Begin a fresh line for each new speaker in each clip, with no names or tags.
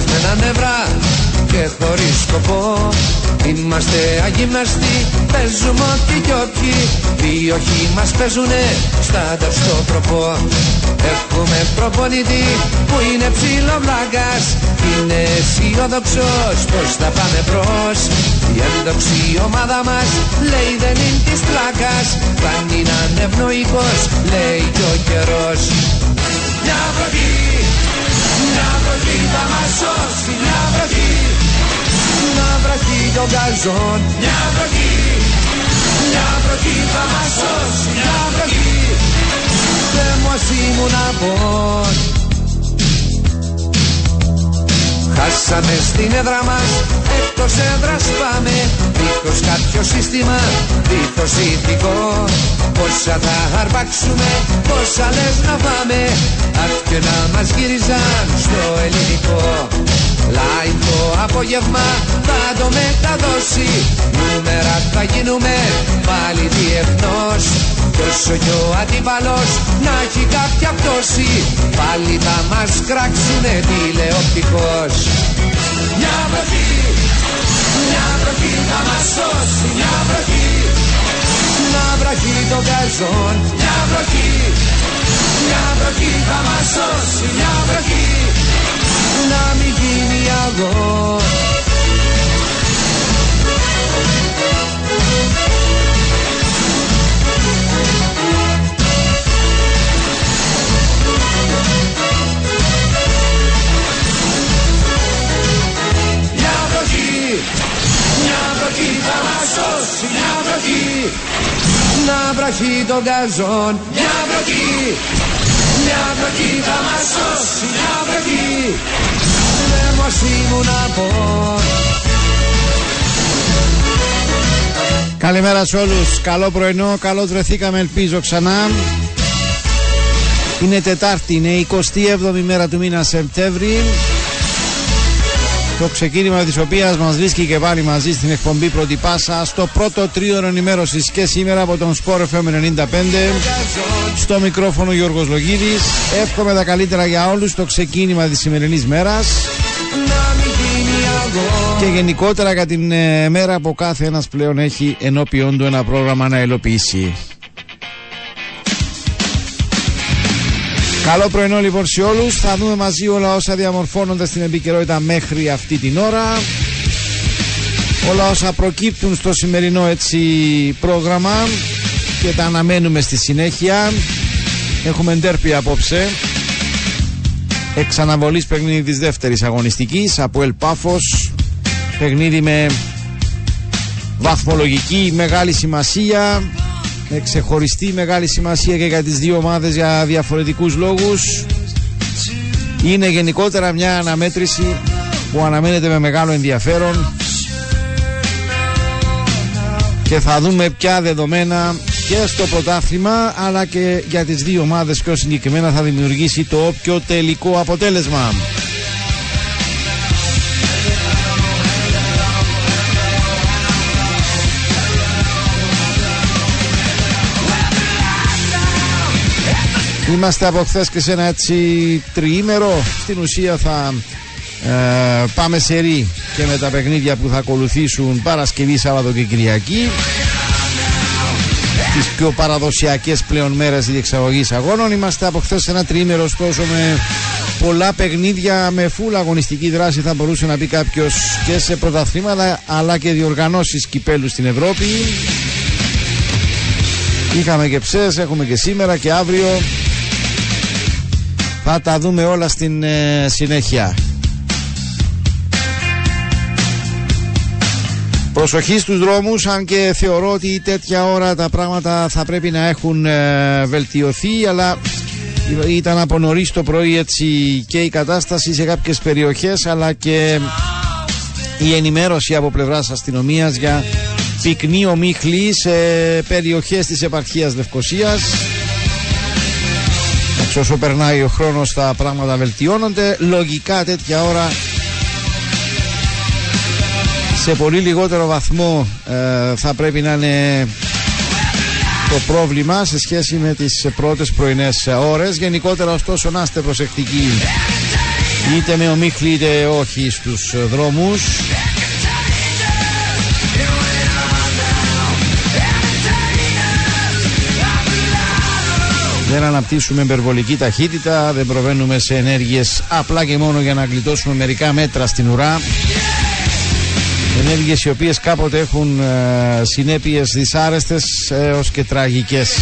σπασμένα νευρά και χωρίς σκοπό. Είμαστε αγυμναστοί, παίζουμε ό,τι κι όποιοι. Οι όχοι μας παίζουνε στάντα στο τροπό. Έχουμε προπονητή που είναι ψιλοβλάκας Είναι αισιοδοξός πως θα πάμε μπρος. Η έντοξη ομάδα μας λέει δεν είναι της πλάκας Αν είναι ανευνοϊκός λέει κι ο καιρός. Μια βροχή, μια βροχή θα μας σώσει Μια βροχή, μια βροχή των καζών Μια βροχή, μια βροχή θα μας σώσει Μια βροχή, δεν μας ήμουν απόν Χάσαμε στην έδρα μας, εκτός έδρας πάμε. Δίχως κάποιο σύστημα, δίχως ηθικό. Πόσα θα αρπάξουμε, πόσα λες να πάμε Αχ και να μας γύριζαν στο ελληνικό Λαϊκό απόγευμα θα το μεταδώσει. Νούμερα θα γίνουμε πάλι διεθνώς. Κι όσο κι ο αντίπαλος να έχει κάποια πτώση Πάλι θα μας κράξουνε τηλεοπτικός Μια βροχή, μια βροχή θα μας σώσει Μια βροχή, μια βροχή των καζών Μια βροχή, μια βροχή θα μας σώσει Μια βροχή. Να μην γίνει αγών Μια βροχή, μια βροχή θα μας σώσει Μια βροχή, να βραχεί των καζών Μια βροχή, μια βροχή θα μας σώσει Μια βροχή, δεν μας ήμουν απόν
Καλημέρα σε όλους, καλό πρωινό, καλώς βρεθήκαμε. Ελπίζω ξανά. Είναι Τετάρτη, είναι η 27η μέρα του μήνα Σεπτέμβρη το ξεκίνημα της οποίας μας βρίσκει και πάλι μαζί στην εκπομπή Πρώτη Πάσα στο πρώτο τρίωρο ενημέρωσης και σήμερα από τον Sport FM 95 στο μικρόφωνο Γιώργος Λογίδης. Εύχομαι τα καλύτερα για όλους το ξεκίνημα της σημερινής μέρας. Και γενικότερα για την ε, μέρα που κάθε ένας πλέον έχει ενώπιον του ένα πρόγραμμα να υλοποιήσει. Καλό πρωινό λοιπόν σε όλους. Θα δούμε μαζί όλα όσα διαμορφώνονται στην επικαιρότητα μέχρι αυτή την ώρα. Όλα όσα προκύπτουν στο σημερινό έτσι πρόγραμμα και τα αναμένουμε στη συνέχεια. Έχουμε ντέρπι απόψε. Εξαναβολής παιχνίδι της δεύτερης αγωνιστικής από Ελ Πάφος. Παιχνίδι με βαθμολογική μεγάλη σημασία με ξεχωριστή μεγάλη σημασία και για τις δύο ομάδες για διαφορετικούς λόγους είναι γενικότερα μια αναμέτρηση που αναμένεται με μεγάλο ενδιαφέρον και θα δούμε ποια δεδομένα και στο πρωτάθλημα αλλά και για τις δύο ομάδες πιο συγκεκριμένα θα δημιουργήσει το όποιο τελικό αποτέλεσμα. Είμαστε από χθες και σε ένα έτσι τριήμερο. Στην ουσία θα ε, πάμε σε ρί και με τα παιχνίδια που θα ακολουθήσουν Παρασκευή, Σάββατο και Κυριακή. Τις πιο παραδοσιακές πλέον μέρες διεξαγωγής αγώνων. Είμαστε από χθες σε ένα τριήμερο, ωστόσο με πολλά παιχνίδια με φουλ αγωνιστική δράση θα μπορούσε να πει κάποιος και σε πρωταθλήματα αλλά και διοργανώσεις κυπέλους στην Ευρώπη. Είχαμε και ψες, έχουμε και σήμερα και αύριο θα τα δούμε όλα στην ε, συνέχεια. Προσοχή στους δρόμους, αν και θεωρώ ότι τέτοια ώρα τα πράγματα θα πρέπει να έχουν ε, βελτιωθεί, αλλά ήταν από νωρίς το πρωί έτσι και η κατάσταση σε κάποιες περιοχές, αλλά και η ενημέρωση από πλευράς αστυνομίας για πυκνή ομίχλη σε περιοχές της επαρχίας Λευκοσίας όσο περνάει ο χρόνος τα πράγματα βελτιώνονται λογικά τέτοια ώρα σε πολύ λιγότερο βαθμό ε, θα πρέπει να είναι το πρόβλημα σε σχέση με τις πρώτες πρωινές ώρες. Γενικότερα ωστόσο να είστε προσεκτικοί είτε με ομίχλη είτε όχι στους δρόμους. Δεν αναπτύσσουμε υπερβολική ταχύτητα, δεν προβαίνουμε σε ενέργειες απλά και μόνο για να γλιτώσουμε μερικά μέτρα στην ουρά. Ενέργειες οι οποίες κάποτε έχουν ε, συνέπειες δυσάρεστες έως και τραγικές.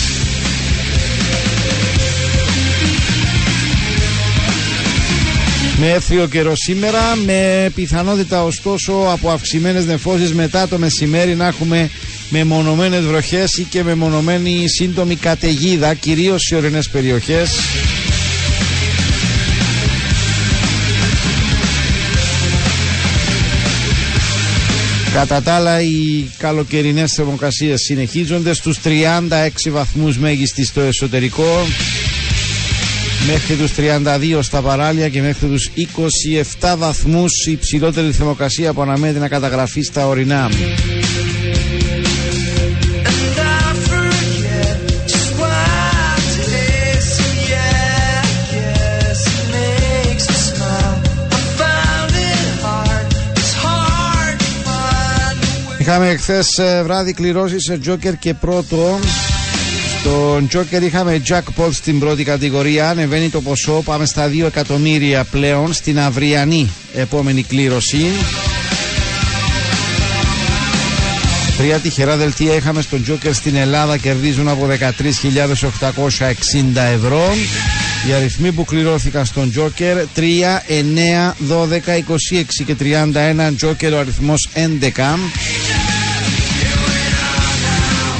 Με έφριο καιρό σήμερα, με πιθανότητα ωστόσο από αυξημένες νεφώσεις μετά το μεσημέρι να έχουμε μεμονωμένες βροχές ή και μεμονωμένη σύντομη καταιγίδα, κυρίως σε ορεινές περιοχές. Κατά τα άλλα οι καλοκαιρινές θερμοκρασίες συνεχίζονται στους 36 βαθμούς μέγιστης στο εσωτερικό μέχρι τους 32 στα παράλια και μέχρι τους 27 βαθμούς η υψηλότερη θερμοκρασία που αναμένεται να καταγραφεί στα ορεινά. Είχαμε χθες βράδυ κληρώσεις σε Τζόκερ και πρώτο. Στον Τζόκερ είχαμε jackpot στην πρώτη κατηγορία. Ανεβαίνει το ποσό. Πάμε στα 2 εκατομμύρια πλέον στην αυριανή επόμενη κλήρωση. Τρία τυχερά δελτία είχαμε στον Τζόκερ στην Ελλάδα κερδίζουν από 13.860 ευρώ. Οι αριθμοί που κληρώθηκαν στον Τζόκερ 3, 9, 12, 26 και 31. Τζόκερ ο αριθμός 11.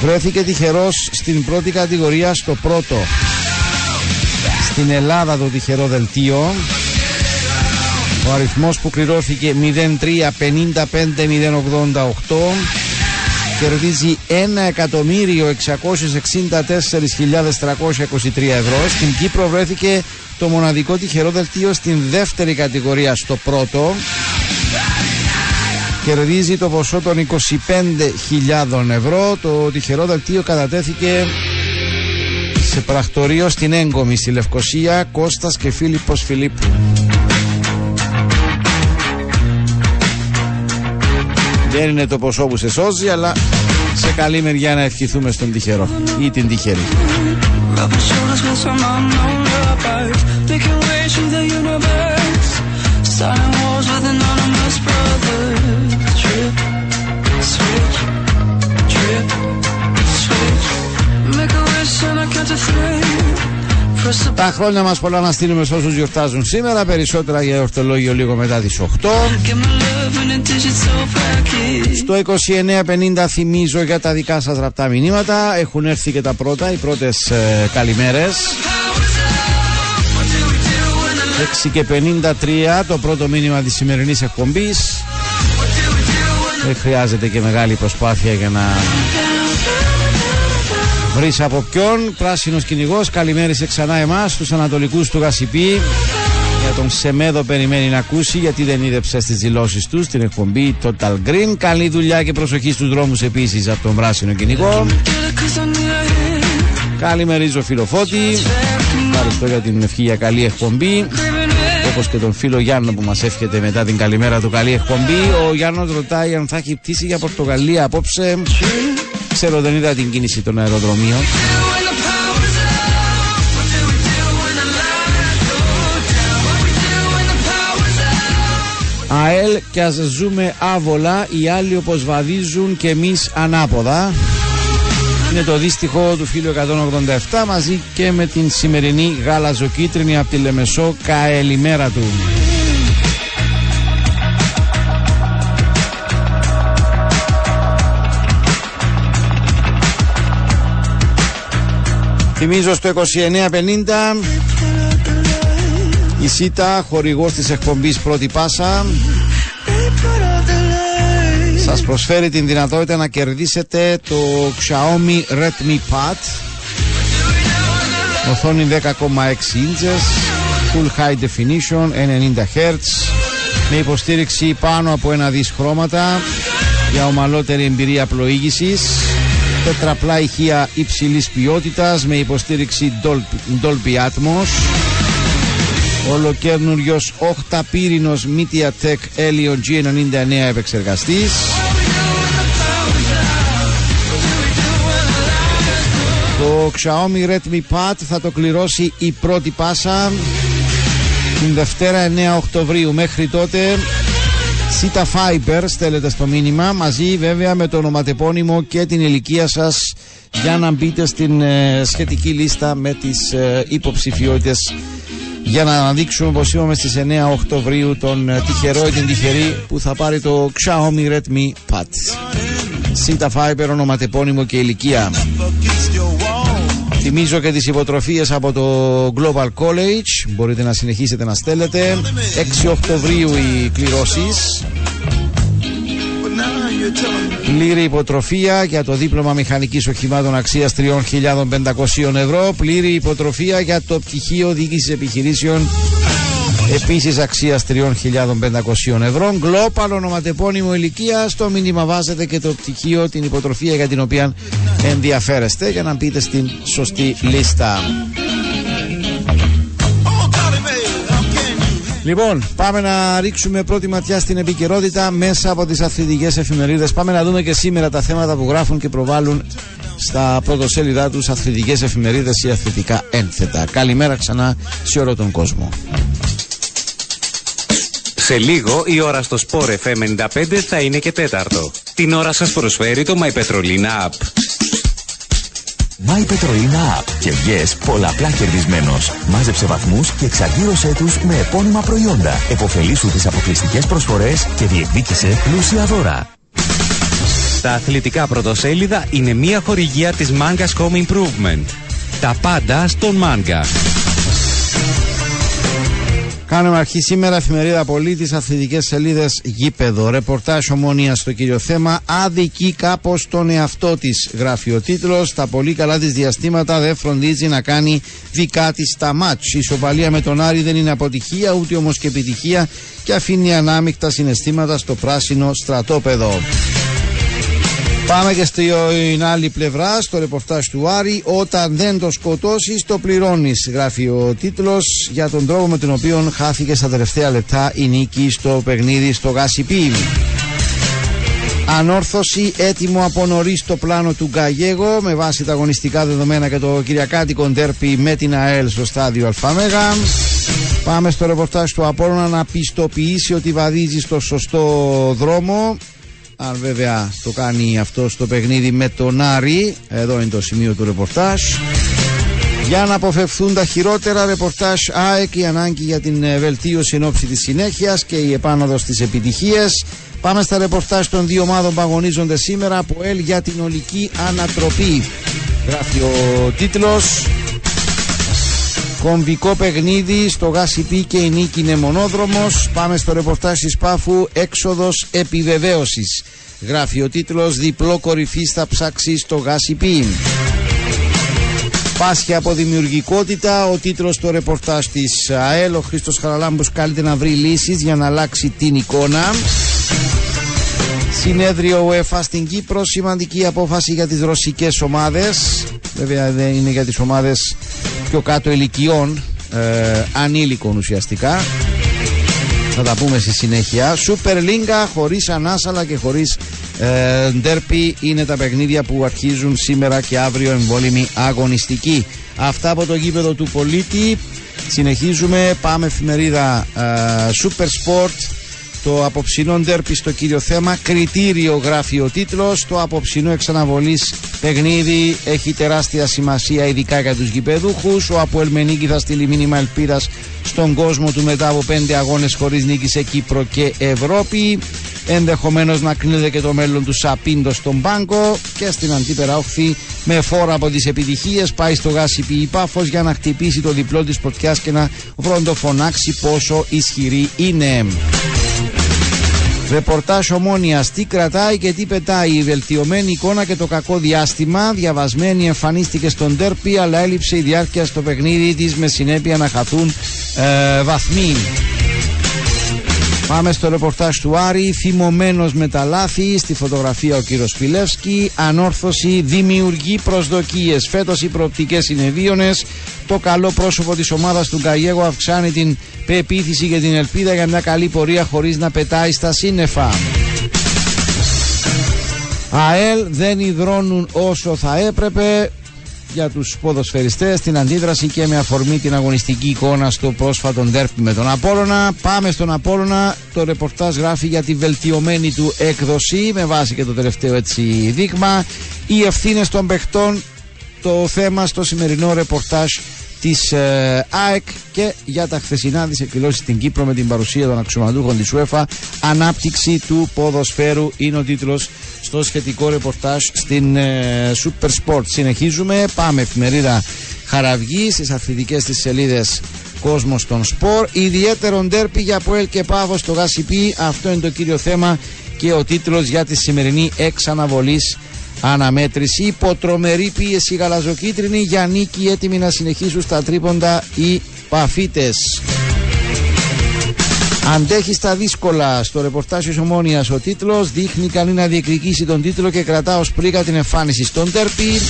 Βρέθηκε τυχερός στην πρώτη κατηγορία στο πρώτο. Στην Ελλάδα το τυχερό δελτίο. Ο αριθμός που κληρώθηκε 03-55-088 κερδίζει 1.664.323 ευρώ. Στην Κύπρο βρέθηκε το μοναδικό τυχερό δελτίο στην δεύτερη κατηγορία στο πρώτο. Κερδίζει το ποσό των 25.000 ευρώ. Το τυχερό δελτίο κατατέθηκε σε πρακτορείο στην Έγκομη στη Λευκοσία Κώστας και Φίλιππος Φιλίππου. Δεν είναι το ποσό που σε σώζει, αλλά σε καλή μεριά να ευχηθούμε στον τυχερό ή την τυχερή. Τα χρόνια μας πολλά να στείλουμε σε όσους γιορτάζουν σήμερα Περισσότερα για ορτολόγιο λίγο μετά τις 8 Στο 2950 θυμίζω για τα δικά σας ραπτά μηνύματα. Έχουν έρθει και τα πρώτα, οι πρώτες ε, καλημέρες. 6 και 53 το πρώτο μήνυμα της σημερινής εκπομπής. Δεν χρειάζεται και μεγάλη προσπάθεια για να βρεις από ποιον. Πράσινος κυνηγός, καλημέρισε ξανά εμάς, τους Ανατολικούς του Γασιπί. Για τον Σεμέδο περιμένει να ακούσει γιατί δεν είδεψε στι δηλώσεις τους στην εκπομπή Total Green. Καλή δουλειά και προσοχή στους δρόμους επίσης από τον Πράσινο κυνηγό. Καλημερίζω φιλοφώτη. Ευχαριστώ για την ευχή για καλή εκπομπή. Όπως και τον φίλο Γιάννο που μας εύχεται μετά την καλημέρα του καλή εκπομπή. Ο Γιάννος ρωτάει αν θα έχει πτήσει για Πορτογαλία απόψε. Ξέρω δεν είδα την κίνηση των αεροδρομίων. ΑΕΛ και ας ζούμε άβολα οι άλλοι όπως βαδίζουν και εμείς ανάποδα. Είναι το δύστιχο του φίλου 187 μαζί και με την σημερινή γάλαζοκίτρινη από τη Λεμεσό. Καελημέρα του Θυμίζω στο 2950 η ΣΥΤΑ χορηγός της εκπομπής Πρώτη Πάσα σας προσφέρει την δυνατότητα να κερδίσετε το Xiaomi Redmi Pad οθόνη 10,6 inches Full High Definition 90 Hz με υποστήριξη πάνω από ένα δις χρώματα για ομαλότερη εμπειρία πλοήγησης τετραπλά ηχεία υψηλής ποιότητας με υποστήριξη Dolby Atmos. Ολοκέρνουριος 8 πύρινος MediaTek Helio G99 επεξεργαστής. Το Xiaomi Redmi Pad θα το κληρώσει η πρώτη πάσα. Την Δευτέρα 9 Οκτωβρίου. Μέχρι τότε Sita Fiber στέλνετε στο μήνυμα μαζί βέβαια με το ονοματεπώνυμο και την ηλικία σας για να μπείτε στην ε, σχετική λίστα με τις ε, υποψηφιότητες για να αναδείξουμε πως είμαστε στις 9 Οκτωβρίου τον ε, τυχερό ή την τυχερή που θα πάρει το Xiaomi Redmi Pad. Sita Fiber ονοματεπώνυμο και ηλικία. Θυμίζω και τις υποτροφίες από το Global College. Μπορείτε να συνεχίσετε να στέλνετε. 6 Οκτωβρίου οι κληρώσεις. Πλήρη υποτροφία για το δίπλωμα μηχανικής οχημάτων αξίας 3.500 ευρώ. Πλήρη υποτροφία για το πτυχίο διοίκησης επιχειρήσεων Επίσης αξίας 3.500 ευρώ. Γκλόπαλ ονοματεπώνυμο ηλικία. Στο μήνυμα βάζετε και το πτυχίο, την υποτροφία για την οποία ενδιαφέρεστε για να μπείτε στην σωστή λίστα. Λοιπόν, πάμε να ρίξουμε πρώτη ματιά στην επικαιρότητα μέσα από τις αθλητικές εφημερίδες. Πάμε να δούμε και σήμερα τα θέματα που γράφουν και προβάλλουν στα πρωτοσέλιδά τους αθλητικές εφημερίδες ή αθλητικά ένθετα. Καλημέρα ξανά σε όλο τον κόσμο.
Σε λίγο η ώρα στο Sport FM 95 θα είναι και τέταρτο. Την ώρα σας προσφέρει το My Petrolina App.
My Petrolina App και βγες πολλαπλά κερδισμένος. Μάζεψε βαθμούς και εξαργύρωσέ τους με επώνυμα προϊόντα. Εποφελήσου τις αποκλειστικές προσφορές και διεκδίκησε πλούσια δώρα.
Τα αθλητικά πρωτοσέλιδα είναι μια χορηγία της Mangas Home Improvement. Τα πάντα στον Manga.
Κάνουμε αρχή σήμερα εφημερίδα Πολίτη, αθλητικές σελίδες γήπεδο. Ρεπορτάζ ομόνια στο κύριο θέμα. Αδικεί κάπως τον εαυτό της, γράφει ο τίτλος. Τα πολύ καλά της διαστήματα δεν φροντίζει να κάνει δικά της τα μάτς. Η ισοπαλία με τον Άρη δεν είναι αποτυχία, ούτε όμως και επιτυχία και αφήνει ανάμεικτα συναισθήματα στο πράσινο στρατόπεδο. Πάμε και στην άλλη πλευρά, στο ρεπορτάζ του Άρη. Όταν δεν το σκοτώσεις, το πληρώνεις, γράφει ο τίτλος για τον τρόπο με τον οποίο χάθηκε στα τελευταία λεπτά η νίκη στο παιχνίδι στο Γασιπί. Ανόρθωση έτοιμο από νωρίς στο πλάνο του Γκαγέγο με βάση τα αγωνιστικά δεδομένα και το Κυριακάτικο Ντέρπι με την ΑΕΛ στο στάδιο Αλφαμέγα. Πάμε στο ρεπορτάζ του Απόλλωνα να πιστοποιήσει ότι βαδίζει στο σωστό δρόμο αν βέβαια το κάνει αυτός στο παιχνίδι με τον Άρη Εδώ είναι το σημείο του ρεπορτάζ. Για να αποφευθούν τα χειρότερα ρεπορτάζ ΑΕΚ η ανάγκη για την ε, βελτίωση εν ώψη της συνέχειας και η επάνωδος στις επιτυχίες Πάμε στα ρεπορτάζ των δύο ομάδων που αγωνίζονται σήμερα από ΕΛ για την ολική ανατροπή. Γράφει ο τίτλος Κομβικό παιχνίδι στο Γάσιπι και η νίκη είναι μονόδρομος. Πάμε στο ρεπορτάζ της Πάφου έξοδος επιβεβαίωσης. Γράφει ο τίτλος διπλό κορυφή θα ψάξει στο Γάσιπι. Πάσχει από δημιουργικότητα ο τίτλος του ρεπορτάζ της ΑΕΛ. Ο Χρήστος Χαραλάμπος καλείται να βρει λύσεις για να αλλάξει την εικόνα. Συνέδριο UEFA στην Κύπρο, σημαντική απόφαση για τις ρωσικές ομάδες. Βέβαια δεν είναι για τις ομάδες πιο κάτω ηλικιών, ε, ανήλικων ουσιαστικά. Θα τα πούμε στη συνέχεια. Σούπερ Λίγκα χωρίς ανάσαλα και χωρίς ε, ντέρπι είναι τα παιχνίδια που αρχίζουν σήμερα και αύριο εμβόλυμη αγωνιστική. Αυτά από το γήπεδο του πολίτη. Συνεχίζουμε, πάμε εφημερίδα ε, Super Sport το απόψινό ντέρπι στο κύριο θέμα. Κριτήριο γράφει ο τίτλος. Το απόψινό εξαναβολής παιχνίδι έχει τεράστια σημασία, ειδικά για τους γηπεδούχους. Ο Αποέλ θα στείλει μήνυμα ελπίδας στον κόσμο του μετά από πέντε αγώνες χωρίς νίκη σε Κύπρο και Ευρώπη. Ενδεχομένως να κρίνεται και το μέλλον του Σαπίντο στον πάγκο και στην αντίπερα όχθη με φόρα από τις επιτυχίες πάει στο γάσι η πάφος για να χτυπήσει το διπλό της πρωτιά και να βροντοφωνάξει πόσο ισχυρή είναι. Ρεπορτάζ ομόνοια τι κρατάει και τι πετάει. Η βελτιωμένη εικόνα και το κακό διάστημα. Διαβασμένη εμφανίστηκε στον τέρπι, αλλά έλειψε η διάρκεια στο παιχνίδι της με συνέπεια να χαθούν ε, βαθμοί. Πάμε στο ρεπορτάζ του Άρη. Θυμωμένος με τα λάθη. Στη φωτογραφία ο κύριος Πιλεύσκη. Ανόρθωση δημιουργεί προσδοκίες. Φέτος οι προοπτικές είναι βίωνες. Το καλό πρόσωπο της ομάδας του Γκαγιέγο αυξάνει την πεποίθηση και την ελπίδα για μια καλή πορεία χωρίς να πετάει στα σύννεφα. ΑΕΛ δεν υδρώνουν όσο θα έπρεπε για τους ποδοσφαιριστές την αντίδραση και με αφορμή την αγωνιστική εικόνα στο πρόσφατο ντέρπι με τον Απόλλωνα. Πάμε στον Απόλλωνα. Το ρεπορτάζ γράφει για τη βελτιωμένη του έκδοση με βάση και το τελευταίο έτσι δείγμα. Οι ευθύνες των παιχτών το θέμα στο σημερινό ρεπορτάζ της ε, ΑΕΚ και για τα χθεσινά της εκδηλώσεις στην Κύπρο με την παρουσία των αξιωματούχων της UEFA ανάπτυξη του ποδοσφαίρου είναι ο τίτλος στο σχετικό ρεπορτάζ στην ε, Super Sport. Συνεχίζουμε πάμε εφημερίδα Χαραυγή στις αθλητικές της σελίδες Κόσμος των Σπορ. Ιδιαίτερο ντέρπι για Ποέλ και Πάβο στο Γασιπί αυτό είναι το κύριο θέμα και ο τίτλος για τη σημερινή εξαναβολής αναμέτρηση. Υποτρομερή πίεση γαλαζοκίτρινη για νίκη έτοιμοι να συνεχίσουν στα τρίποντα οι παφίτες. Αντέχει στα δύσκολα. Στο ρεπορτάζ της Ομόνιας ο τίτλος δείχνει κανεί να διεκδικήσει τον τίτλο και κρατά ως πρίκα την εμφάνιση στον τέρπι.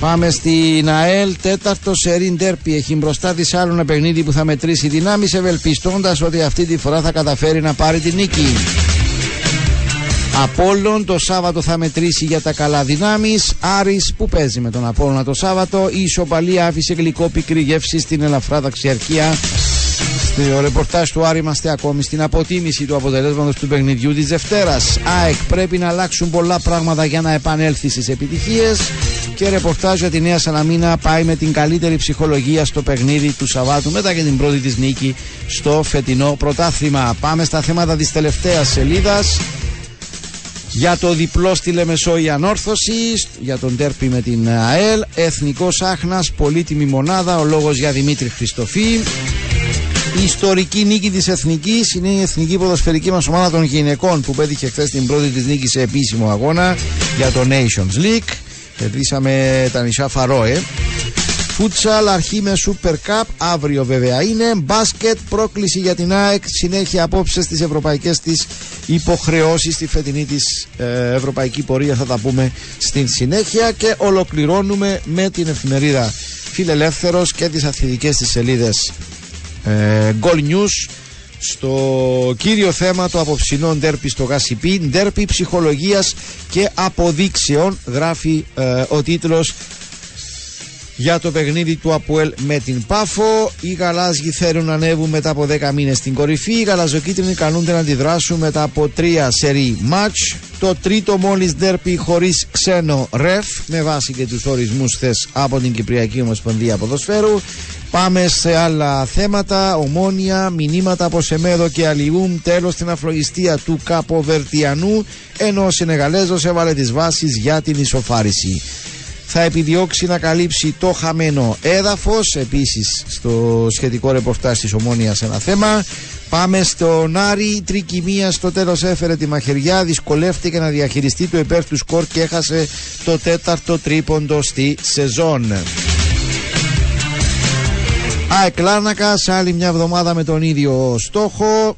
Πάμε στην ΑΕΛ. Τέταρτο σερίν τέρπι έχει μπροστά της άλλο ένα παιχνίδι που θα μετρήσει δυνάμεις, ευελπιστώντας ότι αυτή τη φορά θα καταφέρει να πάρει την νίκη. Απόλλων το Σάββατο θα μετρήσει για τα καλά δυνάμεις. Άρης που παίζει με τον Απόλλωνα το Σάββατο. Η ισοπαλία άφησε γλυκό πικρή γεύση στην ελαφρά δαξιαρχία Στο ρεπορτάζ του Άρη είμαστε ακόμη στην αποτίμηση του αποτελέσματος του παιχνιδιού της Δευτέρας. ΑΕΚ πρέπει να αλλάξουν πολλά πράγματα για να επανέλθει στις επιτυχίες. Και ρεπορτάζ για τη Νέα Σαλαμίνα πάει με την καλύτερη ψυχολογία στο παιχνίδι του Σαββάτου μετά και την πρώτη της νίκη στο φετινό πρωτάθλημα. Πάμε στα θέματα της τελευταίας σελίδας για το διπλό στη Λεμεσό η ανόρθωση, για τον τέρπι με την ΑΕΛ, εθνικός άχνας, πολύτιμη μονάδα, ο λόγος για Δημήτρη Χριστοφή. Η ιστορική νίκη της Εθνικής είναι η εθνική ποδοσφαιρική μας ομάδα των γυναικών που πέτυχε χθες την πρώτη της νίκη σε επίσημο αγώνα για το Nations League. Κερδίσαμε τα νησιά Φαρόε. Φούτσαλ αρχή με Super Cup, αύριο βέβαια είναι. Μπάσκετ, πρόκληση για την ΑΕΚ, συνέχεια απόψε στις ευρωπαϊκές της υποχρεώσεις στη φετινή της ε, ευρωπαϊκή πορεία θα τα πούμε στην συνέχεια και ολοκληρώνουμε με την εφημερίδα Φιλελεύθερος και τις αθλητικές της σελίδες ε, Goal News στο κύριο θέμα το απόψινό ντέρπι στο Γασιπί ντέρπι ψυχολογίας και αποδείξεων γράφει ε, ο τίτλος για το παιχνίδι του Αποέλ με την Πάφο. Οι Γαλάζοι θέλουν να ανέβουν μετά από 10 μήνες στην κορυφή. Οι Γαλαζοκίτρινοι καλούνται να αντιδράσουν μετά από 3 σερί μάτς. Το τρίτο μόλις ντέρπι χωρίς ξένο ρεφ με βάση και τους ορισμούς χθες από την Κυπριακή Ομοσπονδία Ποδοσφαίρου. Πάμε σε άλλα θέματα. Ομόνια, μηνύματα από Σεμέδο και Αλιούμ. Τέλος στην αφλογιστία του Καποβερτιανού. Ενώ ο Σενεγαλέζος έβαλε τις βάσεις για την ισοφάριση θα επιδιώξει να καλύψει το χαμένο έδαφος. Επίσης στο σχετικό ρεπορτάζ της Ομόνιας ένα θέμα. Πάμε στον Άρη. Η τρικυμία στο τέλος έφερε τη μαχαιριά δυσκολεύτηκε να διαχειριστεί το υπέρ του σκορ και έχασε το τέταρτο τρίποντο στη σεζόν. ΑΕΚ Λάρνακας άλλη μια εβδομάδα με τον ίδιο στόχο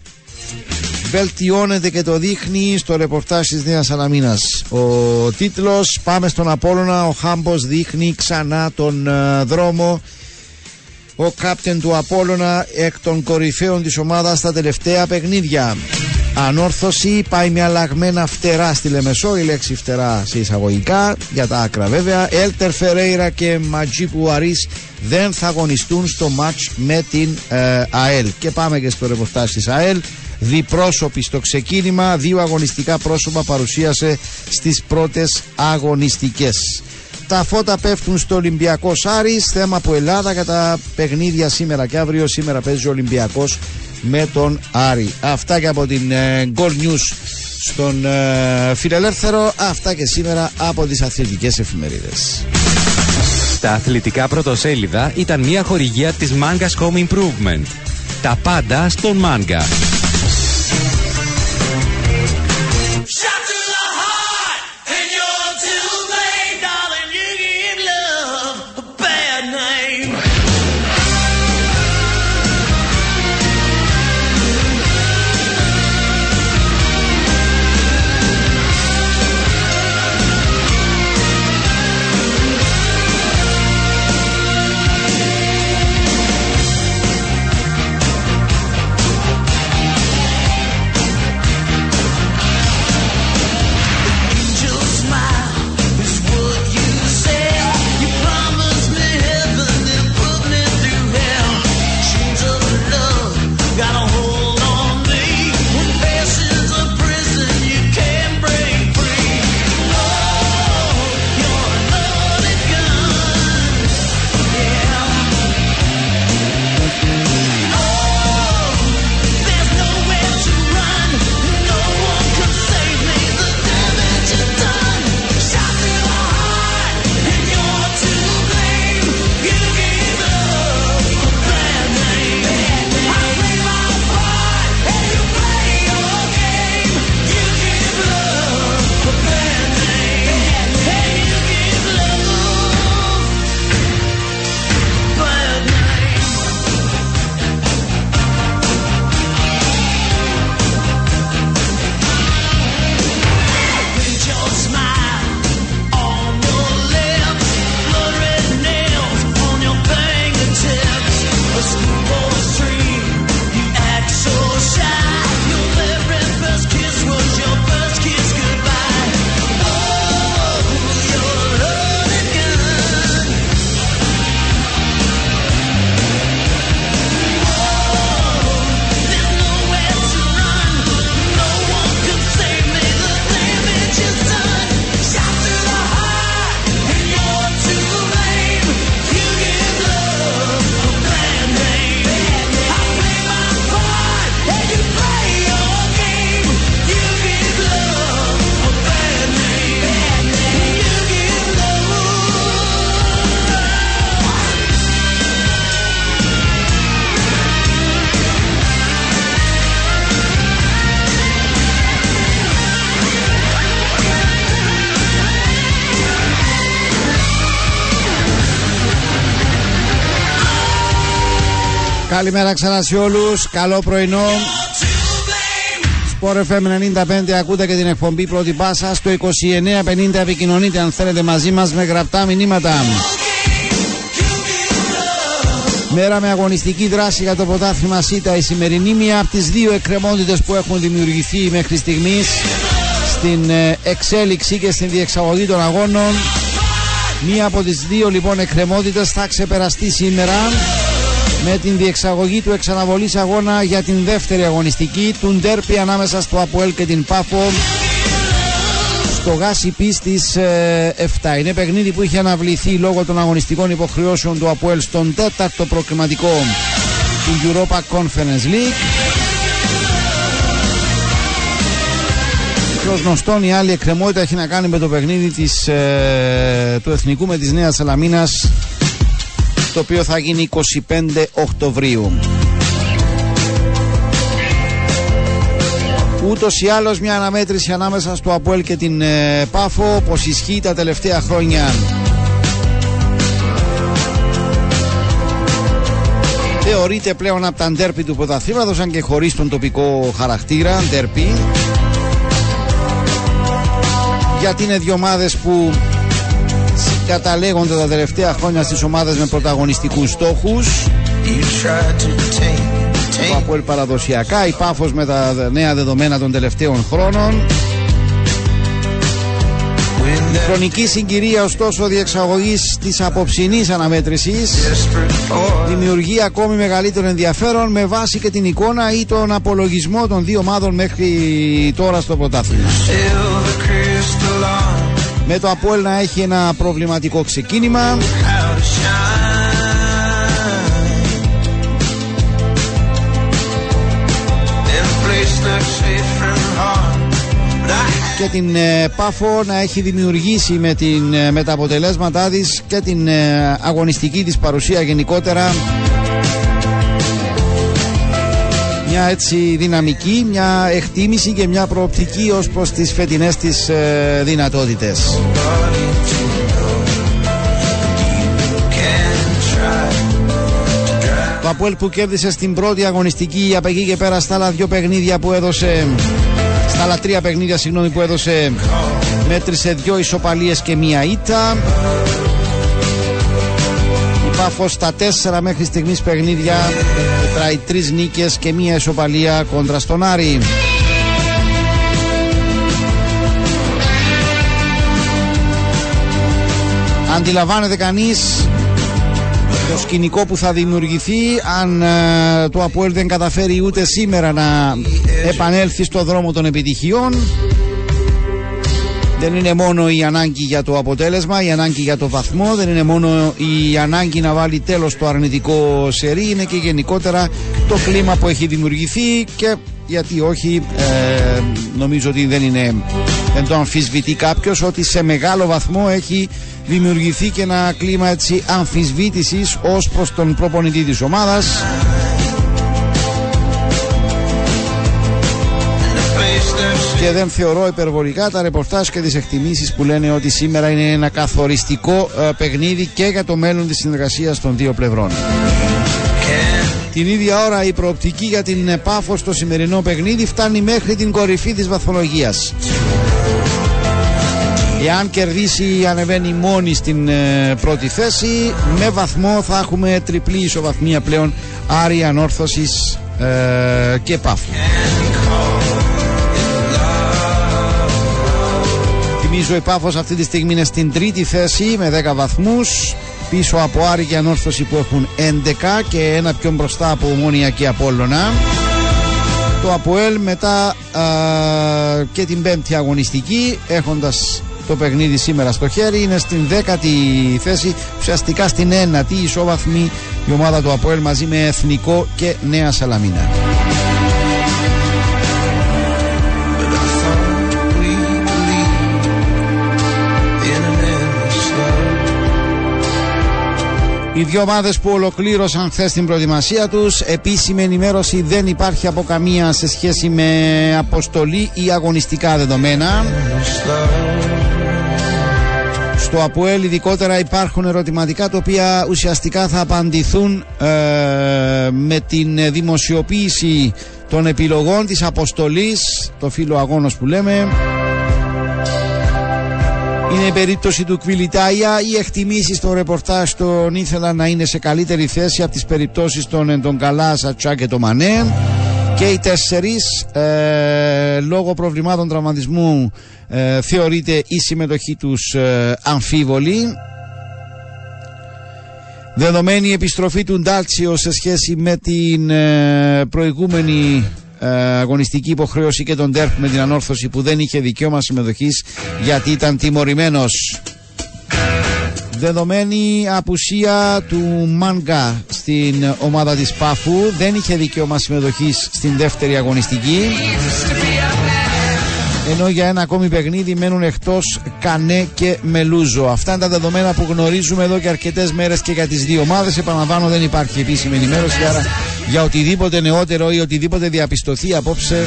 βελτιώνεται και το δείχνει στο ρεπορτάζ της Νέας Αναμίνας ο τίτλος πάμε στον Απόλλωνα ο Χάμπος δείχνει ξανά τον ε, δρόμο. Ο κάπτεν του Απόλλωνα εκ των κορυφαίων της ομάδας στα τελευταία παιχνίδια. Ανόρθωση πάει με αλλαγμένα φτερά στη Λεμεσό η λέξη φτερά σε εισαγωγικά για τα άκρα βέβαια. Έλτερ Φερέιρα και Ματζίπου Αρής δεν θα αγωνιστούν στο μάτς με την ε, ΑΕΛ. Και πάμε και στο ρεπορτάζ της ΑΕΛ διπρόσωποι στο ξεκίνημα. Δύο αγωνιστικά πρόσωπα παρουσίασε στις πρώτες αγωνιστικές. Τα φώτα πέφτουν στο Ολυμπιακό Άρης. Θέμα από Ελλάδα για τα παιχνίδια σήμερα και αύριο. Σήμερα παίζει ο Ολυμπιακός με τον Άρη. Αυτά και από την ε, Gold News στον ε, Φιλελεύθερο. Αυτά και σήμερα από τις αθλητικές εφημερίδες.
Τα αθλητικά πρωτοσέλιδα ήταν μια χορηγία της Mangas Home Improvement. Τα πάντα στον Manga.
Καλημέρα ξανά σε όλους, καλό πρωινό. Sport FM 95 ακούτε και την εκπομπή πρώτη πάσα στο 2950 επικοινωνείτε αν θέλετε μαζί μας με γραπτά μηνύματα. Μέρα με αγωνιστική δράση για το πρωτάθλημα ΣΥΤΑ η σημερινή μία από τις δύο εκκρεμότητες που έχουν δημιουργηθεί μέχρι στιγμής στην ε, εξέλιξη και στην διεξαγωγή των αγώνων. Μία από τις δύο λοιπόν εκκρεμότητες θα ξεπεραστεί σήμερα με την διεξαγωγή του εξαναβολής αγώνα για την δεύτερη αγωνιστική του Ντέρπι ανάμεσα στο Αποέλ και την Πάφο στο Γάσι στις 7. Ε, Είναι παιχνίδι που είχε αναβληθεί λόγω των αγωνιστικών υποχρεώσεων του Αποέλ στον τέταρτο προκριματικό του Europa Conference League. Και ως γνωστόν η άλλη εκκρεμότητα έχει να κάνει με το παιχνίδι της, ε, του Εθνικού με της Νέας Σαλαμίνας το οποίο θα γίνει 25 Οκτωβρίου. Ούτως ή άλλως μια αναμέτρηση ανάμεσα στο Αποέλ και την ε, Πάφο, όπω ισχύει τα τελευταία χρόνια. Θεωρείται πλέον από τα ντέρπι του πρωταθλήματος, αν και χωρίς τον τοπικό χαρακτήρα, ντέρπι. Γιατί είναι δύο ομάδες που καταλέγονται τα τελευταία χρόνια στις ομάδες με πρωταγωνιστικούς στόχους. Ο Αποέλ παραδοσιακά, η Πάφος με τα νέα δεδομένα των τελευταίων χρόνων. Η χρονική συγκυρία ωστόσο διεξαγωγής της απόψινής αναμέτρησης δημιουργεί ακόμη μεγαλύτερο ενδιαφέρον με βάση και την εικόνα ή τον απολογισμό των δύο ομάδων μέχρι τώρα στο πρωτάθλημα με το Αποέλ να έχει ένα προβληματικό ξεκίνημα. Και την ε, Πάφο να έχει δημιουργήσει με, την, ε, με τα αποτελέσματά της και την ε, αγωνιστική της παρουσία γενικότερα μια έτσι δυναμική, μια εκτίμηση και μια προοπτική ως προς τις φετινές της ε, δυνατότητες. Το Αποέλ που κέρδισε στην πρώτη αγωνιστική από εκεί και πέρα στα άλλα δύο παιχνίδια που έδωσε στα άλλα τρία παιχνίδια συγγνώμη που έδωσε μέτρησε δύο ισοπαλίες και μία ήττα η Πάφος στα τέσσερα μέχρι στιγμής παιχνίδια. Μετράει τρεις νίκες και μία ισοπαλία κόντρα στον Άρη. Αντιλαμβάνεται κανείς το σκηνικό που θα δημιουργηθεί αν ε, το Αποέλ δεν καταφέρει ούτε σήμερα να επανέλθει στο δρόμο των επιτυχιών δεν είναι μόνο η ανάγκη για το αποτέλεσμα, η ανάγκη για το βαθμό, δεν είναι μόνο η ανάγκη να βάλει τέλος στο αρνητικό σερί, είναι και γενικότερα το κλίμα που έχει δημιουργηθεί και γιατί όχι, ε, νομίζω ότι δεν, είναι, δεν το αμφισβητεί κάποιος ότι σε μεγάλο βαθμό έχει δημιουργηθεί και ένα κλίμα έτσι αμφισβήτησης ως προς τον προπονητή της ομάδας και δεν θεωρώ υπερβολικά τα ρεπορτάζ και τις εκτιμήσεις που λένε ότι σήμερα είναι ένα καθοριστικό ε, παιχνίδι και για το μέλλον της συνεργασίας των δύο πλευρών. Την ίδια ώρα η προοπτική για την Πάφο στο σημερινό παιχνίδι φτάνει μέχρι την κορυφή της βαθμολογίας. Εάν κερδίσει ανεβαίνει μόνη στην ε, πρώτη θέση με βαθμό θα έχουμε τριπλή ισοβαθμία πλέον Άρη Ανόρθωσης ε, και Πάφου. Θυμίζω η Πάφος αυτή τη στιγμή είναι στην τρίτη θέση με 10 βαθμούς πίσω από Άρη και Ανόρθωση που έχουν 11 και ένα πιο μπροστά από Ομόνια και Απόλλωνα το Αποέλ μετά α, και την πέμπτη αγωνιστική έχοντας το παιχνίδι σήμερα στο χέρι είναι στην δέκατη θέση ουσιαστικά στην ένατη ισόβαθμη η ομάδα του Αποέλ μαζί με Εθνικό και Νέα Σαλαμίνα. Οι δύο ομάδες που ολοκλήρωσαν χθες την προετοιμασία τους, επίσημη ενημέρωση δεν υπάρχει από καμία σε σχέση με αποστολή ή αγωνιστικά δεδομένα. Στο το ΑΠΟΕΛ ειδικότερα υπάρχουν ερωτηματικά τα οποία ουσιαστικά θα απαντηθούν ε, με την δημοσιοποίηση των επιλογών της αποστολής το φύλλο αγώνος που λέμε είναι η περίπτωση του Κβιλιτάια. Οι εκτιμήσεις στο ρεπορτάζ τον ήθελαν να είναι σε καλύτερη θέση από τις περιπτώσεις των Εντογκαλά, Σατσά και το Μανέ. Και οι τέσσερις, ε, λόγω προβλημάτων τραυματισμού, ε, θεωρείται η συμμετοχή τους ε, αμφίβολη. Δεδομένη η επιστροφή του Ντάλτσιο σε σχέση με την ε, προηγούμενη ε, αγωνιστική υποχρέωση και τον Τέρφ με την ανόρθωση που δεν είχε δικαίωμα συμμετοχής γιατί ήταν τιμωρημένος. Δεδομένη απουσία του Μάνγκα στην ομάδα της Πάφου δεν είχε δικαίωμα συμμετοχής στην δεύτερη αγωνιστική ενώ για ένα ακόμη παιχνίδι μένουν εκτός Κανέ και Μελούζο. Αυτά είναι τα δεδομένα που γνωρίζουμε εδώ και αρκετές μέρες και για τις δύο ομάδες. Επαναλαμβάνω δεν υπάρχει επίσημη ενημέρωση, άρα για οτιδήποτε νεότερο ή οτιδήποτε διαπιστωθεί απόψε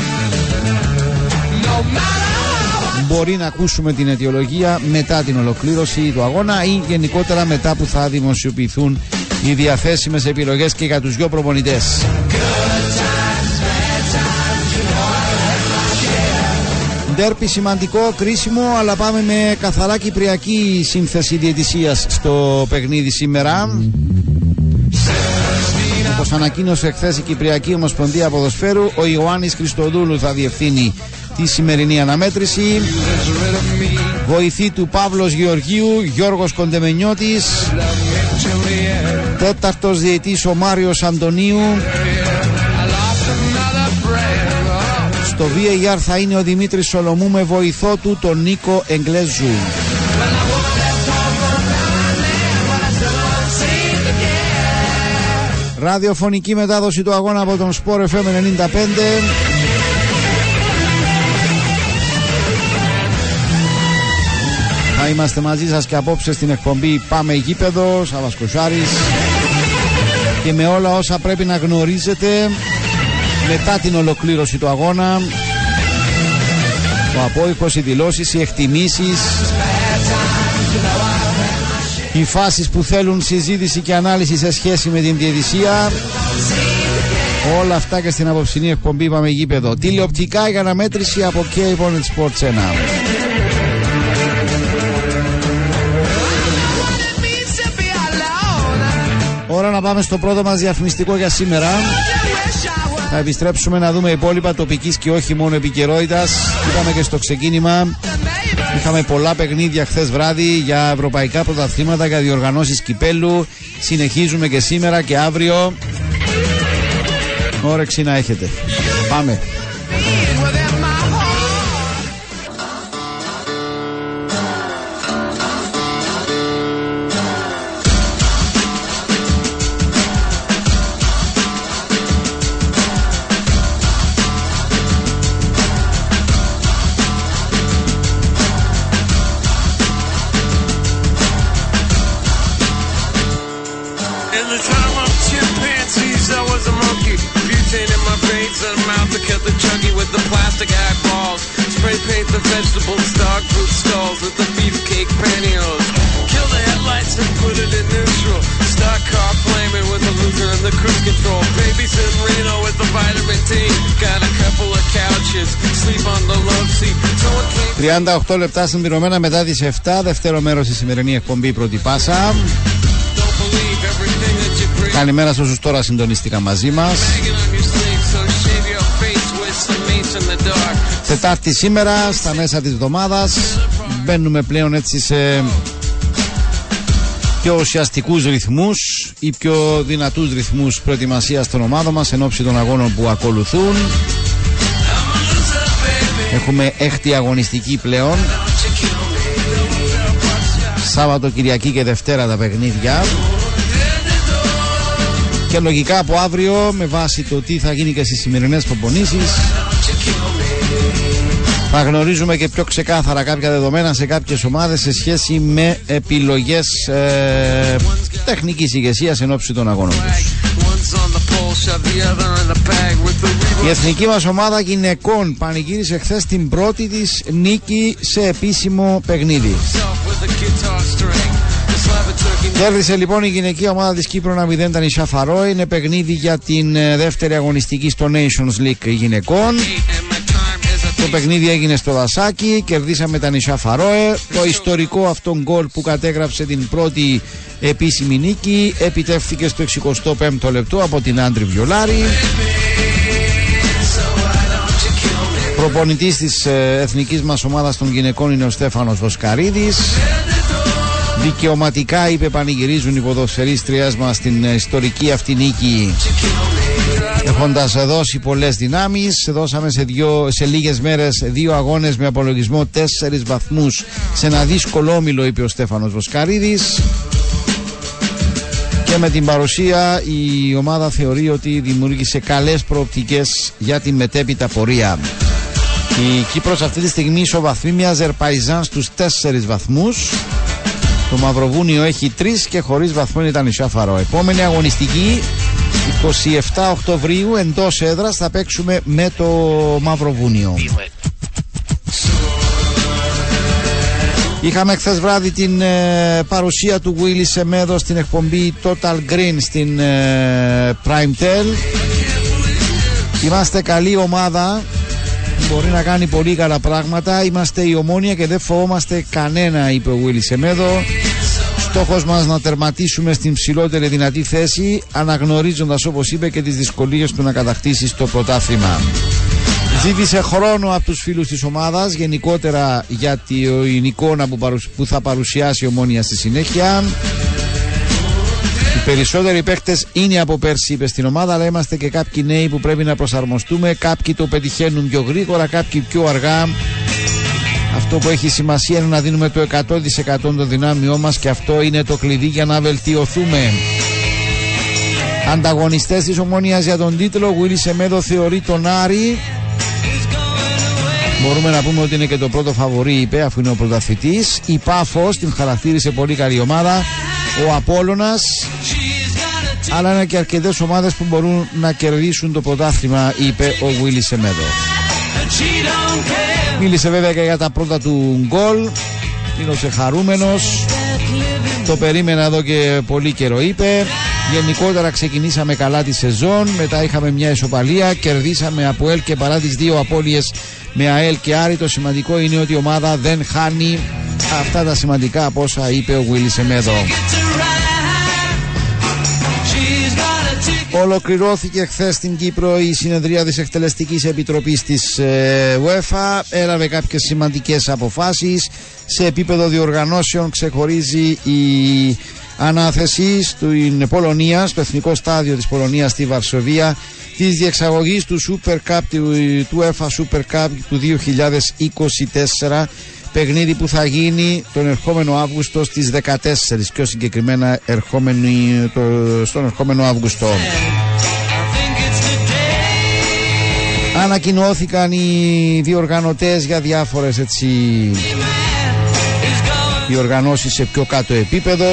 μπορεί να ακούσουμε την αιτιολογία μετά την ολοκλήρωση του αγώνα ή γενικότερα μετά που θα δημοσιοποιηθούν οι διαθέσιμες επιλογές και για τους δυο προπονητές. Ντέρπι σημαντικό, κρίσιμο, αλλά πάμε με καθαρά κυπριακή σύνθεση διαιτησίας στο παιχνίδι σήμερα. Όπως ανακοίνωσε χθες η Κυπριακή Ομοσπονδία Ποδοσφαίρου, ο Ιωάννης Χριστοδούλου θα διευθύνει τη σημερινή αναμέτρηση. Βοηθή του Παύλος Γεωργίου, Γιώργος Κοντεμενιώτης. Τέταρτος διαιτής ο Μάριος Αντωνίου. Στο VAR θα είναι ο Δημήτρης Σολομού με βοηθό του τον Νίκο Εγκλέζου. Ραδιοφωνική μετάδοση του αγώνα από τον Sport FM 95 Θα είμαστε μαζί σας και απόψε στην εκπομπή Πάμε Γήπεδο, Σάβας Κοσάρης και με όλα όσα πρέπει να γνωρίζετε μετά την ολοκλήρωση του αγώνα ο απόϊχος, οι δηλώσεις, οι εκτιμήσεις οι φάσεις που θέλουν συζήτηση και ανάλυση σε σχέση με την διαιτησία όλα αυτά και στην απόψινή εκπομπή πάμε γήπεδο. Τηλεοπτικά για αναμέτρηση από Cable Sports 1 Ώρα να πάμε στο πρώτο μας διαφημιστικό για σήμερα θα επιστρέψουμε να δούμε υπόλοιπα τοπικής και όχι μόνο επικαιρότητας. Είπαμε και στο ξεκίνημα. Είχαμε πολλά παιχνίδια χθες βράδυ για ευρωπαϊκά πρωταθλήματα, για διοργανώσεις κυπέλου. Συνεχίζουμε και σήμερα και αύριο. Όρεξη να έχετε. Πάμε. 38 λεπτά συμπληρωμένα μετά τις 7 δεύτερο μέρος στη σημερινή εκπομπή πρώτη πάσα. Καλημέρα σε όσους τώρα συντονίστηκαν μαζί μας. Τετάρτη σήμερα στα μέσα της εβδομάδας. Μπαίνουμε πλέον έτσι σε πιο ουσιαστικούς ρυθμούς ή πιο δυνατούς ρυθμούς προετοιμασίας των ομάδων μας εν ώψη των αγώνων που ακολουθούν Έχουμε έκτη αγωνιστική πλέον Σάββατο, Κυριακή και Δευτέρα τα παιχνίδια και λογικά από αύριο με βάση το τι θα γίνει και στις σημερινές προπονήσεις θα γνωρίζουμε και πιο ξεκάθαρα κάποια δεδομένα σε κάποιες ομάδες σε σχέση με επιλογές ε, τεχνικής ηγεσίας εν ώψη των αγώνων τους. Η εθνική μας ομάδα γυναικών πανηγύρισε χθες την πρώτη της νίκη σε επίσημο παιχνίδι. Κέρδισε λοιπόν η γυναική ομάδα της Κύπρου να 0 τα νησιά Φαρό. Είναι παιχνίδι για την ε, δεύτερη αγωνιστική στο Nations League γυναικών. Το παιχνίδι έγινε στο Δασάκι, κερδίσαμε τα νησιά Φαρόε. Το ιστορικό αυτό γκολ που κατέγραψε την πρώτη επίσημη νίκη επιτεύχθηκε στο 65ο λεπτό από την Άντρη Βιολάρη. Προπονητής της ε, εθνικής μας ομάδας των γυναικών είναι ο Στέφανος Βοσκαρίδης. Δικαιωματικά είπε πανηγυρίζουν οι ποδοσφαιρίστριές μας στην ε, ιστορική αυτή νίκη έχοντας δώσει πολλές δυνάμεις δώσαμε σε, δυο, σε λίγες μέρες δύο αγώνες με απολογισμό τέσσερις βαθμούς σε ένα δύσκολο όμιλο είπε ο Στέφανος Βοσκαρίδης και με την παρουσία η ομάδα θεωρεί ότι δημιούργησε καλές προοπτικές για την μετέπειτα πορεία. Η Κύπρος αυτή τη στιγμή ισοβαθμεί μια Αζερπαϊζάν στους τέσσερις βαθμούς το Μαυροβούνιο έχει τρεις και χωρίς βαθμό ήταν η Σάφαρο. Επόμενη αγωνιστική 27 Οκτωβρίου εντός έδρας θα παίξουμε με το Μαυροβούνιο. Είχαμε χθες βράδυ την ε, παρουσία του Willy Σεμέδο στην εκπομπή Total Green στην ε, Prime Tel. Είμαστε καλή ομάδα μπορεί να κάνει πολύ καλά πράγματα. Είμαστε η ομόνια και δεν φοβόμαστε κανένα, είπε ο Βίλι Σεμέδο. Στόχος μας να τερματίσουμε στην ψηλότερη δυνατή θέση, αναγνωρίζοντας όπως είπε και τις δυσκολίες του να κατακτήσεις το πρωτάθλημα. Ζήτησε χρόνο από τους φίλους της ομάδας, γενικότερα για την εικόνα που θα παρουσιάσει η ομόνια στη συνέχεια. Οι περισσότεροι παίκτες είναι από πέρσι, είπες στην ομάδα, αλλά είμαστε και κάποιοι νέοι που πρέπει να προσαρμοστούμε. Κάποιοι το πετυχαίνουν πιο γρήγορα, κάποιοι πιο αργά. Αυτό που έχει σημασία είναι να δίνουμε το 100% των δυνάμειών μας και αυτό είναι το κλειδί για να βελτιωθούμε. Ανταγωνιστές της Ομόνιας για τον τίτλο, Γουίλι Σεμέδο θεωρεί τον Άρη. Μπορούμε να πούμε ότι είναι και το πρώτο φαβορή, είπε, αφού είναι ο πρωταθλητής. Η Πάφος την χαρακτήρισε πολύ καλή ομάδα. Ο Απόλλωνας αλλά είναι και αρκετές ομάδες που μπορούν να κερδίσουν το πρωτάθλημα είπε ο Βίλι Σεμέδο. Μίλησε βέβαια και για τα πρώτα του γκολ. Είναι χαρούμενος. Το περίμενα εδώ και πολύ καιρό είπε. Γενικότερα ξεκινήσαμε καλά τη σεζόν. Μετά είχαμε μια ισοπαλία. Κερδίσαμε από ΕΛ και παρά τις δύο απώλειες Με ΑΕΛ και Άρη. Το σημαντικό είναι ότι η ομάδα δεν χάνει Αυτά τα σημαντικά από όσα είπε ο Βίλι Σεμέδο Ολοκληρώθηκε χθες στην Κύπρο η συνεδρία της Εκτελεστικής Επιτροπής της ε, UEFA. Έλαβε κάποιες σημαντικές αποφάσεις. Σε επίπεδο διοργανώσεων ξεχωρίζει η ανάθεση στην Πολωνία, στο εθνικό στάδιο της Πολωνίας στη Βαρσοβία της διεξαγωγής του Super Cup, του, του UEFA Super Cup του 2024 παιχνίδι που θα γίνει τον ερχόμενο Αύγουστο στις 14 πιο συγκεκριμένα ερχόμενη, το, στον ερχόμενο Αύγουστο. Ανακοινώθηκαν οι διοργανωτές για διάφορες έτσι διοργανώσεις σε πιο κάτω επίπεδο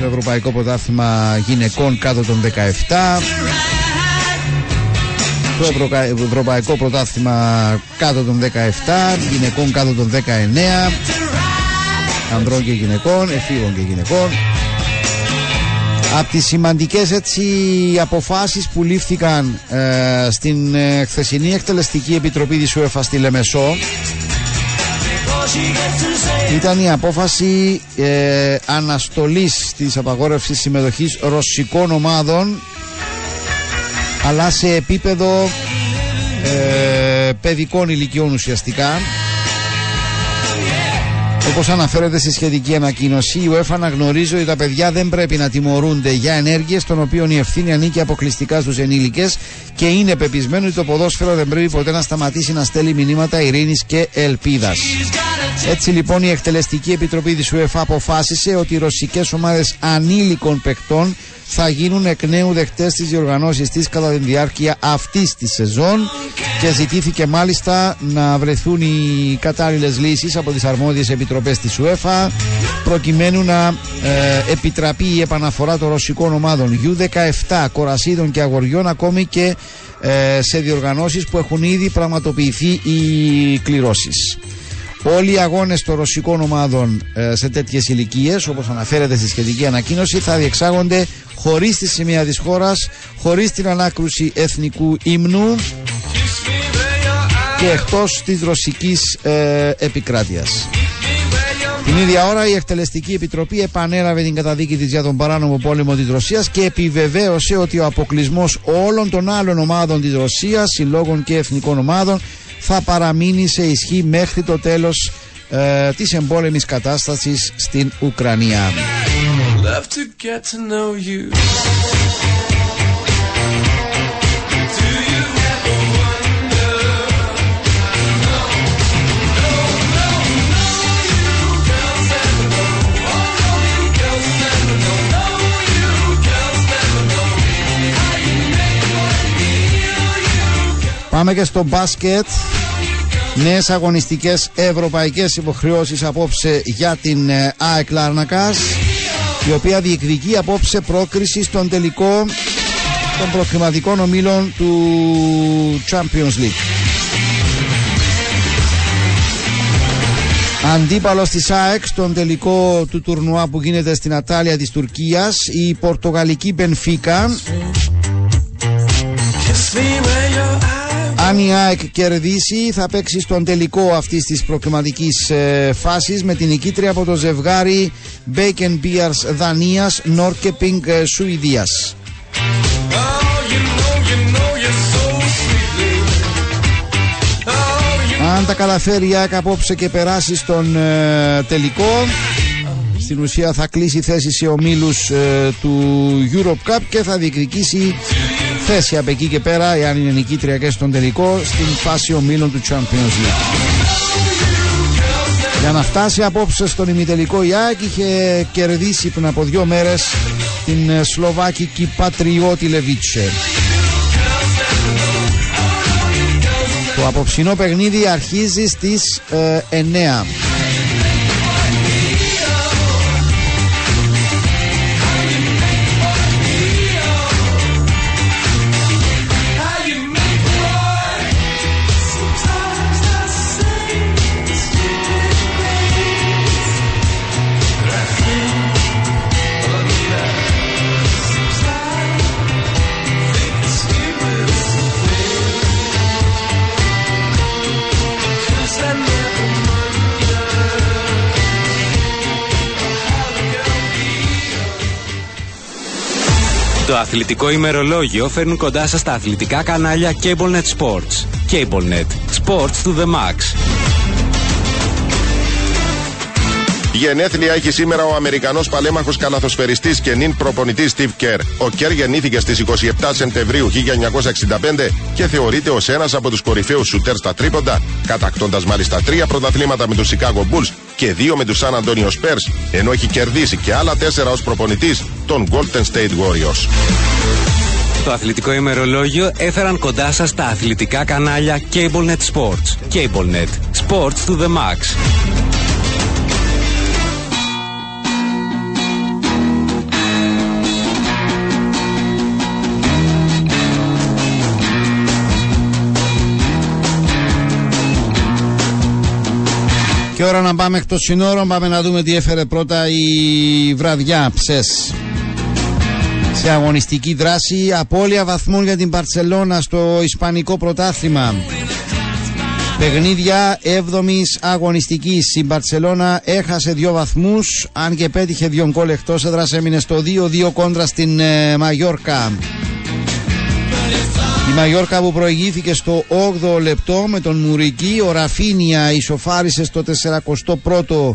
το Ευρωπαϊκό Πρωτάθλημα Γυναικών κάτω των 17 το Ευρωπαϊκό Πρωτάθλημα κάτω των 17, γυναικών κάτω των 19, ανδρών και γυναικών, εφήβων και γυναικών. Από τις σημαντικές έτσι αποφάσεις που λήφθηκαν ε, στην ε, χθεσινή εκτελεστική επιτροπή της UEFA στη Λεμεσό ήταν η απόφαση ε, αναστολής της απαγόρευσης συμμετοχής ρωσικών ομάδων αλλά σε επίπεδο ε, παιδικών ηλικιών ουσιαστικά. Όπως αναφέρεται στη σχετική ανακοίνωση, η UEFA αναγνωρίζει ότι τα παιδιά δεν πρέπει να τιμωρούνται για ενέργειες των οποίων η ευθύνη ανήκει αποκλειστικά στους ενήλικες και είναι πεπισμένο ότι το ποδόσφαιρο δεν πρέπει ποτέ να σταματήσει να στέλνει μηνύματα ειρήνης και ελπίδας. Έτσι λοιπόν η Εκτελεστική Επιτροπή της UEFA αποφάσισε ότι οι ρωσικές ομάδες ανήλικων παικτών θα γίνουν εκ νέου δεχτές στις διοργανώσεις της κατά τη διάρκεια αυτής της σεζόν και ζητήθηκε μάλιστα να βρεθούν οι κατάλληλες λύσεις από τις αρμόδιες επιτροπές της UEFA προκειμένου να ε, επιτραπεί η επαναφορά των ρωσικών ομάδων U17, κορασίδων και αγοριών ακόμη και ε, σε διοργανώσεις που έχουν ήδη πραγματοποιηθεί οι κληρώσεις. Όλοι οι αγώνες των ρωσικών ομάδων ε, σε τέτοιες ηλικίες, όπως αναφέρεται στη σχετική ανακοίνωση, θα διεξάγονται χωρίς τη σημεία της χώρας, χωρίς την ανάκρουση εθνικού ύμνου και εκτός της ρωσικής ε, επικράτειας. Την ίδια ώρα η Εκτελεστική Επιτροπή επανέλαβε την καταδίκη της για τον παράνομο πόλεμο της Ρωσίας και επιβεβαίωσε ότι ο αποκλεισμός όλων των άλλων ομάδων της Ρωσίας, συλλόγων και εθνικών ομάδων θα παραμείνει σε ισχύ μέχρι το τέλος ε, της εμπόλεμης κατάστασης στην Ουκρανία. Πάμε και στο μπάσκετ. Νέες αγωνιστικές ευρωπαϊκές υποχρεώσεις απόψε για την ε, ΑΕΚ Λάρνακας, η οποία διεκδικεί απόψε πρόκριση στον τελικό των προχρηματικών ομίλων του Champions League. Αντίπαλος της ΑΕΚ στον τελικό του τουρνουά που γίνεται στην Ατάλια της Τουρκίας η Πορτογαλική Μπενφίκα αν η ΑΕΚ κερδίσει θα παίξει στον τελικό αυτής της προκριματικής ε, φάσης με την νικήτρια από το ζευγάρι Bacon Beers Δανίας Norrköping ε, Σουηδίας. Αν τα καταφέρει η ΑΕΚ απόψε και περάσει στον ε, τελικό στην ουσία θα κλείσει θέση σε ομίλους ε, του Europe Cup και θα διεκδικήσει θέση από εκεί και πέρα, εάν είναι νικήτρια και στον τελικό, στην φάση ομίλων του Champions League. Για να φτάσει απόψε στον ημιτελικό η ΑΕΚ είχε κερδίσει πριν από δύο μέρες την ε, Σλοβάκικη Πατριώτη Λεβίτσε. Το απόψινό παιχνίδι αρχίζει στις ε, 9.
Το αθλητικό ημερολόγιο φέρνουν κοντά σας τα αθλητικά κανάλια CableNet Sports. CableNet. Sports to the max.
Γενέθλια έχει σήμερα ο Αμερικανός παλέμαχος καλαθοσφαιριστής και νυν προπονητής Steve Kerr. Ο Kerr γεννήθηκε στις 27 Σεπτεμβρίου 1965 και θεωρείται ως ένας από τους κορυφαίους σουτέρ στα τρίποντα, κατακτώντας μάλιστα τρία πρωταθλήματα με τους Chicago Bulls και δύο με τους San Antonio Spurs, ενώ έχει κερδίσει και άλλα τέσσερα ως προπονητής των Golden State Warriors.
Το αθλητικό ημερολόγιο έφεραν κοντά σας τα αθλητικά κανάλια CableNet Sports. CableNet. Sports to the max.
Και ώρα να πάμε εκτός συνόρων, πάμε να δούμε τι έφερε πρώτα η βραδιά ψες. Σε αγωνιστική δράση, απώλεια βαθμών για την Παρσελώνα στο Ισπανικό πρωτάθλημα. Παιχνίδια 7η αγωνιστικής. Η Μπαρσελόνα έχασε δύο βαθμούς, αν και πέτυχε δύο γκολ εκτός έδρας, έμεινε στο 2-2 κόντρα στην ε, Μαγιόρκα. Η Μαγιόρκα που προηγήθηκε στο 8ο λεπτό με τον Μουρική, ο Ραφίνια ισοφάρισε στο 41ο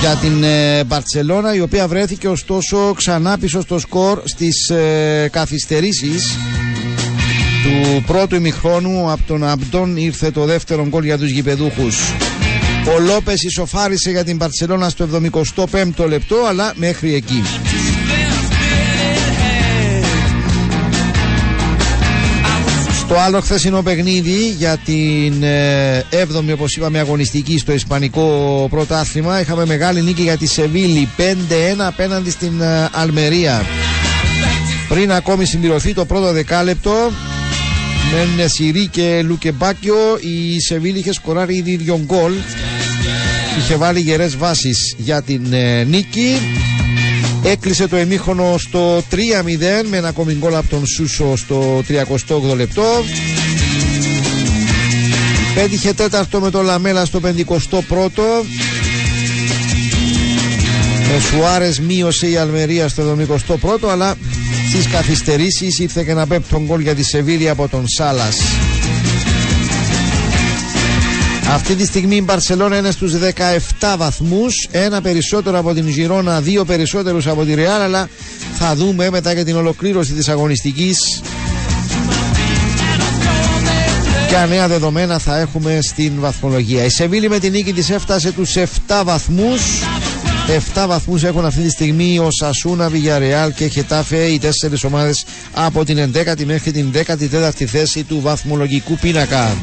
για την ε, Μπαρτσελώνα η οποία βρέθηκε ωστόσο ξανά πίσω στο σκορ στις ε, καθυστερήσεις του πρώτου ημιχρόνου από τον Αμπτόν ήρθε το δεύτερο γκολ για τους γηπεδούχους. Ο Λόπες ισοφάρισε για την Μπαρτσελώνα στο 75ο λεπτό αλλά μέχρι εκεί. Το άλλο χθεσινό παιχνίδι για την 7η ε, όπως είπαμε αγωνιστική στο Ισπανικό πρωτάθλημα. Είχαμε μεγάλη νίκη για τη Σεβίλη 5-1 απέναντι στην ε, Αλμερία. Πριν ακόμη συμπληρωθεί το πρώτο δεκάλεπτο με Νεσιρή και Λουκεμπάκιο η Σεβίλη είχε σκοράρει ήδη δύο γκολ. Είχε βάλει γερές βάσεις για την ε, νίκη έκλεισε το εμίχωνο στο 3-0 με ένα ακόμη γκολ από τον Σούσο στο 38 λεπτό. Πέτυχε τέταρτο με τον Λαμέλα στο 51ο με Σουάρες μείωσε η Αλμερία στο 71ο αλλά στις καθυστερήσεις ήρθε και ένα πέπτο γκολ για τη Σεβίλη από τον Σάλας αυτή τη στιγμή η Μπαρσελόνα είναι στους 17 βαθμούς. Ένα περισσότερο από την Ζιρόνα Δύο περισσότερους από τη Ρεάλ Αλλά θα δούμε μετά για την ολοκλήρωση της αγωνιστικής. Ποια νέα δεδομένα θα έχουμε στην βαθμολογία. Η Σεβίλη με την νίκη της έφτασε τους 7 βαθμούς. 7 βαθμούς έχουν αυτή τη στιγμή ο Σασούνα, Βιγιαρεάλ και Χετάφε οι τέσσερις ομάδες από την 11η μέχρι την 14η θέση του βαθμολογικού πίνακα.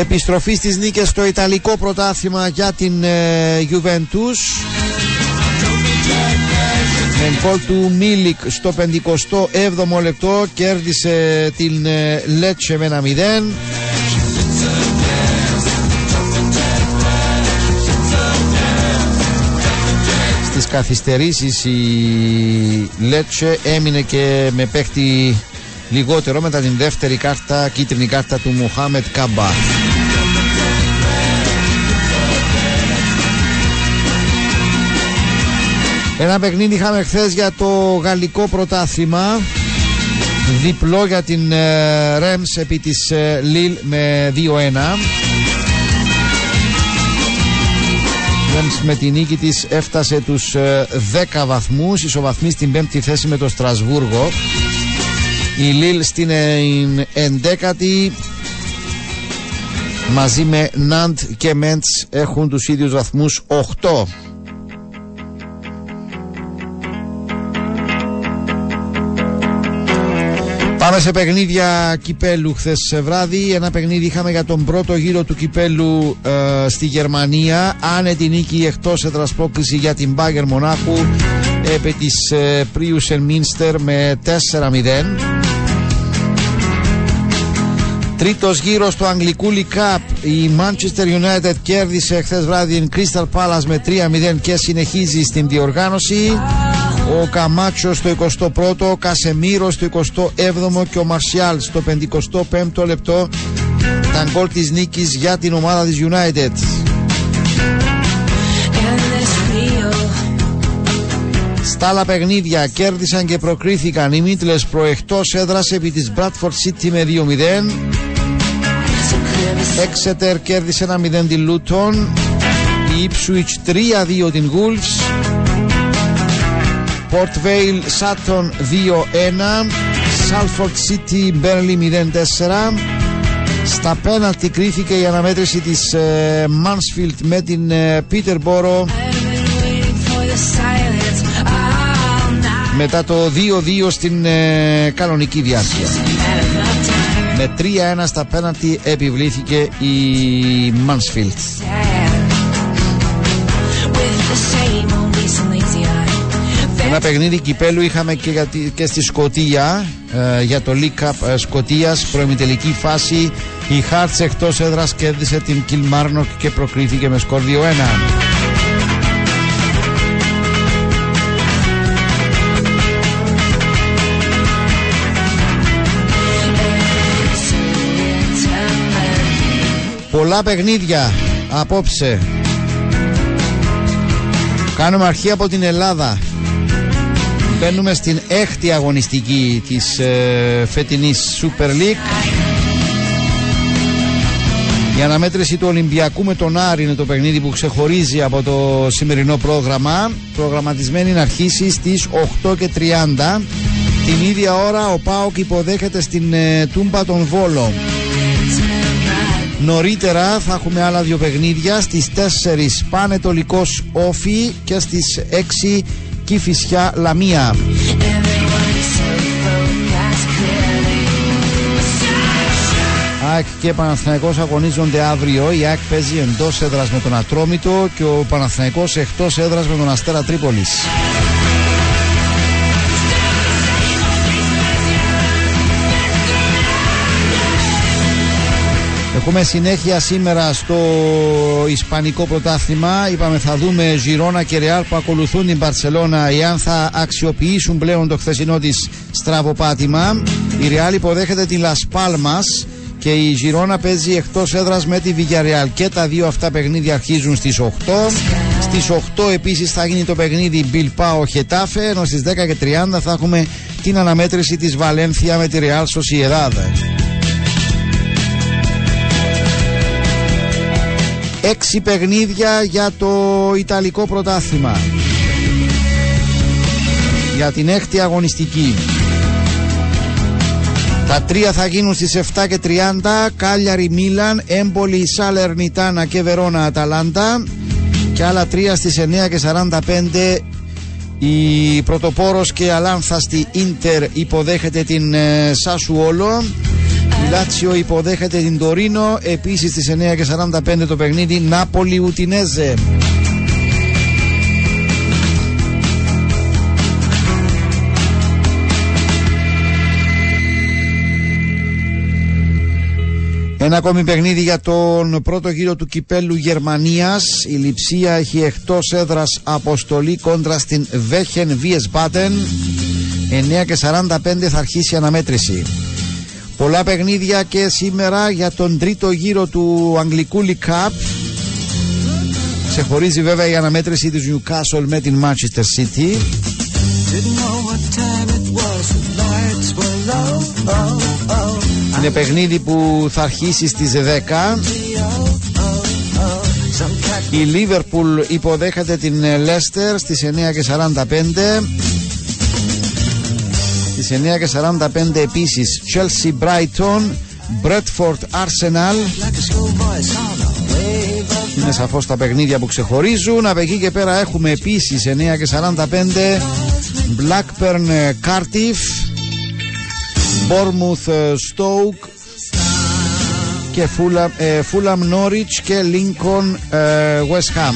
Επιστροφή στις νίκες στο Ιταλικό πρωτάθλημα για την ε, Juventus με γκολ του Μίλικ στο 57ο λεπτό κέρδισε την ε, Λέτσε με ένα 0 Στις καθυστερήσεις η Λέτσε έμεινε και με παίχτη λιγότερο μετά την δεύτερη κάρτα, κίτρινη κάρτα του Μοχάμετ Καμπά. Ένα παιχνίδι είχαμε χθες για το γαλλικό πρωτάθλημα. Διπλό για την ε, Ρέμς επί της ε, Λίλ με 2-1 Ρέμς με τη νίκη της έφτασε τους 10 ε, βαθμούς ισοβαθμεί στην πέμπτη θέση με το Στρασβούργο η Λίλ στην 11η μαζί με Ναντ και Μέντς έχουν τους ίδιους βαθμούς 8 Πάμε σε παιχνίδια κυπέλου χθες βράδυ. Ένα παιχνίδι είχαμε για τον πρώτο γύρο του κυπέλου ε, στη Γερμανία. Άνετη νίκη εκτός έδρας πρόκληση για την Μπάγκερ Μονάχου επί της ε, Πρίουσεν Μίνστερ με 4-0. Τρίτος γύρος του Αγγλικού League Cup η Manchester United κέρδισε χθες βράδυ την Crystal Palace με 3-0 και συνεχίζει στην διοργάνωση. Ο Καμάτσο στο 21ο, ο Κασεμίρο στο 27ο και ο Μαρσιάλ στο 55ο λεπτό. Τα γκολ της νίκης για την ομάδα της United. Στα άλλα παιχνίδια κέρδισαν και προκρίθηκαν οι Μίτλες προεκτός έδρας επί της Bradford City με 2-0. Exeter κέρδισε ένα 0 την Luton. Η Ipswich 3-2 την Wolves. Port Vale Sutton 2-1 Salford City Burnley 0-4 στα πέναλτι κρίθηκε η αναμέτρηση της ε, Mansfield με την ε, Peterborough μετά το 2-2 στην ε, κανονική διάρκεια. Με 3-1 στα πέναλτι επιβλήθηκε η Mansfield. Ένα παιχνίδι κυπέλου είχαμε και, για, και στη Σκοτία ε, για το League Cup ε, Σκοτίας προημιτελική φάση. Η Χάρτς εκτός έδρας κέρδισε την Κιλμάρνοκ και προκρίθηκε με σκορ 2-1 Πολλά παιχνίδια απόψε Κάνουμε αρχή από την Ελλάδα Μπαίνουμε στην έκτη αγωνιστική της ε, φετινής Super League. Η αναμέτρηση του Ολυμπιακού με τον Άρη είναι το παιχνίδι που ξεχωρίζει από το σημερινό πρόγραμμα. Προγραμματισμένη να αρχίσει στις 8 και 30. Την ίδια ώρα ο Πάοκ υποδέχεται στην ε, Τούμπα τον Βόλο. Νωρίτερα θα έχουμε άλλα δύο παιχνίδια στις 4 Πανετολικός Όφη και στις 6 Κηφισιά Λαμία. ΑΕΚ και Παναθηναϊκός αγωνίζονται αύριο. Η ΑΕΚ παίζει εντός έδρας με τον Ατρόμητο και ο Παναθηναϊκός εκτός έδρας με τον Αστέρα Τρίπολης. Έχουμε συνέχεια σήμερα στο Ισπανικό πρωτάθλημα. Είπαμε θα δούμε Ζιρόνα και Ρεάλ που ακολουθούν την Παρσελώνα εάν θα αξιοποιήσουν πλέον το χθεσινό της στραβοπάτημα. Η Ρεάλ υποδέχεται την Λασπάλμας και η Ζιρόνα παίζει εκτός έδρας με τη Βιγιαρεάλ και τα δύο αυτά παιχνίδια αρχίζουν στις 8 στις 8 επίσης θα γίνει το παιχνίδι Μπιλπάο Χετάφε ενώ στις 10 και 30 θα έχουμε την αναμέτρηση της Βαλένθια με τη Ρεάλ Σοσιεδάδα Έξι παιχνίδια για το Ιταλικό πρωτάθλημα. Για την έκτη αγωνιστική. Τα τρία θα γίνουν στις 7 και 30. Κάλιαρη Μίλαν, Έμπολη Σαλερνιτάνα και Βερόνα Αταλάντα. Και άλλα τρία στις 9 και 45 η πρωτοπόρος και αλάνθαστη Ίντερ υποδέχεται την ε, Σάσουόλο η Λάτσιο υποδέχεται την Τωρίνο. Επίσης στις 9.45 το παιχνίδι Νάπολη Ουτινέζε. Ένα ακόμη παιχνίδι για τον πρώτο γύρο του κυπέλου Γερμανίας. Η Λιψία έχει εκτός έδρας αποστολή κόντρα στην Βέχεν Βιεσμπάτεν. 9.45 θα αρχίσει η αναμέτρηση. Πολλά παιχνίδια και σήμερα για τον τρίτο γύρο του Αγγλικού League Cup. Ξεχωρίζει βέβαια η αναμέτρηση της Newcastle με την Manchester City. Είναι παιχνίδι που θα αρχίσει στις 10. Η Liverpool υποδέχεται την Leicester στις 9.45. Στις 9.45 επίσης Chelsea Brighton Bradford Arsenal Είναι σαφώς τα παιχνίδια που ξεχωρίζουν Από εκεί και πέρα έχουμε επίσης 9.45 Blackburn Cardiff Bournemouth Stoke και Fulham, ε, Fulham Norwich και Lincoln ε, West Ham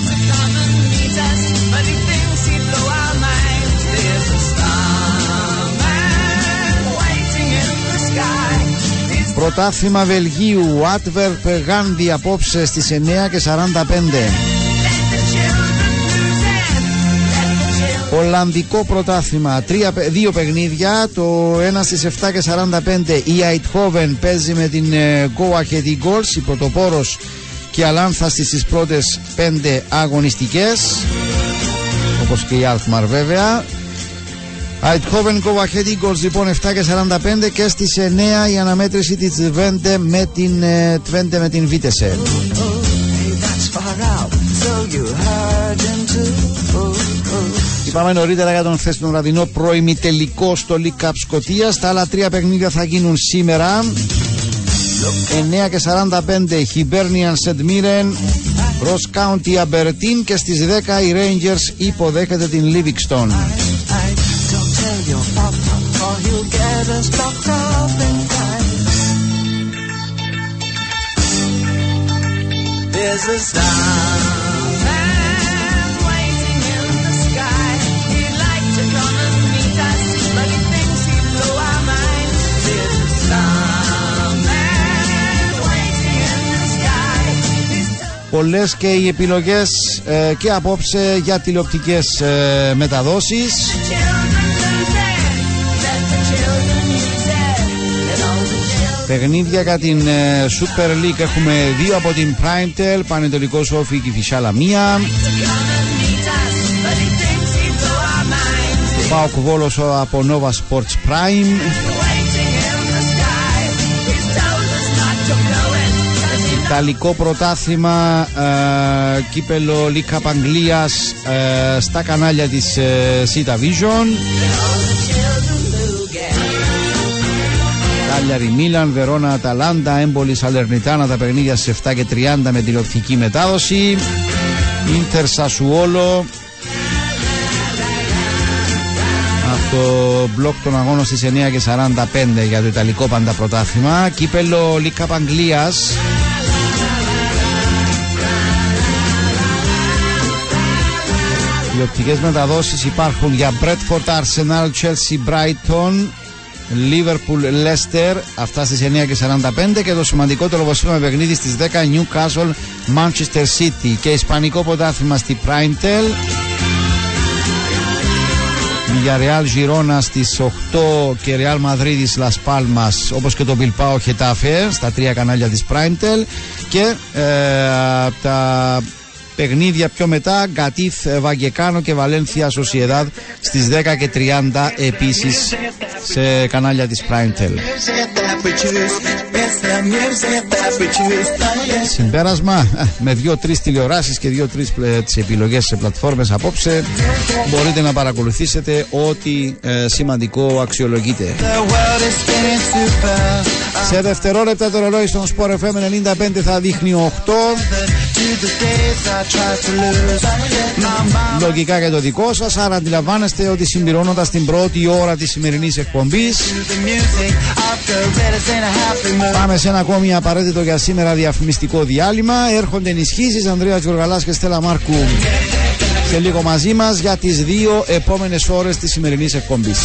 Πρωτάθλημα Βελγίου, Άτβερπ Γάνδη απόψε στις 9 και 45. Ολλανδικό πρωτάθλημα, τρία, δύο παιχνίδια, το ένα στις 7 και 45 η Αιτχόβεν παίζει με την Goa και την Goals, η πρωτοπόρος και αλάνθαστη στις πρώτες πέντε αγωνιστικές, όπως και η Αλφμαρ βέβαια. Αιτχόβεν Κοβαχέτ Eagles λοιπόν 7 και 45 και στις 9 η αναμέτρηση της Τβέντε με την Τβέντε με την Βίτεσε. Είπαμε νωρίτερα για τον χθες τον βραδινό προημιτελικό στο League Cup Σκοτίας. Τα άλλα τρία παιχνίδια θα γίνουν σήμερα. 9 και 45 Hibernian St. Mirren Ross County Aberdeen και στις 10 οι Rangers υποδέχεται την Livingston. Πολλέ πολλές και οι επιλογές ε, και απόψε για τηλεοπτικές ε, μεταδόσεις. Παιχνίδια για την ε, Super League έχουμε δύο από την Primetel, Πανετολικό Σόφι και Φυσάλα μία. Πάοκ Βόλος από Nova Sports Prime. Ιταλικό πρωτάθλημα ε, κύπελο Λίκα Αγγλίας ε, στα κανάλια της ε, Sita Vision. Κάλιαρη Μίλαν, Βερόνα Αταλάντα, Έμπολη Σαλερνιτάνα τα παιχνίδια στις 7 και 30 με τηλεοπτική μετάδοση. Ίντερ Σασουόλο. από το μπλοκ των αγώνων στις 9 και 45 για το Ιταλικό Πάντα Πρωτάθλημα. Κύπελο Λίκα Αγγλίας. Οι οπτικές μεταδόσεις υπάρχουν για Bradford, Arsenal, Chelsea, Brighton, Liverpool, Leicester, αυτά στις 9 και 45 και το σημαντικότερο βασίλειο παιχνίδι στις 10 Newcastle, Manchester City και Ισπανικό πρωτάθλημα στη Primetel. Real Girona στις 8 και Real Madrid Las Palmas όπως και το Bilbao Getafe στα τρία κανάλια της Primetel και ε, τα παιχνίδια πιο μετά Γκατίθ Βαγκεκάνο και Βαλένθια Σοσιεδάδ στις 10 και 30 επίσης σε κανάλια της Primetel. Συμπέρασμα ε, με δύο-τρεις τηλεοράσεις και δύο-τρεις ε, τις επιλογές σε πλατφόρμες απόψε μπορείτε να παρακολουθήσετε ό,τι ε, σημαντικό αξιολογείτε. Σε δευτερόλεπτα το ρολόι στον Sport FM 95 θα δείχνει 8. Λογικά και το δικό σας Άρα αντιλαμβάνεστε ότι συμπληρώνοντας την πρώτη ώρα της σημερινής εκπομπής Πάμε σε ένα ακόμη απαραίτητο για σήμερα διαφημιστικό διάλειμμα Έρχονται ενισχύσεις Ανδρέας Γιοργαλάς και Στέλλα Μάρκου σε λίγο μαζί μας για τις δύο επόμενες ώρες της σημερινής εκπομπής.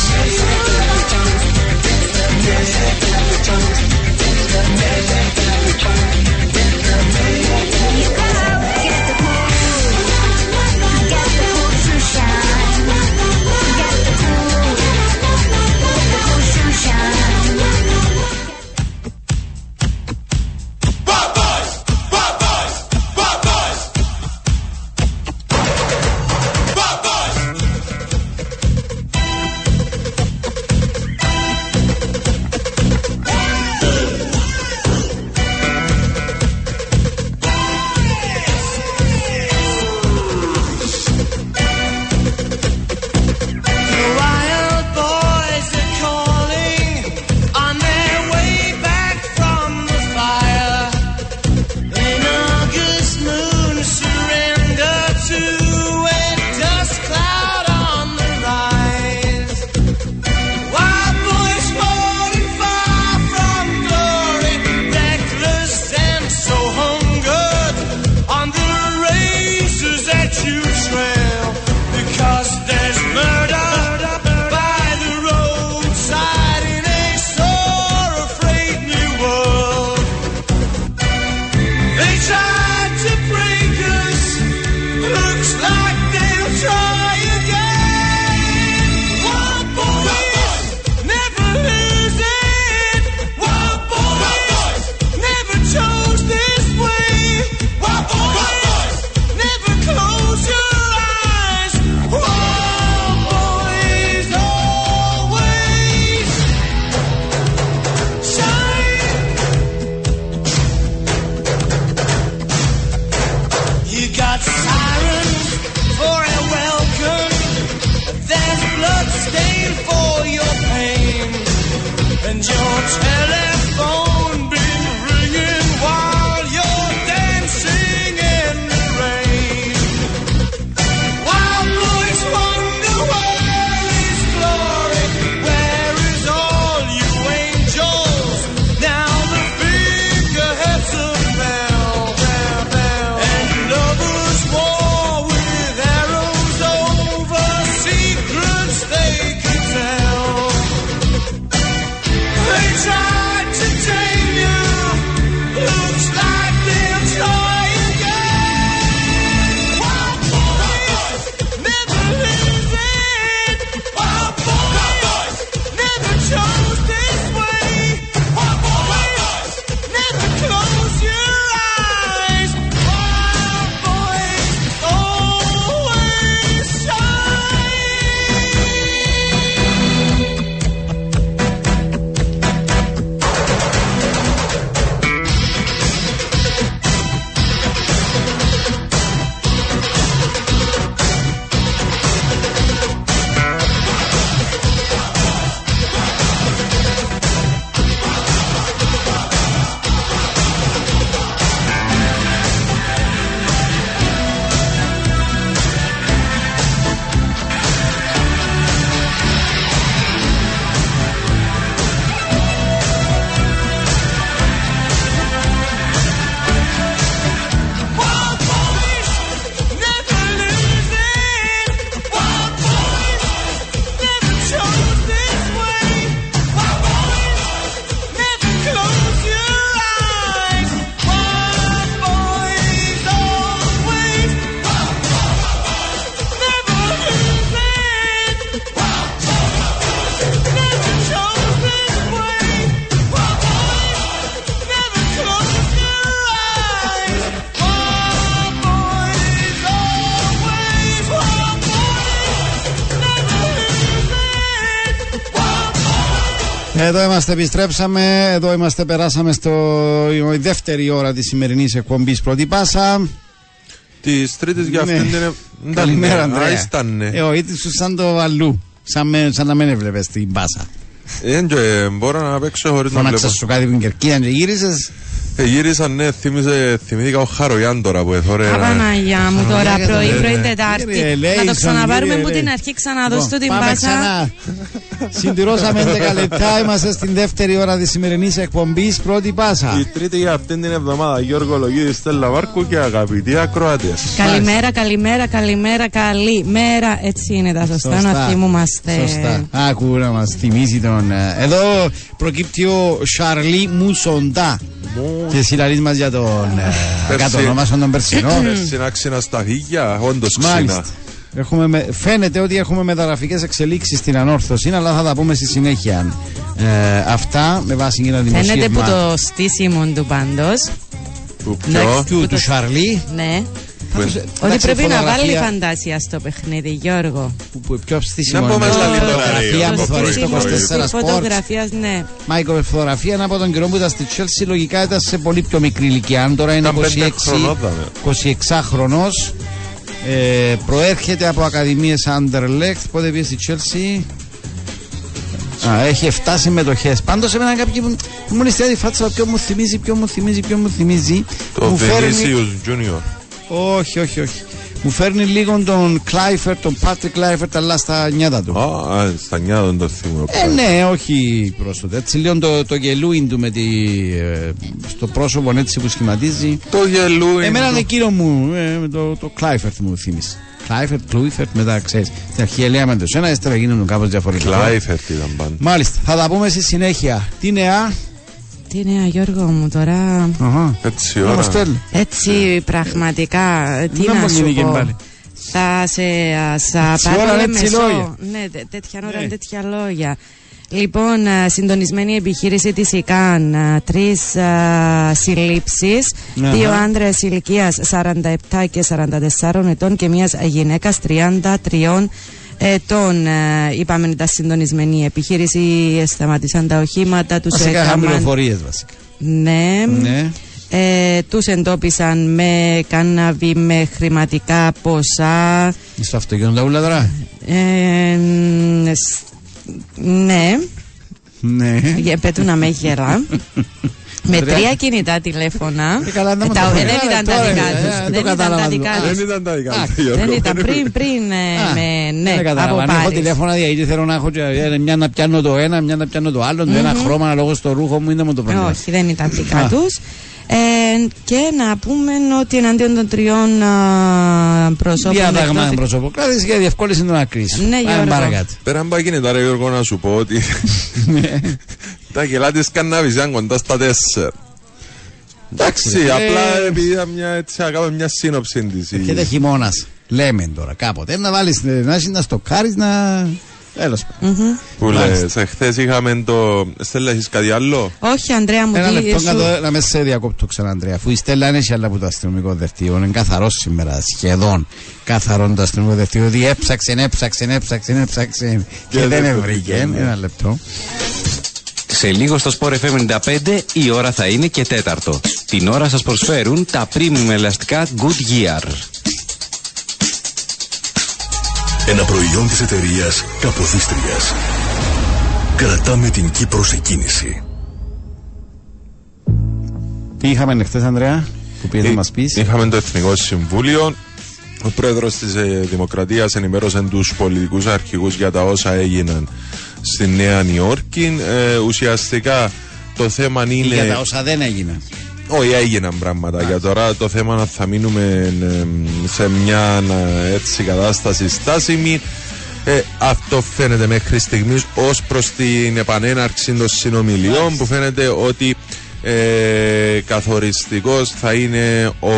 Είμαστε, επιστρέψαμε. Εδώ είμαστε, περάσαμε στο η δεύτερη ώρα της σημερινής εκπομπής Πρώτη Πάσα.
Της τρίτης για
Ναι.
αυτήν την. ήταν-
Καλημέρα,
ναι,
Ανδρέα.
Α, ήταν, ναι.
Ε, ο ήττη σου σαν το αλλού. Σαν, με, σαν να μην έβλεπες την πάσα.
Ε, και μπορώ να παίξω χωρίς να
Φώναξα
βλέπω.
σου κάτι την κερκίδα και γύρισες.
Ε, γύρισα, ναι, θύμιζε, θυμήθηκα ο Χαρογιάν τώρα που εθώρε.
Απαναγιά μου τώρα,
Παναγιά
πρωί,
μου,
πρωί
ναι.
Τετάρτη.
Κύριε
Να το
Λέισον,
ξαναπάρουμε
κύριε
που την
Λέισον.
αρχή, ξαναδώσ' του την
Λοιπόν, πάμε
πάσα.
ξανά. Συντηρώσαμε 11 λεπτά. Είμαστε στην δεύτερη ώρα της σημερινής εκπομπής Πρώτη Πάσα.
Η τρίτη για αυτήν την εβδομάδα, Γιώργο Λογίδης, Στέλλα Βάρκου και αγαπητοί ακροατές.
Καλημέρα, καλημέρα, καλημέρα, καλημέρα. Έτσι είναι τα σωστά, να θυμούμαστε.
Σωστά. Άκου να μας θυμίζει τον. ε, Εδώ προκύπτει ο Σαρλί Μουσοντά. Και συλλαλείς μας για τον ε,
Περσί.
κατονόμασον τον Περσινό.
Συνάξινα στα χίλια, όντως
Μάλιστα.
ξύνα.
Έχουμε με, φαίνεται ότι έχουμε μεταγραφικές εξελίξεις στην ανόρθωση, αλλά θα τα πούμε στη συνέχεια. Ε, αυτά με βάση ένα δημοσίευμα
Φαίνεται που το στήσιμο του πάντως.
Που
Εντάξει.
πιο.
του, του Σαρλί.
Ναι.
Που-
Ότι
Εντάξει,
πρέπει να
φωτογραφία
βάλει φαντασία στο παιχνίδι, Γιώργο.
που, που πιο στήσιμο
Να πούμε
είναι.
στα λιτοράρια,
Φωτογραφία
από
που
πρωί,
θωρείς στο
πρωί.
24 Sports.
Φωτογραφίας, ναι.
Μάικο, η φωτογραφία είναι από τον καιρό που ήταν στη Chelsea. Λογικά ήταν σε πολύ πιο μικρή ηλικία. Αν τώρα είναι
Ήταν πέντε
26,
χρονών, δαμε.
26 χρονό. Ε, προέρχεται από ακαδημίες Anderlecht. Πότε πήγε στη Chelsea; Α, έχει 7 συμμετοχές. Πάντως, εμένα κάποιοι που που μου ληστεί τη φάτσα, ποιο μου θυμίζει, ποιο μου θυμίζει, ποιο μου θυμίζει.
Το
μου
Vinicius Junior.
Όχι, όχι, όχι. Μου φέρνει λίγο τον Κλάιφερ, τον Πάτρικ Κλάιφερ, αλλά στα νιάτα του.
Α, α, στα νιάτα δεν το θυμούμαι.
Ε, ναι, όχι πρόσφατα. Έτσι λίγο το, το γελούιν του με τη, ε, στο πρόσωπο έτσι που σχηματίζει.
Το γελούι.
Εμένα είναι εκείνο μου, ε, με το, το Κλάιφερτ μου θύμισε. Κλάιφερτ, Κλούιφερτ, μετά ξέρεις. Στην αρχή λέμε το ένα, ύστερα γίνονται κάπως διαφορετικό.
Κλάιφερτ ήταν πάντα.
Μάλιστα, θα τα πούμε στη συνέχεια. Τι νεά.
Τι νέα, Γιώργο μου τώρα.
Αχα.
Έτσι
Να
ώρα.
μας στέλνει.
Έτσι, πραγματικά, τι
Να
να
μου
σου
γίνει και
πω.
πάλι.
Θα σε ας, σα
Έτσι
πάρω
ώρα,
με
έτσι
μεσό.
λόγια.
Ναι, τε- τέτοια ώρα,
Ναι.
τέτοια λόγια. Λοιπόν, α, συντονισμένη επιχείρηση της ΙΚΑΝ, α, τρεις α, συλλήψεις,
Αχα.
δύο άντρες ηλικίας 47 και 44 ετών και μιας γυναίκας 33 ετών. Α, Είπαμε ότι ήταν συντονισμένη η επιχείρηση, σταματήσαν τα οχήματα, τους
Βασικά είχαμε
έκαναν...
πληροφορίες βασικά.
Ναι.
Ναι.
Ε, τους εντόπισαν με κάναβι, με χρηματικά ποσά.
Στο αυτοκίνητο τα ούλα τώρα.
Ε, σ- ναι,
Ναι.
για πέτου να με γερά. με
Ωραία.
τρία κινητά τηλέφωνα.
Ε, καλά, να
Ε,
μου
τα-
το
ε,
πεις.
δεν
Ε,
ήταν τα
τώρα,
δικά
ε,
τους.
ε, το
Δεν ήταν
κατάλαβα
τα
το.
δικά
Δεν
τους.
Δεν ήταν τα δικά
Α,
τους, Γιώργο.
Δεν ήταν πριν, πριν, ε,
Α,
με, ναι,
δεν
από
κατάλαβα. Αν έχω
Πάρις.
τηλέφωνα γιατί θέλω να έχω και, ε, μια να πιάνω το ένα, μια να πιάνω το άλλο, το ένα χρώμα λόγω στο ρούχο μου είναι μου το πρόβλημα.
Όχι, δεν ήταν δικά
Α.
τους. Ε, και να πούμε ότι εναντίον των τριών α, προσώπων
Διάταγμα
εκδόθη-
προσωποκράτηση και διευκόλυνση των ακρίσεων.
Ναι,
Πάμε
Γιώργο.
παρακάτω.
Πέραν πάει γίνεται ρε Γιώργο να σου πω ότι τα κελά της κάναβης ήταν κοντάς στα τέσσερα. Εντάξει,
ρε.
απλά επειδή ήταν μια, έτσι, να κάνουμε μια σύνοψη της. η-
Και δεν χειμώνας. Λέμε τώρα κάποτε. Να βάλεις να, να στοκάρεις να. Τέλο πάντων.
Που λες, εχθές είχαμε το... Στέλλα, έχεις κάτι άλλο;
Όχι, Ανδρέα μου,
Ένα
τι
λεπτό
σου-
να, το, να με σε διακόπτω ξανά, Αντρέα. Αφού η Στέλλα είναι και άλλα από το αστυνομικό δευτείο. Είναι καθαρός σήμερα, σχεδόν καθαρό το αστυνομικό δευτείο. Ότι έψαξε, έψαξε, έψαξε, έψαξε. Και,
Και
δεν
δεν το
βρήκε.
βρήκε, ναι.
Ένα λεπτό.
Σε λίγο στο Sport FM 95 η ώρα θα είναι και τέταρτο. Την ώρα σας προσφέρουν τα premium ελαστικά Goodyear.
Ένα προϊόν της εταιρείας Καποδίστριας. Κρατάμε την Κύπρο σε κίνηση.
Τι είχαμε χθες, Ανδρέα, που πήγες να
Ε,
μας πεις;
Είχαμε το Εθνικό Συμβούλιο. Ο πρόεδρος της Δημοκρατίας ενημέρωσε τους πολιτικούς αρχηγούς για τα όσα έγιναν στη Νέα Νιόρκη. Ε, ουσιαστικά το θέμα είναι.
Για τα όσα δεν έγιναν.
Όχι, έγιναν πράγματα. Για τώρα το θέμα να θα μείνουμε ε, σε μια ε, έτσι κατάσταση στάσιμη. Ε, αυτό φαίνεται μέχρι στιγμής ως προς την επανέναρξη των συνομιλιών που φαίνεται ότι ε, καθοριστικός θα είναι ο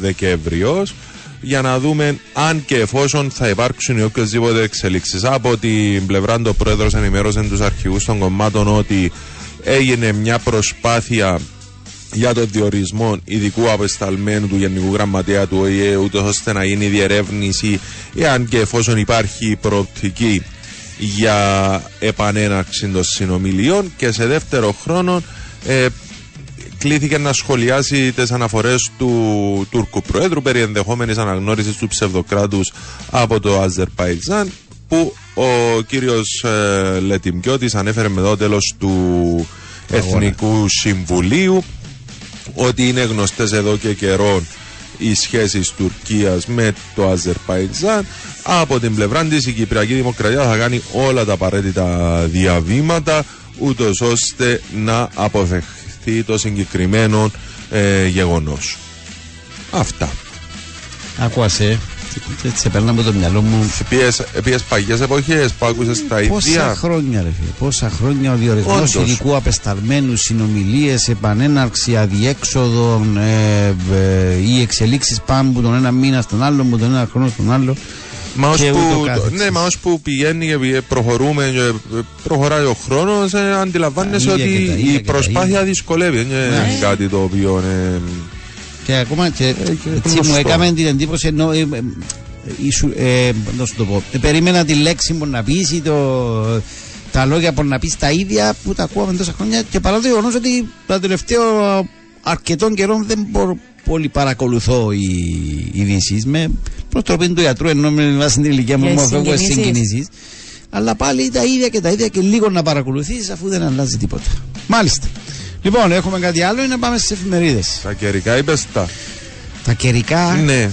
Δεκέμβριος για να δούμε αν και εφόσον θα υπάρξουν οι οποιοδήποτε εξελίξεις. Από την πλευρά του πρόεδρος ενημέρωσε τους αρχηγούς των κομμάτων ότι έγινε μια προσπάθεια για τον διορισμό ειδικού απεσταλμένου του Γενικού Γραμματέα του ΟΗΕ, ούτως ώστε να γίνει διερεύνηση, εάν και εφόσον υπάρχει προοπτική για επανέναρξη των συνομιλιών. Και σε δεύτερο χρόνο ε, κλήθηκε να σχολιάσει τις αναφορές του Τούρκου Προέδρου περί ενδεχόμενης αναγνώρισης του ψευδοκράτους από το Αζερπαϊτζάν που ο κύριος ε, Λετιμκιώτης ανέφερε με το τέλος του Εθνικού Συμβουλίου ότι είναι γνωστές εδώ και καιρό οι σχέσεις Τουρκίας με το Αζερπαϊτζάν από την πλευρά της η Κυπριακή Δημοκρατία θα κάνει όλα τα απαραίτητα διαβήματα ούτως ώστε να αποφευχθεί το συγκεκριμένο ε, γεγονός. Αυτά.
Ακούασε έτσι σε περνά από το μυαλό μου.
Πήγες παγιές εποχές που άκουσες τα ίδια.
Πόσα χρόνια ρε φίλε, πόσα χρόνια ο διορισμός ειδικού απεσταλμένους, συνομιλίες, επανέναρξη αδιέξοδων ε, ε, ή εξελίξεις πάνω από τον ένα μήνα στον άλλο, από τον ένα χρόνο στον άλλο.
Μα ως που, ναι, μα ως που πηγαίνει και προχωρούμε και προχωράει ο χρόνος ε, αντιλαμβάνεσαι ότι η προσπάθεια δυσκολεύει. Είναι ναι. κάτι το οποίο... Ε,
και ακόμα και, έτσι μου έκαμε την εντύπωση ενώ ε, ε, να σου το πω, ε, περίμενα τη λέξη μου να πεις ή το, τα λόγια που να πεις τα ίδια που τα ακούαμε τόσα χρόνια και παρά το γεγονός ότι τα τελευταία αρκετών καιρών δεν μπορώ πολύ παρακολουθώ οι ειδήσεις. Με προστροπή του ιατρού ενώ με βάση την ηλικία μου μου φεύγω συγκινήσεις. Αλλά πάλι τα ίδια και τα ίδια και λίγο να παρακολουθείς αφού δεν αλλάζει τίποτα. Μάλιστα Λοιπόν, έχουμε κάτι άλλο ή να πάμε στις εφημερίδες;
Τα καιρικά είπες τα.
Τα καιρικά;
Ναι.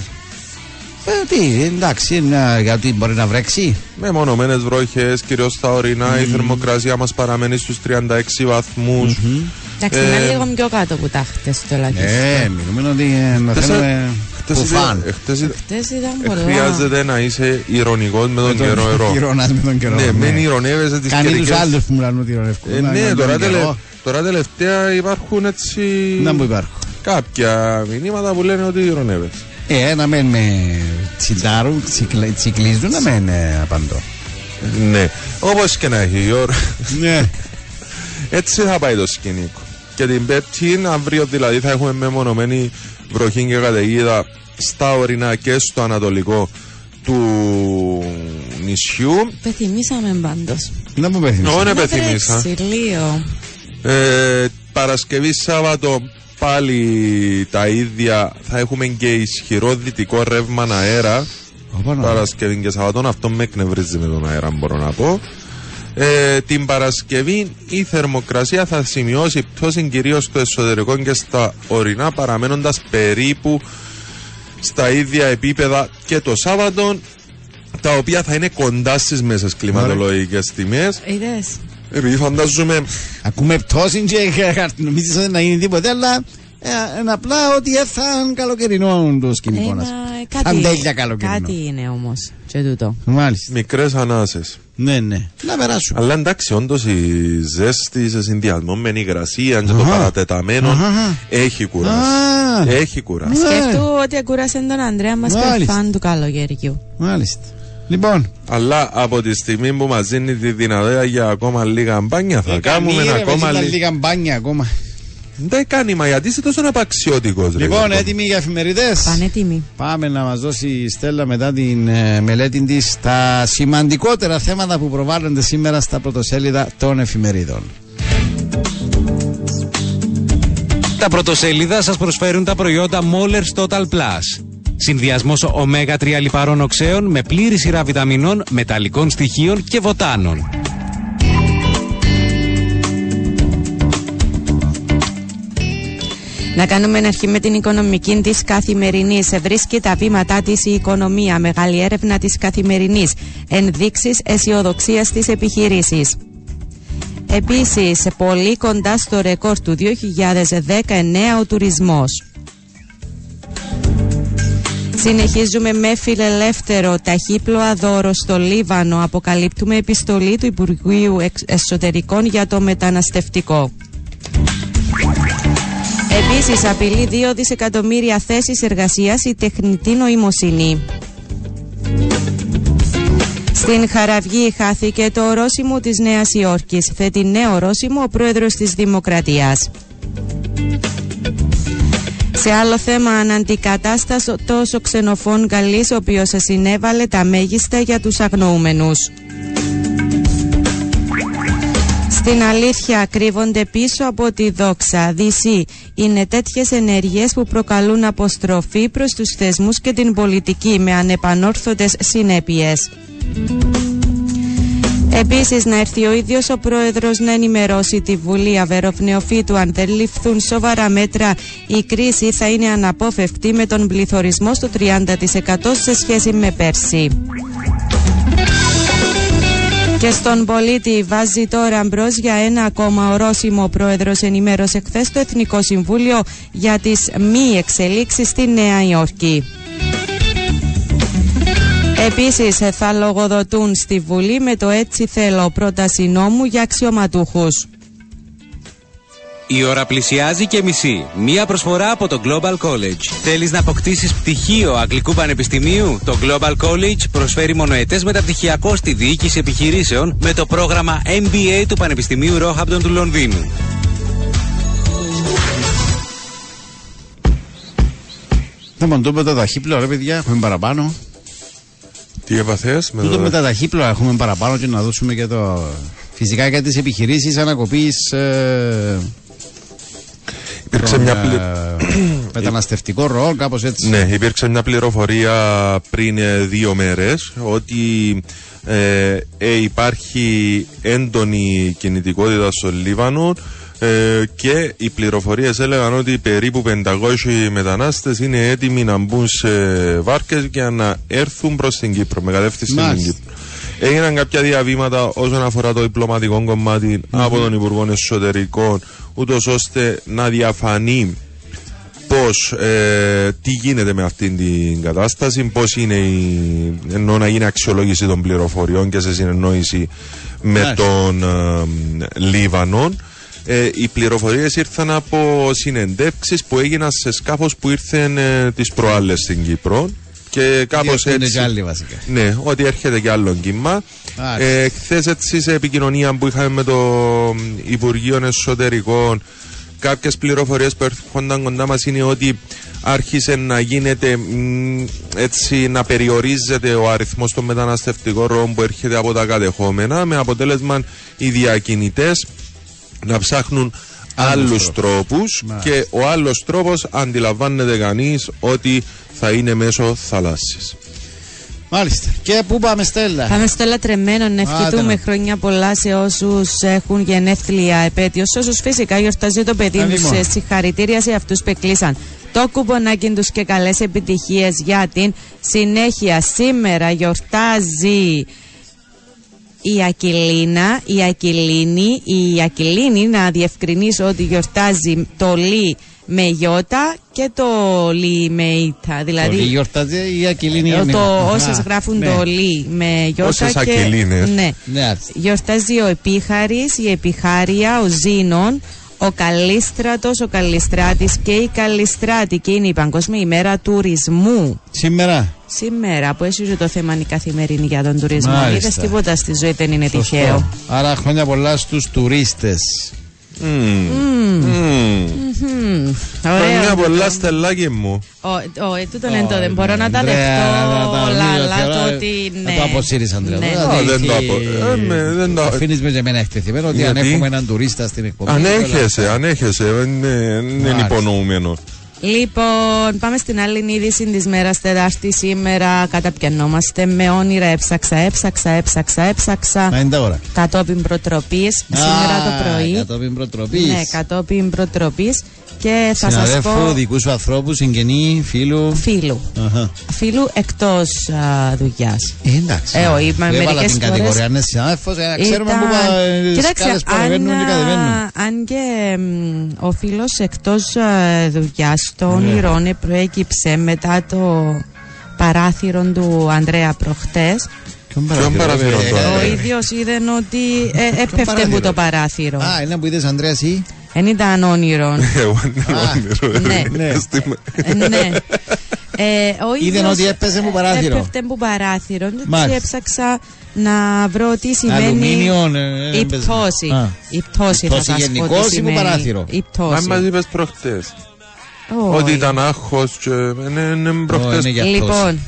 Ε, τι, εντάξει, είναι, γιατί μπορεί να βρέξει;
Με μονομένες βροχές, κυρίως στα ορεινά, mm. η θερμοκρασία μας παραμένει στους 36 βαθμούς.
Mm-hmm. Εντάξει, ε, είναι λίγο πιο κάτω που τα χτε το λαγιστό.
Ε, μιλούμε ότι ε, μαθαίνουμε.
Χτες ήταν πολλά. Χρειάζεται να είσαι ηρωνικός με τον καιρό.
Ηρωνάς με τον καιρό.
Ναι, μην ναι. ηρωνεύεσαι τις
καιρικές. Κάνει τους άλλους που μιλάνε ότι ηρωνεύκουν.
Ναι, τώρα Τώρα τελευταία υπάρχουν έτσι.
Να μου υπάρχουν.
Κάποια μηνύματα που λένε ότι ηρωνεύεσαι.
Ε, να μεν με τσιντάρουν, τσικλίζουν, να μεν ε, απαντώ.
Ναι, όπως και να έχει η ώρα. Ναι. Έτσι θα πάει το σκηνικό. Και την Πέμπτη, αύριο δηλαδή, θα έχουμε μεμονωμένη βροχή και καταιγίδα στα ορεινά και στο ανατολικό του νησιού.
Πεθυμίσαμε πάντως.
Να μου πεθυμίσαμε.
Όχι, πεθυμίσα. Ε, Παρασκευή Σάββατο πάλι τα ίδια. Θα έχουμε και ισχυρό δυτικό ρεύμα αέρα. Παρασκευή και Σαββατό αυτό με εκνευρίζει με τον αέρα μπορώ να πω. Ε, την Παρασκευή η θερμοκρασία θα σημειώσει πτώση κυρίως στο εσωτερικό και στα ορεινά παραμένοντας περίπου στα ίδια επίπεδα και το Σάββατο τα οποία θα είναι κοντά στις μέσες κλιματολογικές τιμές. Επειδή φαντάζομαι.
Ακούμε πτώση και νομίζεις ότι να γίνει τίποτε, αλλά ε, απλά ότι έφθαν καλοκαιρινό το σκηνικό μας.
Κάτι, καλοκαιρινό. Κάτι είναι όμως. Και τούτο.
Μάλιστα.
Μικρές ανάσες.
Ναι, ναι. Να περάσουμε.
Αλλά εντάξει, όντως η ζέστη σε συνδυασμό με την υγρασία και το παρατεταμένο έχει κουράσει. Έχει κουράσει.
Σκέφτομαι ότι κούρασε τον Ανδρέα μας και φαν του καλοκαιριού.
Μάλιστα. Λοιπόν.
Αλλά από τη στιγμή που μας δίνει τη δυνατότητα για ακόμα λίγα μπάνια, θα ε, κάνουμε
ένα
ακόμα
λίγα μπάνια ακόμα.
Δεν κάνει, μα γιατί είσαι τόσο απαξιώτικο.
Λοιπόν, ρε, έτοιμοι για εφημεριδέ.
Πανέτοιμοι.
Πάμε να μας δώσει η Στέλλα μετά την ε, μελέτη της τα σημαντικότερα θέματα που προβάλλονται σήμερα στα πρωτοσέλιδα των εφημερίδων.
Τα πρωτοσέλιδα σας προσφέρουν τα προϊόντα Mollers Total Plus. Συνδυασμός ω3 λιπαρών οξέων με πλήρη σειρά βιταμινών, μεταλλικών στοιχείων και βοτάνων.
Να κάνουμε αρχή με την οικονομική της καθημερινής. Βρίσκει τα βήματά της η οικονομία. Μεγάλη έρευνα της καθημερινής. Ενδείξεις αισιοδοξίας στι επιχειρήσει. Επίσης, πολύ κοντά στο ρεκόρ του 2019 ο τουρισμός. Συνεχίζουμε με φιλελεύθερο ταχύπλοα δώρο στο Λίβανο. Αποκαλύπτουμε επιστολή του Υπουργείου Εσωτερικών για το μεταναστευτικό. Επίσης απειλεί 2 δισεκατομμύρια θέσεις εργασίας η τεχνητή νοημοσύνη. Στην Χαραυγή χάθηκε το ορόσημο της Νέας Υόρκης. Θέτει νέο ορόσημο ο πρόεδρος της Δημοκρατίας. Σε άλλο θέμα, αναντικατάστατος ο ξενοφών Γαλλής, ο οποίος συνέβαλε τα μέγιστα για τους αγνοούμενους. Στην αλήθεια κρύβονται πίσω από τη δόξα. Δύση είναι τέτοιες ενέργειες που προκαλούν αποστροφή προς τους θεσμούς και την πολιτική με ανεπανόρθωτες συνέπειες. Επίσης, να έρθει ο ίδιος ο πρόεδρος να ενημερώσει τη Βουλή Αβέροφ Νεοφύτου. Αν δεν ληφθούν σοβαρά μέτρα, η κρίση θα είναι αναπόφευκτη με τον πληθωρισμό στο 30% σε σχέση με πέρσι. Και στον πολίτη βάζει τώρα μπρος για ένα ακόμα ορόσημο. Ο πρόεδρος ενημέρωσε χθες το Εθνικό Συμβούλιο για τις μη εξελίξεις στη Νέα Υόρκη. Επίσης θα λογοδοτούν στη Βουλή με το έτσι θέλω πρόταση νόμου για αξιωματούχους.
Η ώρα πλησιάζει και μισή. Μία προσφορά από το Global College. Θέλεις να αποκτήσεις πτυχίο Αγγλικού Πανεπιστημίου; Το Global College προσφέρει μονοετές μεταπτυχιακό στη διοίκηση επιχειρήσεων με το πρόγραμμα MBA του Πανεπιστημίου Roehampton του Λονδίνου.
Θα μου το με τα ταχύπλα, ρε παιδιά, έχουμε παραπάνω.
Τι έπαθες με
Τούτο
το...
με τα ταχύπλα έχουμε παραπάνω και να δώσουμε και το. Φυσικά για τις επιχειρήσεις ανακοπής. Ε,
Υπήρξε
των,
μια πλη...
ε, μεταναστευτικό ροών, κάπως έτσι.
Ναι, υπήρξε μια πληροφορία πριν ε, δύο μέρες ότι ε, ε, υπάρχει έντονη κινητικότητα στο Λίβανο ε, και οι πληροφορίες έλεγαν ότι περίπου 500 μετανάστες είναι έτοιμοι να μπουν σε βάρκες για να έρθουν προς την Κύπρο, με κατεύθυνση στην
Μάλιστα.
Κύπρο. Έγιναν κάποια διαβήματα όσον αφορά το διπλωματικό κομμάτι από τον Υπουργό Εσωτερικών, ούτως ώστε να διαφανεί πώς, ε, τι γίνεται με αυτήν την κατάσταση, πώς είναι η, ενώ να γίνει αξιολόγηση των πληροφοριών και σε συνεννόηση με
Μάλιστα.
τον ε, Λίβανο. Ε, οι πληροφορίες ήρθαν από συνεντεύξεις που έγιναν σε σκάφος που ήρθαν ε, τις προάλλες στην Κύπρο και κάπως
είναι
έτσι...
και άλλοι βασικά.
Ναι, ότι έρχεται και άλλο κύμα.
Μάλιστα.
Ε, Χθες έτσι σε επικοινωνία που είχαμε με το Υπουργείο Εσωτερικών, κάποιες πληροφορίες που έρχονταν κοντά μας είναι ότι άρχισε να γίνεται μ, έτσι να περιορίζεται ο αριθμός των μεταναστευτικών ροών που έρχεται από τα κατεχόμενα με αποτέλεσμα οι διακινητές να ψάχνουν
Άλλους
άλλους τρόπους
Μάλιστα.
και ο άλλος τρόπος αντιλαμβάνεται κανείς ότι θα είναι μέσω θαλάσσης.
Μάλιστα. Και πού πάμε, Στέλλα;
Πάμε στο λατρεμένο να
Άντε
ευχηθούμε
να.
χρόνια πολλά σε όσους έχουν γενέθλια επέτειος, σε όσους φυσικά γιορτάζει το παιδί
Άντε
τους.
μόνο.
Συγχαρητήρια σε αυτούς που εκλείσαν το κουπονάκι τους και καλές επιτυχίες για την συνέχεια. Σήμερα γιορτάζει η Ακυλίνα, η Ακυλίνη, η Ακυλίνη να διευκρινίσω ότι γιορτάζει το Λι με Ιώτα και το Λι με Ήτα.
Το
Δηλαδή
Λί γιορτάζει η Ακυλίνη.
ε,
είναι.
το,
Α,
όσες γράφουν
ναι.
το Λι με Ιώτα
Όσες
και...
Ακυλίνες.
Ναι.
Ναι, άρεσε.
Γιορτάζει ο Επίχαρης, η Επιχάρια, ο Ζήνων, ο Καλίστρατος, ο Καλιστράτης και η Καλιστράτη και είναι η Παγκόσμια ημέρα τουρισμού.
Σήμερα.
Σήμερα που έσυζε το θέμα είναι η καθημερινή για τον τουρισμό.
Μάλιστα.
Είδες τίποτα στη ζωή δεν είναι
Σωστό.
τυχαίο.
Άρα χρόνια πολλά στους τουρίστες.
Ωραίο.
Μια πολλά στελάκι μου.
Ο, ο, ε, τούτον είναι το, δεν μπορώ να τα
Ανδρέα,
δεχτώ,
τα- τα-
Λάλα,
θεωρώ-
το ότι
Να
ναι.
το αποσύρεις, Ανδρέα.
Ναι.
Τώρα,
Α,
δηλαδή,
δεν το απο- ε, ναι, δεν το-
Αφήνεις με και εμένα εκτεθειμένο ότι αν
Γιατί;
έχουμε έναν τουρίστα στην εκπομπή.
Ανέχεσαι, ανέχεσαι. Δεν είναι- δεν είναι
Μάλιστα.
υπονοούμενο.
Λοιπόν, πάμε στην άλλη είδηση της μέρας Τετάρτη. Σήμερα καταπιανόμαστε με όνειρα. Έψαξα, έψαξα, έψαξα, έψαξα.
Να είναι τα ώρα.
Κατόπιν προτροπής σήμερα
Α,
το πρωί.
Κατόπιν προτροπής.
Ναι, κατόπιν προτροπής. Και θα σας
Συναδέλφου,
πω.
δικούς σου ανθρώπους, συγγενή, φίλου.
Φίλου.
Αχα.
Φίλου εκτός δουλειάς.
Ε, εντάξει.
Ε, όχι, μα
Έβαλα
μερικές
την
φορές
κατηγορία. Ναι, συνάδελφος, ε, να ξέρουμε πού πα- ε,
Κοίταξε,
σκάλες που
αν,
ανεβαίνουν και κατεβαίνουν.
α, αν και μ, ο φίλος εκτός δουλειάς
Ναι.
των όνειρων προέκυψε μετά το παράθυρο του Ανδρέα προχτές.
Ποιον
Ποιον παραθύρο
ε,
τώρα;
Ο
ναι.
ίδιος είδε ότι ε, έπεφτε
παράθυρο;
από το παράθυρο;
Α, είναι που είδες Ανδρέας ή;
Δεν ήταν όνειρο.
Εγώ είναι όνειρο.
ναι.
Ναι.
Στη-
Ε, ναι. Ε, ο
Είδε
ίδιος
ότι έπαιζε που παράθυρο.
Έπεφτε που παράθυρο. Και
Μάλιστα.
έτσι έψαξα να βρω τι σημαίνει.
Αλουμίνιο, ε, ε,
η
έπαιζε.
πτώση.
Α.
Η πτώση θα
Πτώση
σας πω
γενικώς
τι
ή που
σημαίνει.
παράθυρο;
Η
Μα
πτώση.
μας είπες προχτές.
Όχι.
Ότι ήταν άγχος και είναι είναι
Ω,
προχτές.
είναι για πτώση.
Λοιπόν,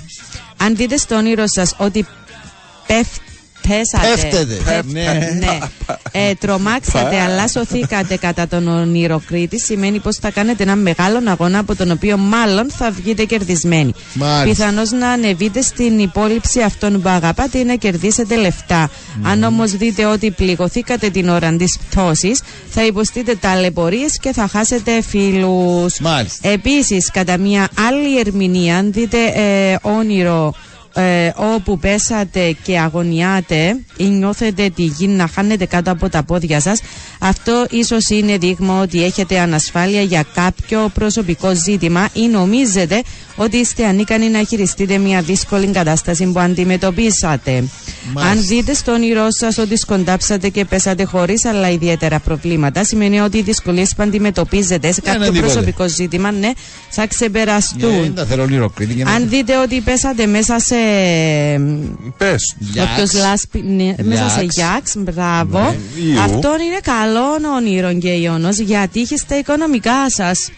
αν δείτε στο όνειρο σας ότι πέφτετε πέσατε.
Πέφτετε.
Πέφ-
Ναι.
ναι. Ε, τρομάξατε, αλλά σωθήκατε κατά τον ονειροκρίτη. Σημαίνει πως θα κάνετε ένα μεγάλο αγώνα από τον οποίο μάλλον θα βγείτε κερδισμένοι.
Μάλιστα.
Πιθανώς να ανεβείτε στην υπόλοιψη αυτών που αγαπάτε ή να κερδίσετε λεφτά. Αν όμως δείτε ότι πληγωθήκατε την ώρα της πτώσης, θα υποστείτε ταλαιπωρίες και θα χάσετε φίλους.
Μάλιστα.
Επίσης, κατά μια άλλη ερμηνεία, αν δείτε ε, όνειρο ε, όπου πέσατε και αγωνιάτε ή νιώθετε τη γη να χάνετε κάτω από τα πόδια σας αυτό ίσως είναι δείγμα ότι έχετε ανασφάλεια για κάποιο προσωπικό ζήτημα ή νομίζετε ότι είστε ανίκανοι να χειριστείτε μια δύσκολη κατάσταση που αντιμετωπίσατε.
Μάλιστα.
Αν δείτε στο όνειρό σας ότι σκοντάψατε και πέσατε χωρίς άλλα ιδιαίτερα προβλήματα, σημαίνει ότι οι δυσκολίες που αντιμετωπίζετε σε
Δεν είναι
κάποιο
τίποτε.
προσωπικό ζήτημα ναι, θα ξεπεραστούν.
Ε, Δεν τα θέλω ονειροκρίτη. και να-
Αν δείτε ότι πέσατε μέσα σε.
Πες.
Γιάξ.
Όποιος λάσπη, ναι, μέσα σε
Γιάξ.
γιάξ, μπράβο.
Ναι. Ιού.
Αυτό είναι καλό όνειρο και ιόνο γιατί είχε τα οικονομικά σας.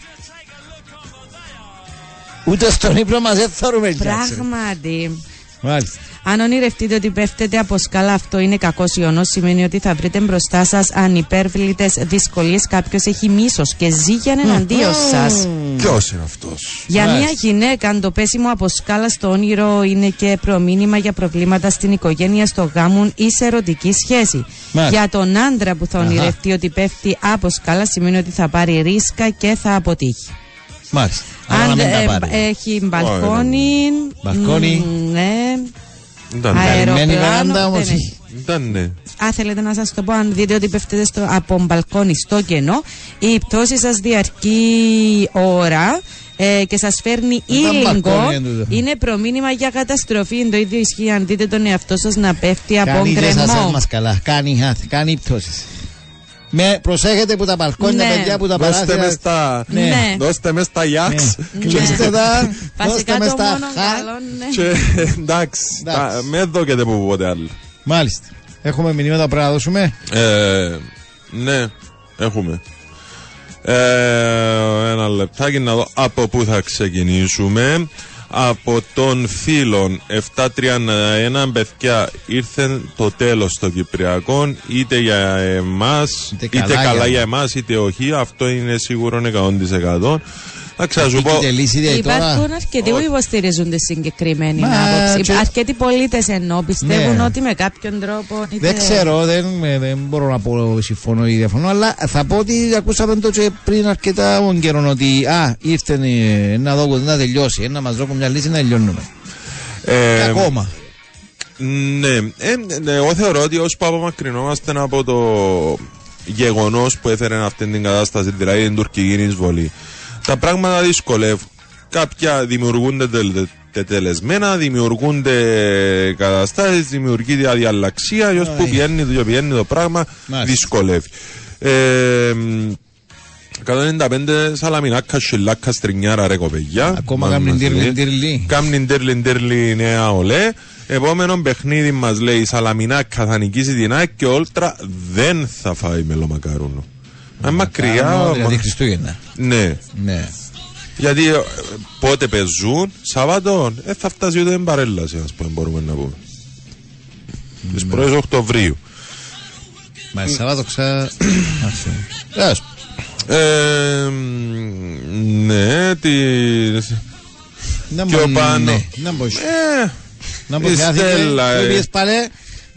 Ούτε στον ύπνο μας δεν θεωρούμε Γιάξ.
Πράγματι.
Μάλιστα.
Αν ονειρευτείτε ότι πέφτετε από σκάλα, αυτό είναι κακός ιονός. Σημαίνει ότι θα βρείτε μπροστά σας ανυπέρβλητες δυσκολίες. Κάποιος έχει μίσος και ζήγιαν εναντίον σας.
Ποιος είναι αυτός;
Για
Μάλιστα.
μια γυναίκα, αν το πέσιμο από σκάλα στο όνειρο είναι και προμήνυμα για προβλήματα στην οικογένεια, στο γάμο ή σε ερωτική σχέση.
Μάλιστα.
Για τον άντρα που θα ονειρευτεί ότι πέφτει από σκάλα, σημαίνει ότι θα πάρει ρίσκα και θα αποτύχει.
Μάλιστα. Αλλά να
Αν
μην τα
ε,
πάρει.
έχει μπαλκόνι.
Μπαλκόνι.
μ, Ναι.
Ήταν, ναι.
Καλυμμένη
Αεροπλάνο.
βεράντα όμως.
δεν έχει.
Ήταν, ναι.
Α, θέλετε να σας το πω, αν δείτε ότι πέφτετε στο, από μπαλκόνι στο κενό, η πτώση σας διαρκεί ώρα ε, και σας φέρνει
Ήταν
ήλιγκο,
μπαλκόνι εν τούτο.
είναι προμήνυμα για καταστροφή. Το ίδιο ισχύει αν δείτε τον εαυτό σας να πέφτει από
Κάνει και σας
γκρεμό.
μας καλά. Κάνει, α, κάνει πτώσεις. Με προσέχετε που τα μπαλκόνια,
Ναι.
παιδιά, που τα
Δώστε
παράθυρα.
μες στα.
Ναι.
Ναι.
Δώστε μες στα Γιάξ.
Κλείστε τα,
Βασικά
δώστε μες
το
στα
μόνο
χα.
καλό, ναι.
Και εντάξει.
Εντάξει.
τα- Με δώκετε που ποτέ άλλο.
Μάλιστα. Έχουμε μηνύματα που πρέπει να δώσουμε.
Ε, ναι, έχουμε. Ε, ένα λεπτάκι να δω από πού θα ξεκινήσουμε. Από τον φίλον 731 παιδιά ήρθε το τέλος των Κυπριακών είτε για εμάς
Είτε
είτε,
καλά
καλά,
για
για εμάς είτε όχι αυτό είναι σίγουρο 100% θα σου πω
Έχετε λύση δηλαδή τώρα.
Υπάρχουν αρκετοί που υποστηρίζουν τη συγκεκριμένη
Μα,
άποψη.
και-
Αρκετοί πολίτες ενώ πιστεύουν
Ναι.
ότι με κάποιον τρόπο. είτε-
Δεν ξέρω, δεν, με- δεν μπορώ να πω συμφωνώ ή διαφωνώ, αλλά θα πω ότι ακούσαμε το και πριν αρκετά καιρό ότι α, ήρθε ε, να δω να τελειώσει, ε, να μας δώσουν μια λύση να τελειώνουμε.
ε,
Και ακόμα.
Ναι, ε, ναι, εγώ θεωρώ ότι όσο που απομακρυνόμαστε από το γεγονός που έφερε αυτή την κατάσταση, δηλαδή την τουρκική εισβολή, τα πράγματα δυσκολεύουν. Κάποια δημιουργούνται τελε- τετελεσμένα, δημιουργούνται καταστάσεις, δημιουργείται αδιαλλαξία, και όσο που
Αι.
πηγαίνει, το- πηγαίνει το πράγμα,
Μάλιστα.
δυσκολεύει. Ε, μ, 195 σαλαμινάκα, σιλάκα, στρινιάρα ρε κοπεγιά.
Ακόμα
Μα-
κάνουν
μας
τύρλι,
λέει.
τύρλι.
Κάμνιν τέρλιν τέρλι νέα ολέ. Επόμενο παιχνίδι μας λέει η Σαλαμινάκα θα νικήσει την ΑΕΚ και ο Όλτρα δεν θα φάει μελομακάρουνο. Μα μακριά.
Κάνω, Δηλαδή
μα-
Χριστούγεννα.
Ναι.
Ναι.
Γιατί ε, πότε παίζουν, Σαββάτο, ε, θα φτάσει ούτε εμπαρέλαση, ας πούμε, μπορούμε να πούμε. Τις πρώτε Οκτωβρίου.
Μα Σαββάτο ξα... Αυτό. Τέλος.
Ε, μ, ναι, τι.
Να
Πιο
μπο-
πάνω.
ναι, Να μπω.
Ε,
Να
η
μπω.
Στέλλα, ε.
Πήγες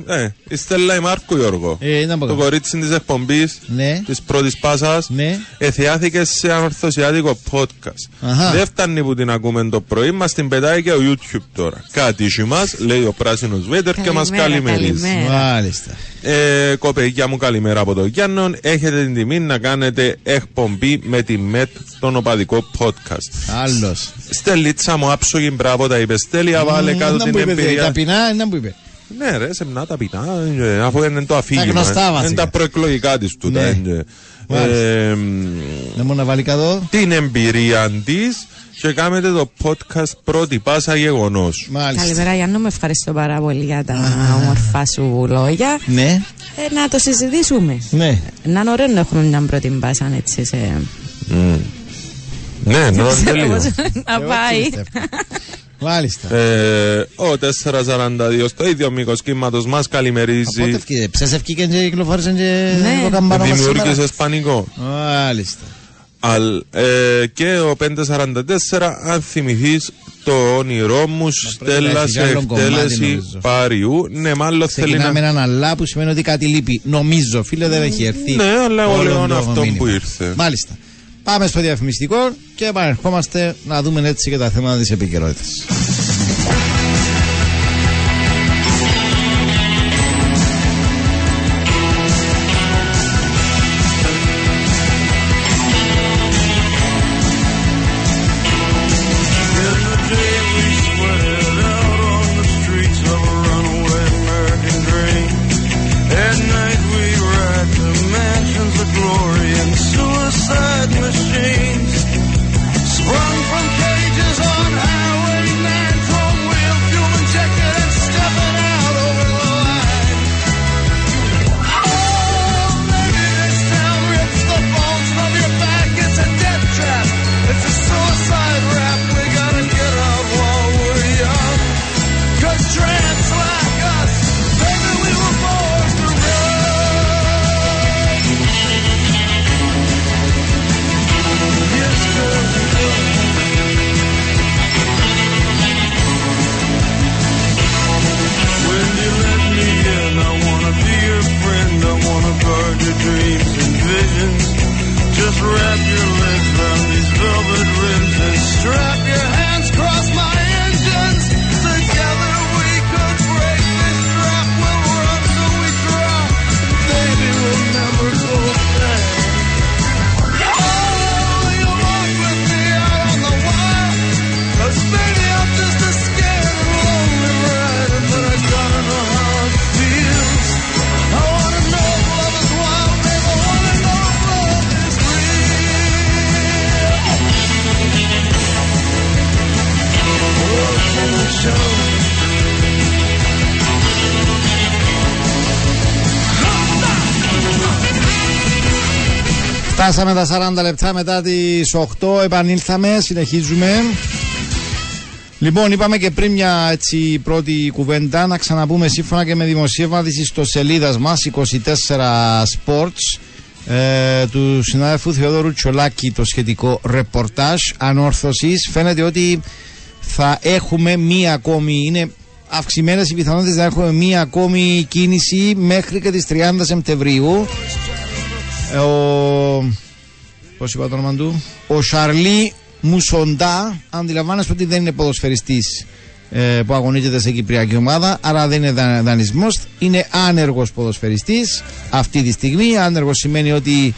πάλι.
ε, η Στέλλα η Μάρκου Γιώργο.
Ε, να μπω.
Το κορίτσι της εκπομπής
Ναι.
της πρώτης πάσας
Ναι.
εθιάθηκε σε ανορθωσιάτικο podcast.
Αχα.
Δεν φτάνει που την ακούμε το πρωί, μας την πετάει και ο YouTube τώρα. Κάτι μας, λέει ο πράσινος Βέτερ και μας
Καλημέρα,
καλημερίζει.
καλημέρα.
Μάλιστα.
Ε, κοπεγιά μου, καλημέρα από τον Γιάννον. Έχετε την τιμή να κάνετε εκπομπή με τη ΜΕΤ, τον οπαδικό podcast.
Άλλος.
Στελίτσα μου, άψογη μπράβο τα είπε. Στέλια, βάλε κάτω
Να
την
μου είπε,
εμπειρία.
Ταπεινά, να μου είπε.
Ναι, ρε, σε μνά τα πεινά, ε, αφού είναι το αφήγημα.
γνωστά
ε,
βασικά.
Είναι τα προεκλογικά της του.
Ναι. Μάλιστα.
Ε,
Να μου να βάλει κάτω.
την εμπειρία της και κάνετε το podcast πρώτη πάσα γεγονός.
Μάλιστα.
Καλημέρα Γιάννου, με ευχαριστώ πάρα πολύ για τα όμορφα σου λόγια.
Ναι,
Ε, να το συζητήσουμε.
ναι.
Να είναι ωραίο να έχουμε μια πρώτη μπάσα έτσι σε...
Ναι, ναι,
Ξέρω
τελείω.
πώς να
Εγώ
πάει.
τι πιστεύω. Μάλιστα.
Ε, ο 442 στο ίδιο μήκος κύματος μας καλημερίζει.
Πότε ευκεί, ψες ευκήκε και κυκλοφόρησαν και
Ναι.
το καμπανό μας σήμερα.
Δημιούργησες πανικό.
Μάλιστα.
Αλ, ε, και ο 544, αν θυμηθείς το όνειρό μου, στέλνα
έχει
σε
κι άλλο κομμάτι,
εκτέλεση
νομίζω.
παριού. Ναι, μάλλον θέλει
Ξεκινάμε
να.
έναν αλλά που σημαίνει ότι κάτι λείπει. Νομίζω, φίλε, δεν έχει έρθει.
Ναι, αλλά εγώ
όλο
λέω
το
αυτό
μήνυμα.
που ήρθε.
Μάλιστα. Πάμε στο διαφημιστικό και επανερχόμαστε να δούμε έτσι και τα θέματα
της επικαιρότητας.
Φτάσαμε τα 40 λεπτά μετά τις 8, επανήλθαμε, συνεχίζουμε. Λοιπόν, είπαμε και πριν μια έτσι πρώτη κουβέντα. Να ξαναπούμε σύμφωνα και με δημοσίευμα της ιστοσελίδας μας 24 Sports. Ε, του συνάδελφου Θεόδωρου Τσολάκη το σχετικό ρεπορτάζ. Ανόρθωσης. Φαίνεται ότι θα έχουμε μία ακόμη είναι αυξημένες οι πιθανότητες να έχουμε μία ακόμη κίνηση μέχρι και τις 30 Σεπτεμβρίου. Ε, ο Πώς είπα το όνομα του, ο Σαρλί Μουσοντά. Αντιλαμβάνεστε ότι δεν είναι ποδοσφαιριστής ε, που αγωνίζεται σε κυπριακή ομάδα, άρα δεν είναι δα, δανεισμός. Είναι άνεργος ποδοσφαιριστής αυτή τη στιγμή. Άνεργος σημαίνει ότι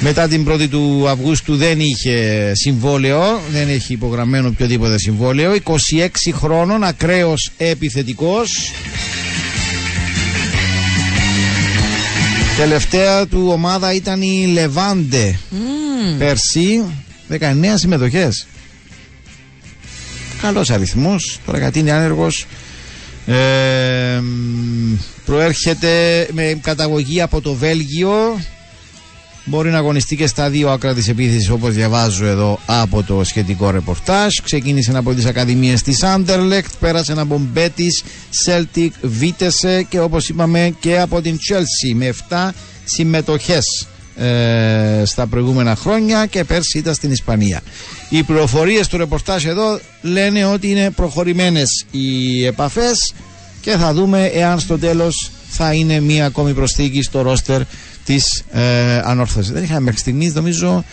μετά την 1η του Αυγούστου δεν είχε συμβόλαιο, δεν έχει υπογραμμένο οποιοδήποτε συμβόλαιο. 26 χρόνων, ακραίος επιθετικός. Τελευταία του ομάδα ήταν η Λεβάντε. Πέρσι 19 συμμετοχές. Καλός αριθμός. Τώρα γιατί είναι άνεργος. Ε, μ, προέρχεται με καταγωγή από το Βέλγιο. Μπορεί να αγωνιστεί και στα δύο άκρα της επίθεσης όπως διαβάζω εδώ από το σχετικό ρεπορτάζ. Ξεκίνησε από τις ακαδημίες της Anderlecht, πέρασε από Μπέτης, Celtic, Βίτεσε και όπως είπαμε και από την Chelsea με 7 συμμετοχές ε, στα προηγούμενα χρόνια και πέρσι ήταν στην Ισπανία. Οι πληροφορίες του ρεπορτάζ εδώ λένε ότι είναι προχωρημένες οι επαφές και θα δούμε εάν στο τέλος θα είναι μία ακόμη προσθήκη στο ρόστερ της ε, ανόρθωσης. Δεν είχαμε μέχρι στιγμής νομίζω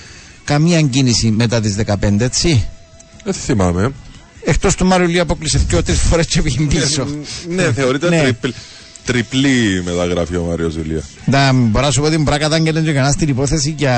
καμία κίνηση μετά τις 15 έτσι.
Δεν θυμάμαι.
Εκτός του Μάριο Λίου αποκλείσε δύο τρεις φορές και πήγε πίσω.
ναι, θεωρείται
Ναι.
Τριπλ, τριπλή μεταγραφή ο Μάριος Ζουλία.
Να μπορώ να σου πω ότι μπορεί να κατάγγελνε και κανένας στην υπόθεση για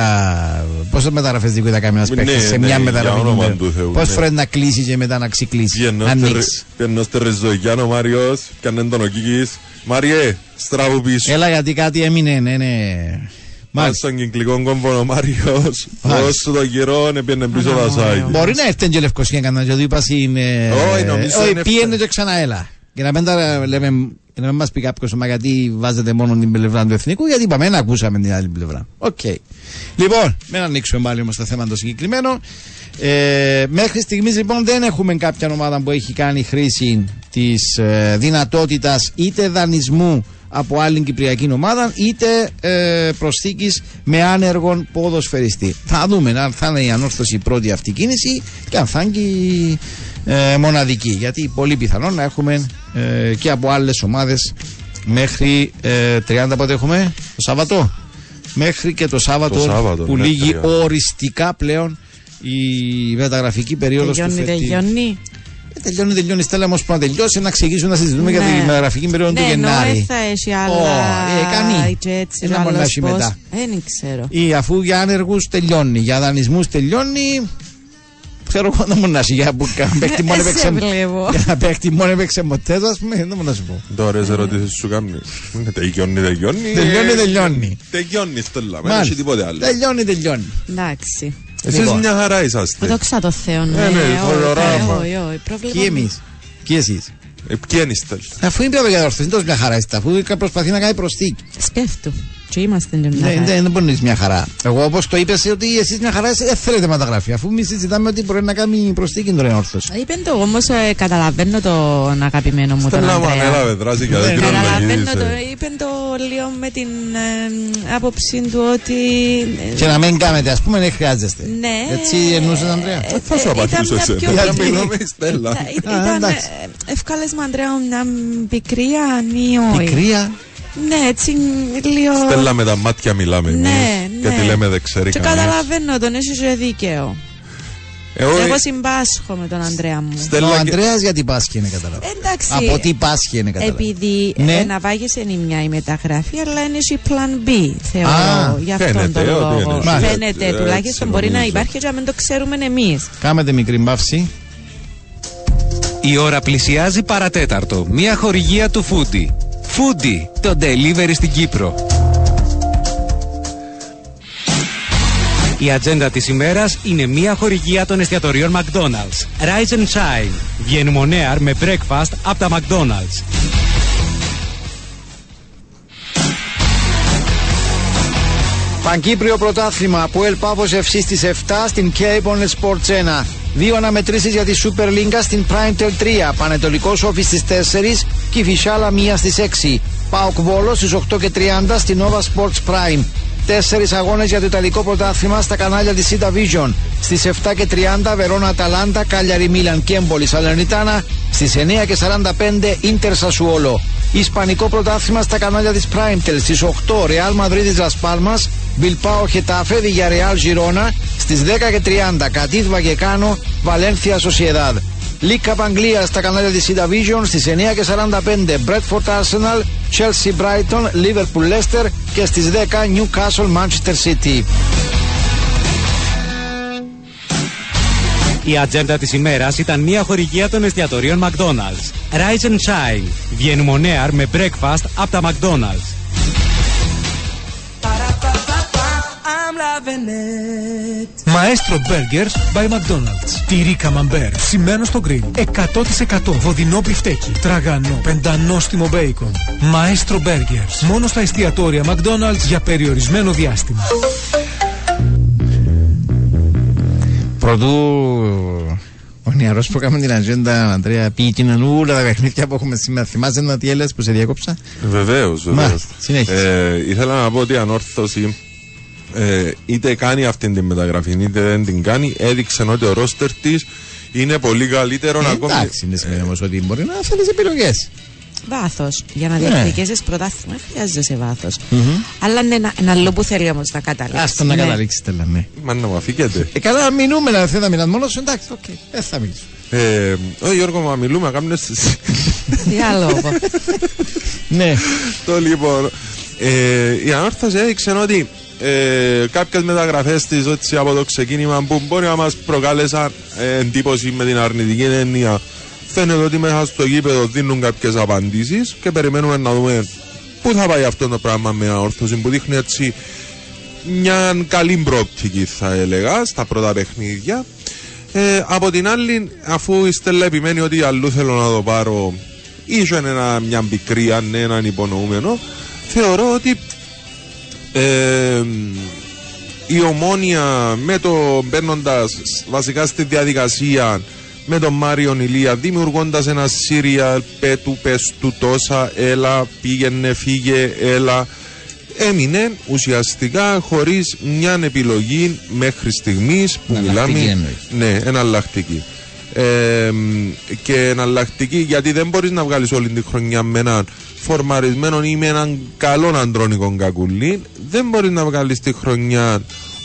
πόσε μεταγραφές δίκου θα κάνει ένα
Ναι,
παίκτης σε
ναι,
μια
για
μεταγραφή.
όνομα του Θεού,
Πόσε
ναι.
φορέ να κλείσει και μετά να ξεκλείσει. Να ανοίξει.
Πιένω στη Ριζογιάνο ο Μάριος, πιάνε τον ο Κίκης. Μάριε, στραβού πίσω.
Έλα γιατί κάτι έμεινε, ναι, ναι.
Μάλιστα
Μάλιστα.
στον κυκλικό κόμβο ο Μάριος,
Μάλιστα.
όσο το καιρό έπαιρνε πίσω τα σάγια.
Μπορεί να έρθει και Λευκωσία κανένας, γιατί είπα είναι.
Όχι, νομίζω
Όχι,
είναι
πήγαινε
εύκολο.
και ξανά έλα. Για να μην τα λέμε Για να μην μας πει κάποιος, μα γιατί βάζετε μόνο την πλευρά του Εθνικού, γιατί είπαμε να ακούσαμε την άλλη πλευρά. Οκ. Λοιπόν, μην ανοίξουμε πάλι όμως το θέμα το συγκεκριμένο. Ε, μέχρι στιγμής λοιπόν δεν έχουμε κάποια ομάδα που έχει κάνει χρήση της ε, δυνατότητας είτε δανεισμού από άλλη κυπριακή ομάδα είτε ε, προσθήκης με άνεργον ποδοσφαιριστή. Θα δούμε αν θα είναι η Ανόρθωση η πρώτη αυτή κίνηση και αν θα είναι και η ε, μοναδική. Γιατί πολύ πιθανόν να έχουμε ε, και από άλλες ομάδες μέχρι ε, 30 πότε έχουμε το Σάββατο. Μέχρι και το Σάββατο,
Το Σάββατο,
που
ναι,
λύγει
30.
οριστικά πλέον η μεταγραφική περίοδος του
Τελειώνει,
φετινού.
τελειώνει.
Ε, τελειώνει, τελειώνει. Στέλλα όμως που να τελειώσει να ξεκινήσουμε να συζητούμε για
Ναι.
τη μεταγραφική περίοδο του
Ναι, ενώ
Γενάρη.
θα έχει άλλα.
Ω, ε, κάνει.
και έτσι,
Ένα
άλλος
μπορεί να έχει
πώς.
μετά.
Δεν ξέρω.
Ή αφού για άνεργους τελειώνει, για δανεισμούς τελειώνει. Ξέρω εγώ να μου να έχει για που κα- παίχτη μόνο
Ε, σε
έπαιξε.
βλέπω.
Για να παίχτη μόνο έπαιξε μοτές, ας πούμε, δεν μου να σου πω.
Τώρα σε ερωτήσεις σου κάνεις. Ναι, Τελειώνει, τελειώνει.
Τελειώνει,
Ε,
τελειώνει.
Τελειώνει, Στέλλα. Δεν
Μάλιστα.
έχει τίποτε άλλο.
Τελειώνει, τελειώνει.
Εντάξει.
Εσείς
Λοιπόν.
μια χαρά είσαστε.
Δόξα τω Θεώ. Ναι,
ναι,
όχι,
ωραία,
όχι, όχι, πρόβλημα
Και
μου.
εμείς; Και εσείς;
Ε, Ποια είναι η Στέλλα.
Αφού είναι για ορθό, δεν τόσο μια χαρά είστε. Αφού προσπαθεί να κάνει προσθήκη.
Σκέφτου. Και είμαστε μια
Ναι,
χαρά.
δεν, δεν μπορεί να είσαι μια χαρά. Εγώ όπως το είπες ότι εσείς μια χαρά δεν θέλετε μεταγραφή. Αφού μη συζητάμε ότι μπορεί να κάνει προσθήκη τώρα όρθο.
Είπε το όμως, καταλαβαίνω τον αγαπημένο μου τον
Στέλλα μου
Ανδρέα.
ανέλαβε δράση και
Ναι,
δεν
Καταλαβαίνω το,
κοινωνικήσε.
είπε το λίγο με την ε, άποψη του ότι. ε,
Και να μην κάνετε, ας πούμε, δεν χρειάζεστε.
Ναι.
Έτσι εννοούσες, Ανδρέα;
ε,
Θα σου
ε,
απαντήσω
ήταν
σε
μια
ένα.
πιο-
Γιατί;
Μιλώ με η Στέλλα.
Ήταν-
Α,
Ήταν
εντάξει.
ευκάλες με Ανδρέα μια πικρία ή όχι.
Πικρία;
Ναι, έτσι λίγο.
Στέλλα με τα μάτια μιλάμε
Ναι,
εμείς. Και
ναι.
τι λέμε δεν ξέρει
Και
κανείς.
καταλαβαίνω τον, έχει και δίκαιο.
Εγώ
Εγώ συμπάσχω με τον Ανδρέα μου.
Ο
Στέλλα και-
Αντρέα γιατί πάσχει είναι καταλαβαίνω.
Εντάξει.
Από τι πάσχει είναι καταλαβαίνω.
Επειδή
Ναι.
ε, να βάγεσαι είναι μια η μεταγραφή, αλλά είναι και plan B, θεωρώ.
Α,
για αυτόν
φαίνεται
τον
ότι
λόγο.
είναι.
Μάλιστα.
Φαίνεται,
Έτσι
τουλάχιστον μπορεί να
νομίζω.
υπάρχει και να μην το ξέρουμε εμείς.
Κάμετε μικρή μπαύση.
Η ώρα πλησιάζει παρατέταρτο. Μια χορηγία του Φούντι. Φούντι, το delivery στην Κύπρο. Η ατζέντα της ημέρας είναι μια χορηγία των εστιατορίων McDonald's. Rise and Shine. Βγαίνουμε on air με breakfast από τα McDonald's.
Παγκύπριο πρωτάθλημα που Πάφο FC στις 7 στην K-Bonnet Sports 1. Δύο αναμετρήσεις για τη Super League στην Prime Tel 3. Πανετολικός Όφης στις 4 και η Φυσάλα 1 στις 6. Πάοκ Βόλος στις 8 και 30 στην Nova Sports Prime. Τέσσερις αγώνες για το Ιταλικό πρωτάθλημα στα κανάλια της Sita Vision. Στις 7 και 30 Βερόνα Αταλάντα, Κάλιαρη Μίλαν και Έμπολη Σαλερνιτάνα. Στις 9 και 45 Ίντερ Σασουόλο. Ισπανικό πρωτάθλημα στα κανάλια της Primetel. Στις 8 Ρεάλ Μαδρίτη Λα Πάλμα. Μπιλπάο Χετάφε, Villarreal Ζιρόνα. Στις 10 και 30 Κατίθ Βαγεκάνο, Βαλένθια Σοσιεδάδ. League Cup Αγγλία στα κανάλια της Sita Vision στις 9 και 45 Bradford Arsenal, Chelsea Brighton, Liverpool Leicester και στις 10 Newcastle Manchester City.
Η ατζέντα της ημέρας ήταν μια χορηγία των εστιατορίων McDonald's. Rise and Shine. Βγαίνουμε on air με breakfast από τα McDonald's.
Maestro Burgers by McDonald's. Τυρί καμαμπέρ, σημαίνω στο γκριν. 100% βοδινό μπιφτέκι, τραγανό, πεντανόστιμο μπέικον. Maestro Burgers. Μόνο στα εστιατόρια McDonald's για περιορισμένο διάστημα.
Πρωτού ο νεαρός που έκαμε την ατζέντα, Αντρέα, πει εκείνα όλα τα παιχνίδια που έχουμε σήμερα. Θυμάσαι να τι έλεγες που σε διάκοψα.
Βεβαίως, βεβαίως.
Μάλιστα, συνέχισε.
Ε, ήθελα να πω ότι η ανόρθωση ε, είτε κάνει αυτή την μεταγραφή είτε δεν την κάνει, έδειξε ότι το ρόστερ της είναι πολύ καλύτερο
Ε,
ακόμη.
εντάξει, είναι σημαίνει όμως ότι μπορεί να θέλει επιλογές.
Βάθος. Για να
Ναι.
διεκδικήσεις πρωτάθλημα χρειάζεσαι βάθος. Αλλά είναι ένα, ένα άλλο που θέλει όμως να καταλήξεις.
Άστο να
Ναι.
καταλήξεις τέλα, ναι.
Μα να μου αφήκετε.
Ε, καλά, να μείνουμε, να θέλει να μιλάς μόνος σου, εντάξει, οκ, δεν θα μιλήσω.
Ε, όχι Γιώργο, μα μιλούμε, κάμουν
Διάλογο.
Ναι,
το λοιπόν. Ε, η ανόρθωση έδειξε ότι ε, κάποιες μεταγραφές της από το ξεκίνημα που μπορεί να μας προκάλεσαν ε, εντύπωση με την αρνητική έννοια. Φαίνεται ότι μέσα στο γήπεδο δίνουν κάποιες απαντήσεις και περιμένουμε να δούμε πού θα πάει αυτό το πράγμα με ανόρθωση που δείχνει έτσι μια καλή προοπτική θα έλεγα στα πρώτα παιχνίδια. Ε, από την άλλη, αφού η Στέλλα επιμένει ότι αλλού θέλω να το πάρω, είχε ένα, μια πικρία, ναι, έναν υπονοούμενο. Θεωρώ ότι ε, η ομόνια με το μπαίνοντας βασικά στη διαδικασία με τον Μάριον Ηλία δημιουργώντας ένα σύριαλ πέτου πες του τόσα έλα πήγαινε φύγε έλα έμεινε ουσιαστικά χωρίς μια επιλογή μέχρι στιγμής που
Εναλλακτική
μιλάμε
εννοείς.
ναι εναλλακτική ε, και εναλλακτική γιατί δεν μπορείς να βγάλεις όλη τη χρονιά με έναν φορμαρισμένο ή με έναν καλό αντρώνικο κακουλί δεν μπορείς να βγάλεις τη χρονιά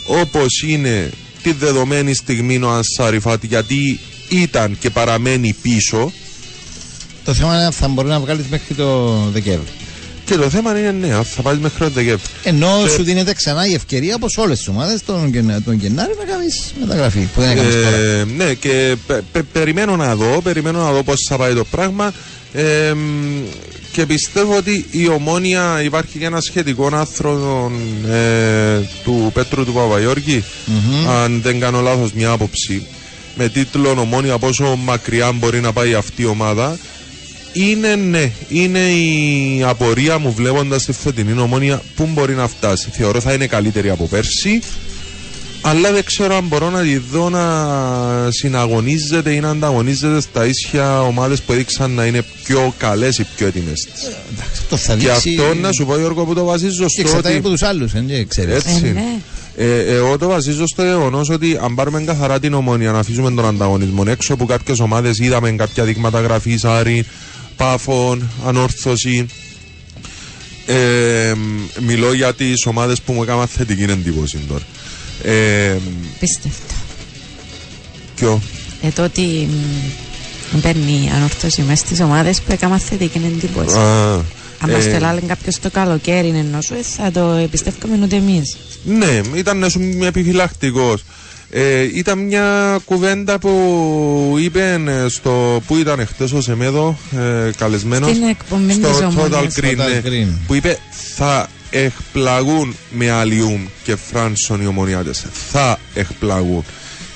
όπως είναι τη δεδομένη στιγμή ο Ανσάριφατ γιατί ήταν και παραμένει πίσω
Το θέμα είναι αν θα μπορεί να βγάλεις μέχρι το Δεκέμβρη.
και το θέμα είναι ναι, αν θα πάει μέχρι το Δεκέμβρη.
Ενώ
Και-
σου δίνεται ξανά η ευκαιρία όπως όλες τις ομάδες τον, Γενα- τον Γενάρη να κάνεις μεταγραφή που δεν έκανες τώρα.
Ε, ναι, και πε- πε- περιμένω να δω, περιμένω να δω πώς θα πάει το πράγμα. Ε, μ, και πιστεύω ότι η ομόνια υπάρχει και ένα σχετικό άρθρο ε, του Πέτρου του παπαγιωργη αν δεν κάνω λάθος μια άποψη με τίτλο «Ομόνια πόσο μακριά μπορεί να πάει αυτή η ομάδα» είναι ναι, είναι η απορία μου βλέποντας τη φετινή ομόνια που μπορεί να φτάσει. Θεωρώ θα είναι καλύτερη από πέρσι αλλά δεν ξέρω αν μπορώ να τη δω να συναγωνίζεται ή να ανταγωνίζεται στα ίσια ομάδες που έδειξαν να είναι πιο καλές ή πιο έτοιμες της.
Το θα
Και
δείξει.
αυτό να σου πω Γιώργο που το βασίζω
Και
στο
εξαρτάται
ότι...
από τους άλλους, δεν ξέρεις.
Έτσι.
Ε, ναι.
Ε, εγώ το βασίζω στο γεγονός ότι αν πάρουμε καθαρά την ομόνια να αφήσουμε τον ανταγωνισμό έξω από κάποιες ομάδες, είδαμε κάποια δείγματα γραφής, Άρη, Πάφων, Ανόρθωση. Ε, μιλώ για τις ομάδες που μου έκαναν θετική εντύπωση τώρα. Ε,
Πίστευτο.
ποιο;
Ε, το ότι μ, παίρνει ανόρθωση μέσα στις ομάδες που έκανα θετική εντύπωση.
Α,
Αν
ε,
μας το έλεγε κάποιος το καλοκαίρι ενώ σου, ε, θα το εμπιστεύκαμε ούτε εμείς.
Ναι, ήταν να σου επιφυλακτικός. Ε, ήταν μια κουβέντα που είπε ε, στο που ήταν χτες ο Σεμέδο ε, καλεσμένος
Στην εκπομπή
στο
της
Total
Ομόνιας.
Green,
Total
ναι,
Green.
που είπε θα εκπλαγούν με Αλιούμ και Φράνσον οι ομονιάτες θα εκπλαγούν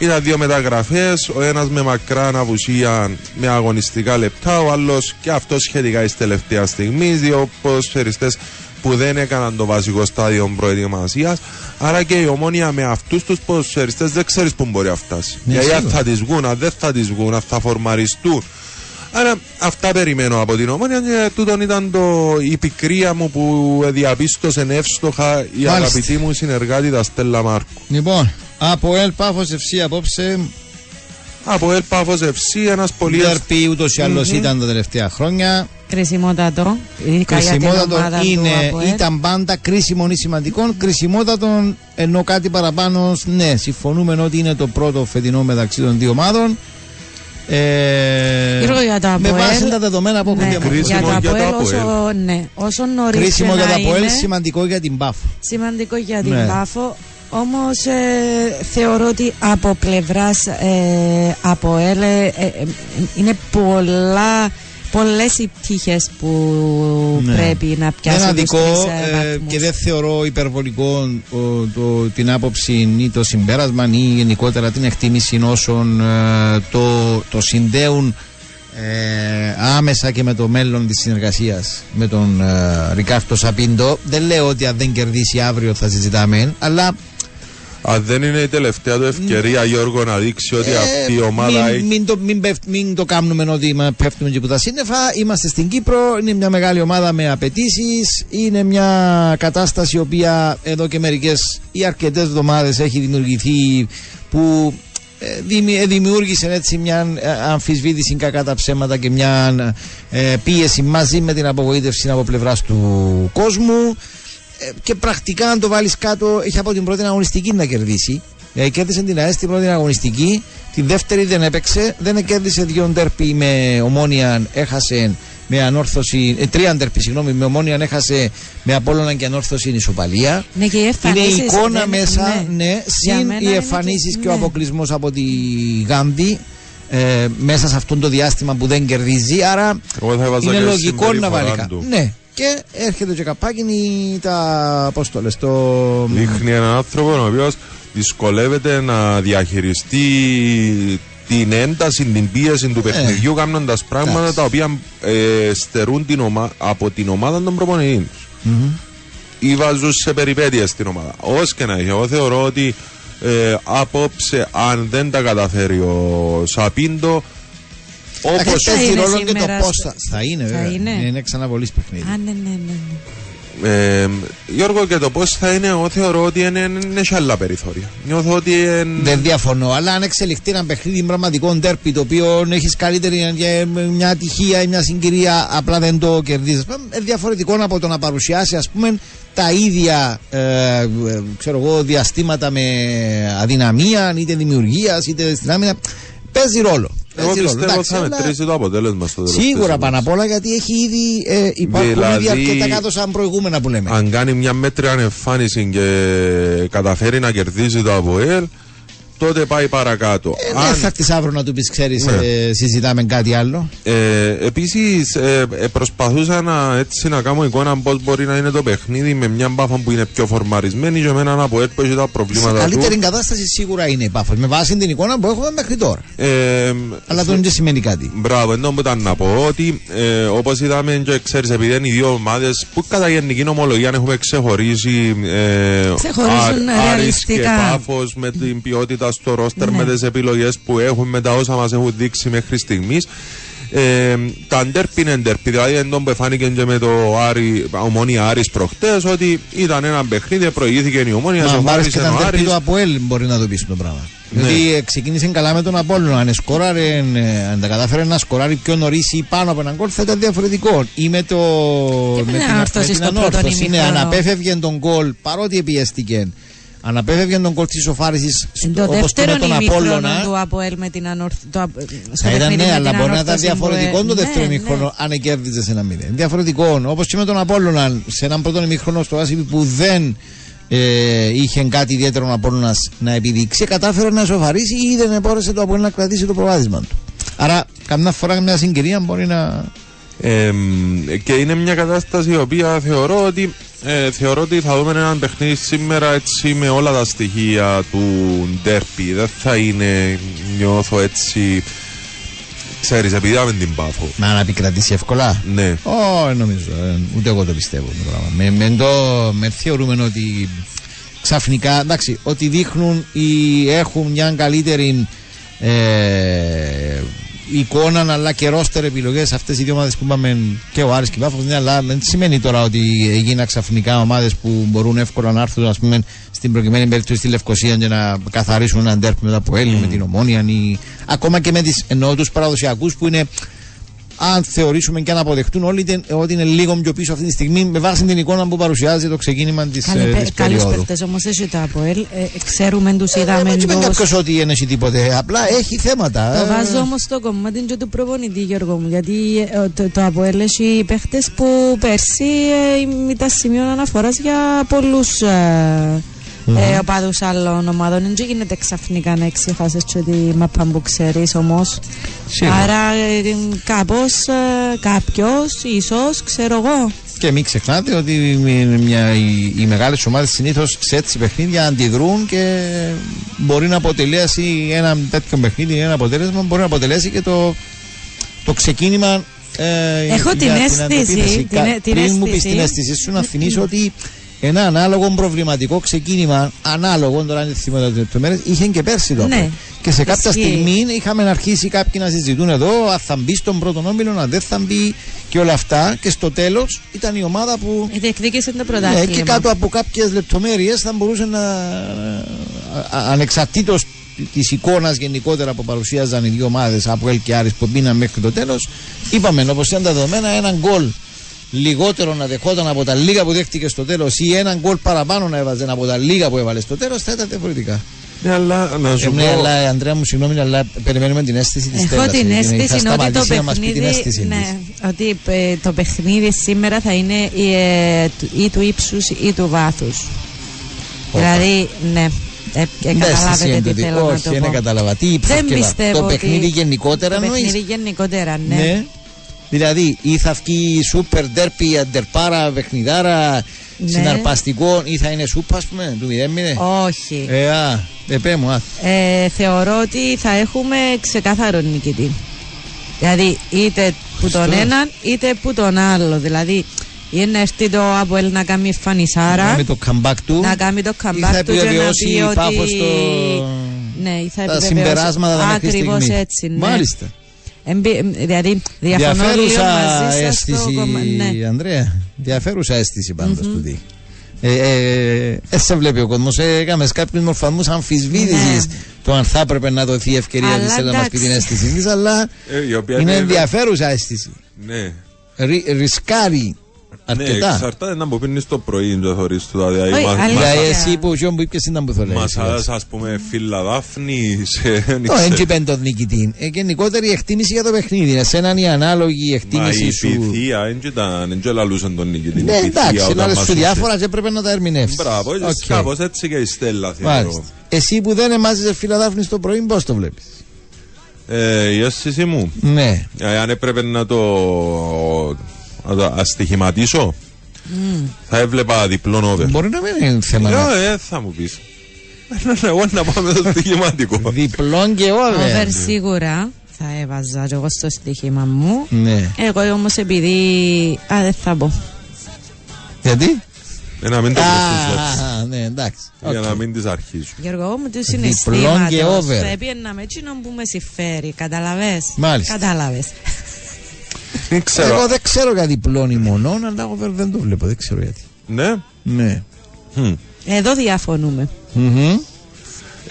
ήταν δύο μεταγραφές, ο ένας με μακράν απουσία με αγωνιστικά λεπτά, ο άλλος και αυτό σχετικά εις τελευταία στιγμή, δύο ποδοσφαιριστές που δεν έκαναν το βασικό στάδιο προετοιμασίας. Άρα και η ομόνια με αυτούς τους ποδοσφαιριστές δεν ξέρεις πού μπορεί να φτάσει.
Ναι,
Γιατί αν
σίγουρα.
θα τις βγουν, αν δεν θα τις βγουν, αν θα φορμαριστούν. Άρα αυτά περιμένω από την ομόνια και τούτον ήταν το, η πικρία μου που διαπίστωσε εύστοχα η
Μάλιστα.
αγαπητή μου συνεργάτη τα Στέλλα Μάρκου.
Λοιπόν, από ΕΛ Πάφο Ευσύ απόψε.
Από ΕΛ Πάφος FC ένας πολύ
Ντέρπι ούτως ή άλλως ήταν τα τελευταία χρόνια.
Κρισιμότατο. Ειδικά για την
Κρισιμότατο
ομάδα του
είναι,
ΑΠΟΕΛ.
ήταν πάντα κρίσιμο ή σημαντικό. Κρισιμότατο ενώ κάτι παραπάνω, ναι, συμφωνούμε ότι είναι το πρώτο φετινό μεταξύ των δύο ομάδων. Ε,
Γιώργο, για το
με
ΑΠΟΕΛ,
βάση τα δεδομένα που έχουν
ναι,
διαμορφωθεί.
Κρίσιμο
για το
για το
ΑΠΟΕΛ, όσο,
ΑΠΟΕΛ.
ναι, όσο νωρίς
Κρίσιμο
και
για
να
τα ΑΠΟΕΛ,
είναι,
σημαντικό για την Πάφο.
σημαντικό για την
Ναι.
Πάφο. Όμως ε, θεωρώ ότι από πλευράς ε, ΑΠΟΕΛ ε, ε, ε, είναι πολλά, πολλές οι πτυχές που
Ναι.
πρέπει να πιάσουν
Ένα
τους
δικό
τρεις, ε,
ε,
βαθμούς.
και δεν θεωρώ υπερβολικό ο, το, την άποψη ή το συμπέρασμα ή γενικότερα την εκτίμηση όσων ε, το, το συνδέουν ε, άμεσα και με το μέλλον της συνεργασίας με τον ε, Ρικάρτο Σαπίντο. Δεν λέω ότι αν δεν κερδίσει αύριο θα συζητάμε, αλλά
Αν δεν είναι η τελευταία του ευκαιρία, Γιώργο, να δείξει ότι
ε,
αυτή η ομάδα
μην,
έχει.
μην, το, μην, πέφτ- μην το κάνουμε ότι μα- πέφτουμε και από τα σύννεφα. Είμαστε στην Κύπρο, είναι μια μεγάλη ομάδα με απαιτήσεις. Είναι μια κατάσταση η οποία εδώ και μερικές ή αρκετές εβδομάδες έχει δημιουργηθεί που ε, δημι- ε, δημιούργησε έτσι μια ε, αμφισβήτηση κακά τα ψέματα και μια ε, πίεση μαζί με την απογοήτευση από πλευράς του κόσμου. Ε, και πρακτικά, αν το βάλεις κάτω, έχει από την πρώτη αγωνιστική να κερδίσει. Ε, κέρδισε την ΑΕΣ την πρώτη αγωνιστική. Τη δεύτερη δεν έπαιξε. Δεν κέρδισε δύο ντέρπι με ομόνια. Έχασε με ανόρθωση. Ε, τρία ντέρπι, συγγνώμη, με ομόνια. Έχασε με Απόλλωνα και ανόρθωση η ισοπαλία.
Ναι, και οι
Είναι η
εμφανίσεις
εικόνα
δεν-
μέσα, ναι,
Για
συν
μένα
οι
είναι
εμφανίσεις και, ο
ναι.
αποκλεισμός από τη Γάνδη. Ε, μέσα σε αυτό το διάστημα που δεν κερδίζει. Άρα
Εγώ θα έβαζα
είναι
και
λογικό να
συμπεριφορά
βάλει κα-
του.
Ναι. Και έρχεται και καπάκι τα. Πώ το λε, το.
Δείχνει έναν άνθρωπο ο οποίος δυσκολεύεται να διαχειριστεί την ένταση, την πίεση του παιχνιδιού, κάνοντας πράγματα
εντάξει.
τα οποία ε, στερούν την ομα... από την ομάδα των προπονητών τους. Ή βάζουν σε περιπέτειες την ομάδα. Ω και να έχει, εγώ θεωρώ ότι ε, απόψε, αν δεν τα καταφέρει ο Σαπίντο,
Όπως
όπως
θα
παίζει
είναι
ρόλο και το
σήμερα
πώς
στο-
θα, θα είναι,
θα
βέβαια.
είναι.
Είναι ξανά πολύ παιχνίδι.
Α, ναι, ναι, ναι.
Ε, Γιώργο, και το πώς θα είναι, εγώ θεωρώ ότι είναι, είναι σε άλλα περιθώρια. Νιώθω ότι. εν-
Δεν διαφωνώ, αλλά αν εξελιχθεί ένα παιχνίδι πραγματικό ντέρπι το οποίο έχεις καλύτερη ε, μια ατυχία ή μια συγκυρία, απλά δεν το κερδίζεις. Διαφορετικό από το να παρουσιάσει, ας πούμε, τα ίδια ε, ε, ξέρω εγώ, διαστήματα με αδυναμία, είτε δημιουργίας είτε στην άμυνα. Παίζει ρόλο.
Εγώ
Παίζει ρόλο.
πιστεύω
Εντάξει,
θα
αλλά
μετρήσει το αποτέλεσμα στο τέλο.
Σίγουρα πάνω απ' όλα γιατί έχει ήδη ε, υπάρχουν
Δηλαδή,
ήδη αρκετά κάτω σαν προηγούμενα που λέμε.
Αν κάνει μια μέτρια εμφάνιση και καταφέρει να κερδίσει το ΑΒΟΕΛ, τότε πάει παρακάτω.
Ε, δεν θα έρθεις αύριο να του πεις, ξέρεις,
Ναι.
ε, συζητάμε κάτι άλλο.
Ε, Επίσης, ε, ε, προσπαθούσα να, έτσι, να κάνω εικόνα πώς μπορεί να είναι το παιχνίδι με μια μπάφα που είναι πιο φορμαρισμένη και με έναν από που έχει τα
Σε
προβλήματα
καλύτερη
του.
κατάσταση σίγουρα είναι η Πάφος με βάση την εικόνα που έχουμε μέχρι τώρα.
Ε,
Αλλά αυτό δεν σημαίνει κάτι.
Μπράβο, ενώ που ήταν να πω ότι ε, όπως είδαμε, και ξέρεις, επειδή είναι οι δύο ομάδες που κατά γενική νομολογία έχουμε ξεχωρίσει. Ε,
Ξεχωρίζουν
Άρης
ρεαλιστικά.
Και πάφος με την ποιότητα στο ρόστερ,
Ναι.
με τις επιλογές που έχουν, με τα όσα μας έχουν δείξει μέχρι στιγμής. Ε, τα ντέρπι είναι ντέρπι, δηλαδή εν τω που φάνηκε και με το Άρη, ομόνια Άρης προχτές ότι ήταν ένα παιχνίδι, προηγήθηκε η ομόνια,
Μα
σε
αν πάρεις και
βάρισε
τα
ο
τερπί
Άρης.
του Αποέλ μπορεί να το πεις το πράγμα.
Ναι.
Γιατί ε, ξεκίνησε καλά με τον Απόλλωνα. Αν σκόραρε, ε, αν τα κατάφερε να σκοράρει πιο νωρίς ή πάνω από έναν γκολ θα ήταν διαφορετικό. Ή με, το,
Και με την
την,
ανόρθωση
με την
στο πρώτο
ανόρθωση. Ναι,
ημίχρονο.
αν απέφευγε τον γκολ, παρότι επιέστηκε, αν απέφευγε τον γκολ της σοφάρισης
Το
όπως
δεύτερο
με τον
ημίχρονο
Απόλλωνα.
του Αποέλ με την ανόρθωση. Το, απ- στο
Θα ήταν
παιχνίδι
ναι,
με
αλλά
την
μπορεί να ήταν
ανόρθωση που,
διαφορετικό
ε,
το δεύτερο
ναι,
ημίχρονο
ναι.
αν κέρδιζε ένα μηδέν. Διαφορετικό. Όπως και με τον Απόλλωνα σε έναν πρώτο ημίχρονο στο Άσιπι που δεν ε, είχε κάτι ιδιαίτερο ο Απόλλωνας να επιδείξει, κατάφερε να σοφαρίσει ή δεν μπόρεσε το Απόλλωνα να κρατήσει το προβάδισμα του. Άρα, καμιά φορά μια συγκυρία μπορεί να.
Ε, και είναι μια κατάσταση η οποία θεωρώ ότι, ε, θεωρώ ότι θα δούμε έναν παιχνίδι σήμερα έτσι με όλα τα στοιχεία του ντέρπι. Δεν θα είναι, νιώθω έτσι, ξέρεις, επειδή είδαμε την Πάφο.
Να αναπικρατήσει εύκολα.
Ναι.
Όχι, νομίζω. ε, ούτε εγώ το πιστεύω το πράγμα. Με, με, το, με θεωρούμε ότι ξαφνικά, εντάξει, ότι δείχνουν ή έχουν μια καλύτερη ε, εικόνα αλλά και ρόστερ επιλογέ αυτές οι δύο ομάδες που είπαμε και ο Άρης και η Πάφος, ναι, αλλά δεν σημαίνει τώρα ότι έγιναν ξαφνικά ομάδες που μπορούν εύκολα να έρθουν ας πούμε, στην προκειμένη περίπτωση στη Λευκοσία και να καθαρίσουν έναν τέρπι μετά από Έλλη, με την Ομόνια ή ακόμα και με τις εννοώ του παραδοσιακούς που είναι αν θεωρήσουμε και αν αποδεχτούν όλοι είτε- ότι είναι λίγο πιο πίσω αυτή τη στιγμή με βάση την εικόνα που παρουσιάζει το ξεκίνημα της
Καλοί παι- Καλούς
περίοδου.
παίχτες όμως έχει το Αποέλ. Ε, ξέρουμε τους είδαμε
Δεν είπε
τους.
κάποιος ότι δεν έχει τίποτε. Απλά έχει θέματα.
Το
Ε,
βάζω όμως στο κομμάτι και του προπονητή Γιώργο μου γιατί ε, το, το Αποέλ έχει παίχτες που πέρσι ε, ήταν σημείο αναφοράς για πολλούς ε, ε, οπαδούς άλλων ομάδων. Δεν γίνεται ξαφνικά να εξεχάσεις και τη μαπά που ξέρεις όμως.
Σίγουρα.
Άρα ε, κάπως ε, κάποιος ίσως ξέρω εγώ.
Και μην ξεχνάτε ότι μι- μια, οι, οι μεγάλες ομάδες συνήθως σε έτσι παιχνίδια αντιδρούν και μπορεί να αποτελέσει ένα τέτοιο παιχνίδι, ένα αποτέλεσμα, μπορεί να αποτελέσει και το, το ξεκίνημα. Ε,
Έχω την
για
αίσθηση,
αντεπίθεση.
την-
Κα-
την
πριν μου πεις
αίσθηση.
την αίσθηση σου, να θυμίσω ότι ένα ανάλογο προβληματικό ξεκίνημα, ανάλογο τώρα είναι θυμάμαι τι λεπτομέρειες, είχε και πέρσι το.
Ναι.
Και σε κάποια
Ισχύει.
στιγμή είχαμε αρχίσει κάποιοι να συζητούν εδώ, αν θα μπει στον πρώτον όμιλο, αν δεν θα μπει και όλα αυτά. Και στο τέλος ήταν η ομάδα που
Η διεκδίκηση το
ναι,
πρωτάθλημα.
και κάτω από κάποιες λεπτομέρειες θα μπορούσε να. ανεξαρτήτως της εικόνας γενικότερα που παρουσίαζαν οι δύο ομάδες από Ελ και Άρης που μπήκαν μέχρι το τέλος, είπαμε όπως ήταν τα δεδομένα, έναν γκολ λιγότερο να δεχόταν από τα λίγα που δέχτηκε στο τέλος ή έναν γκολ παραπάνω να έβαζε από τα λίγα που έβαλε στο τέλος, θα ήταν διαφορετικά.
Ναι, αλλά να
Ε,
σου
ναι,
πω.
αλλά ε, Αντρέα μου, συγγνώμη, αλλά περιμένουμε την αίσθηση της
Έχω την αίσθηση
θα
ότι το
σταματήσει να μας πει την
παιχνίδι,
αίσθηση
ναι,
της.
ότι ε, το παιχνίδι σήμερα θα είναι ή, ε, του- ή του ύψους ή του βάθους. Δηλαδή, ναι, ε, ε,
Ναι, αίσθηση
καταλάβετε τι
εντούτοι.
θέλω να
Όχι,
το
δεν
πω.
καταλαβα. Τι ύψος
Δεν
και βάθος.
πιστεύω
Το
ότι-
παιχνίδι γενικότερα
Το
εννοείς;
παιχνίδι γενικότερα, ναι.
Ναι. Δηλαδή, ή θα βγει η σούπερ ντέρπι, αντερπάρα, παιχνιδάρα,
Ναι.
συναρπαστικό ή θα είναι σούπα, ας πούμε, του 0-0.
Όχι.
Ε, α, επέ μου, α.
Ε, θεωρώ ότι θα έχουμε ξεκάθαρο νικητή. Δηλαδή είτε που τον
Σωστό.
έναν είτε που τον άλλο. Δηλαδή είναι να έρθει το Αποέλ να κάνει φανισάρα,
Με το comeback του.
να κάνει το
ή θα
comeback του και να
επιβεβαιώσει
πει
η
ότι...
Πάφος το...
Ναι, ή θα
τα
επιβεβαιώσει.
συμπεράσματα τα μέχρι
Ακριβώς
στιγμή.
έτσι, ναι.
Μάλιστα.
Εμπι- Δηλαδή, διαφωνώ λίγο
Διαφέρουσα
μαζί σας στο
αίσθηση,
κομμα- ναι.
Ανδρέα. Διαφέρουσα αίσθηση πάντως του δει. Ε, ε, ε, σε βλέπει ο κόσμος. Ε, έκαμε κάποιους μορφανού αμφισβήτησης
Ναι.
το αν θα έπρεπε να δοθεί η ευκαιρία
Αλλά
της να μα πει
εντάξει.
την αίσθηση της, αλλά
Ε, η οποία
είναι
είναι-
ενδιαφέρουσα αίσθηση.
Ναι.
Ρι, ρισκάρει
Ναι,
αρκετά.
εξαρτάται να μου πίνεις το πρωί και θωρείς του. Δηλαδή,
Όχι,
μα-
αλήθεια.
μα-
Δηλαδή, εσύ που ζω που είπες ήταν που θέλεις.
Μασάς, ας πούμε, φύλλα δάφνη, σε... δεν
Το
ξέρω.
έτσι πέντε νικητή. Ε, γενικότερη εκτίμηση για το παιχνίδι. Εσέναν η ανάλογη
Μα
εκτίμηση
η
σου.
πυθία δεν ήταν, δεν γελαλούσαν τον νικητή.
Ναι,
Η πυθία
εντάξει,
όταν
να λες
μας
σου
ούσε.
διάφορα και έπρεπε να τα ερμηνεύσεις.
Μπράβο, κάπως έτσι και η Στέλλα θεωρώ.
Μάλιστα. Εσύ που δεν εμάζεσαι φιλαδάφνη το πρωί, πώς το βλέπεις;
Ε, η αίσθηση μου,
Ναι.
ε, αν έπρεπε να το, να το αστοιχηματίσω, θα έβλεπα διπλό over.
Μπορεί να μην είναι θέμα. να-
Ε, ε, θα μου πεις. Ε, Εγώ να πάμε στο στοιχηματικό.
Διπλών και over.
Over σίγουρα θα έβαζα και εγώ στο στοίχημα μου.
Ναι.
Εγώ όμως επειδή... Α, δεν θα πω.
Γιατί;
Ε, να μην το προσθέσεις
Α, ναι, εντάξει.
για
Οκ.
να μην τις αρχίσω.
Γιώργο, μου τους
Διπλών και
συναισθήματος.
over.
Θα έπαιρνα με εκείνον που με συμφέρει. Καταλαβες.
Μάλιστα.
Κατάλαβες.
Δεν ξέρω.
Εγώ δεν ξέρω για διπλών ή μονών, αλλά over δεν το βλέπω. Δεν ξέρω γιατί.
Ναι.
Ναι.
Μμ.
Εδώ διαφωνούμε.
Μμμ.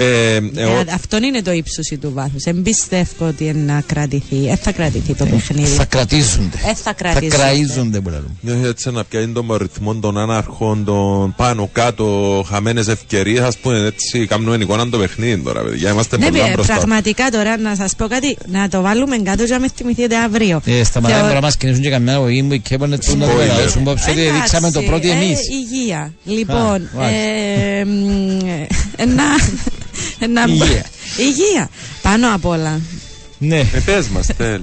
Ε,
Ε,
εγώ-
αυτόν είναι το ύψος του βάθους. Εμπιστεύω ότι είναι να κρατηθεί. Ε, θα κρατηθεί το παιχνίδι.
Θα κρατήσονται.
Ε, θα
Θα
κρατήσονται.
κραίζονται που λέμε.
Ε, Έτσι να πιάνει τον ρυθμό των άναρχων, των πάνω κάτω, χαμένες ευκαιρίες. Α πούμε έτσι, κάνουμε εικόνα το παιχνίδι τώρα, παιδιά. Είμαστε
Ναι,
πολλά
παι-
μπροστά.
πραγματικά τώρα να σας πω κάτι, να το βάλουμε κάτω και να με θυμηθείτε αύριο.
Ε, σταματάμε
Θεω-
τώρα να μας κινήσουν και καμιά βοή μου και έπαιρνε του να το
Spoiler.
μεταδώσουν υπόψη ότι
Εντάξει,
δείξαμε το πρώτο
ε,
εμείς.
υγεία. Λοιπόν,
μάλιστα.
ε, μ, ε, να, να-
Υγεία.
υγεία. Πάνω απ' όλα.
Ναι.
Ε, πες μας, θέλ.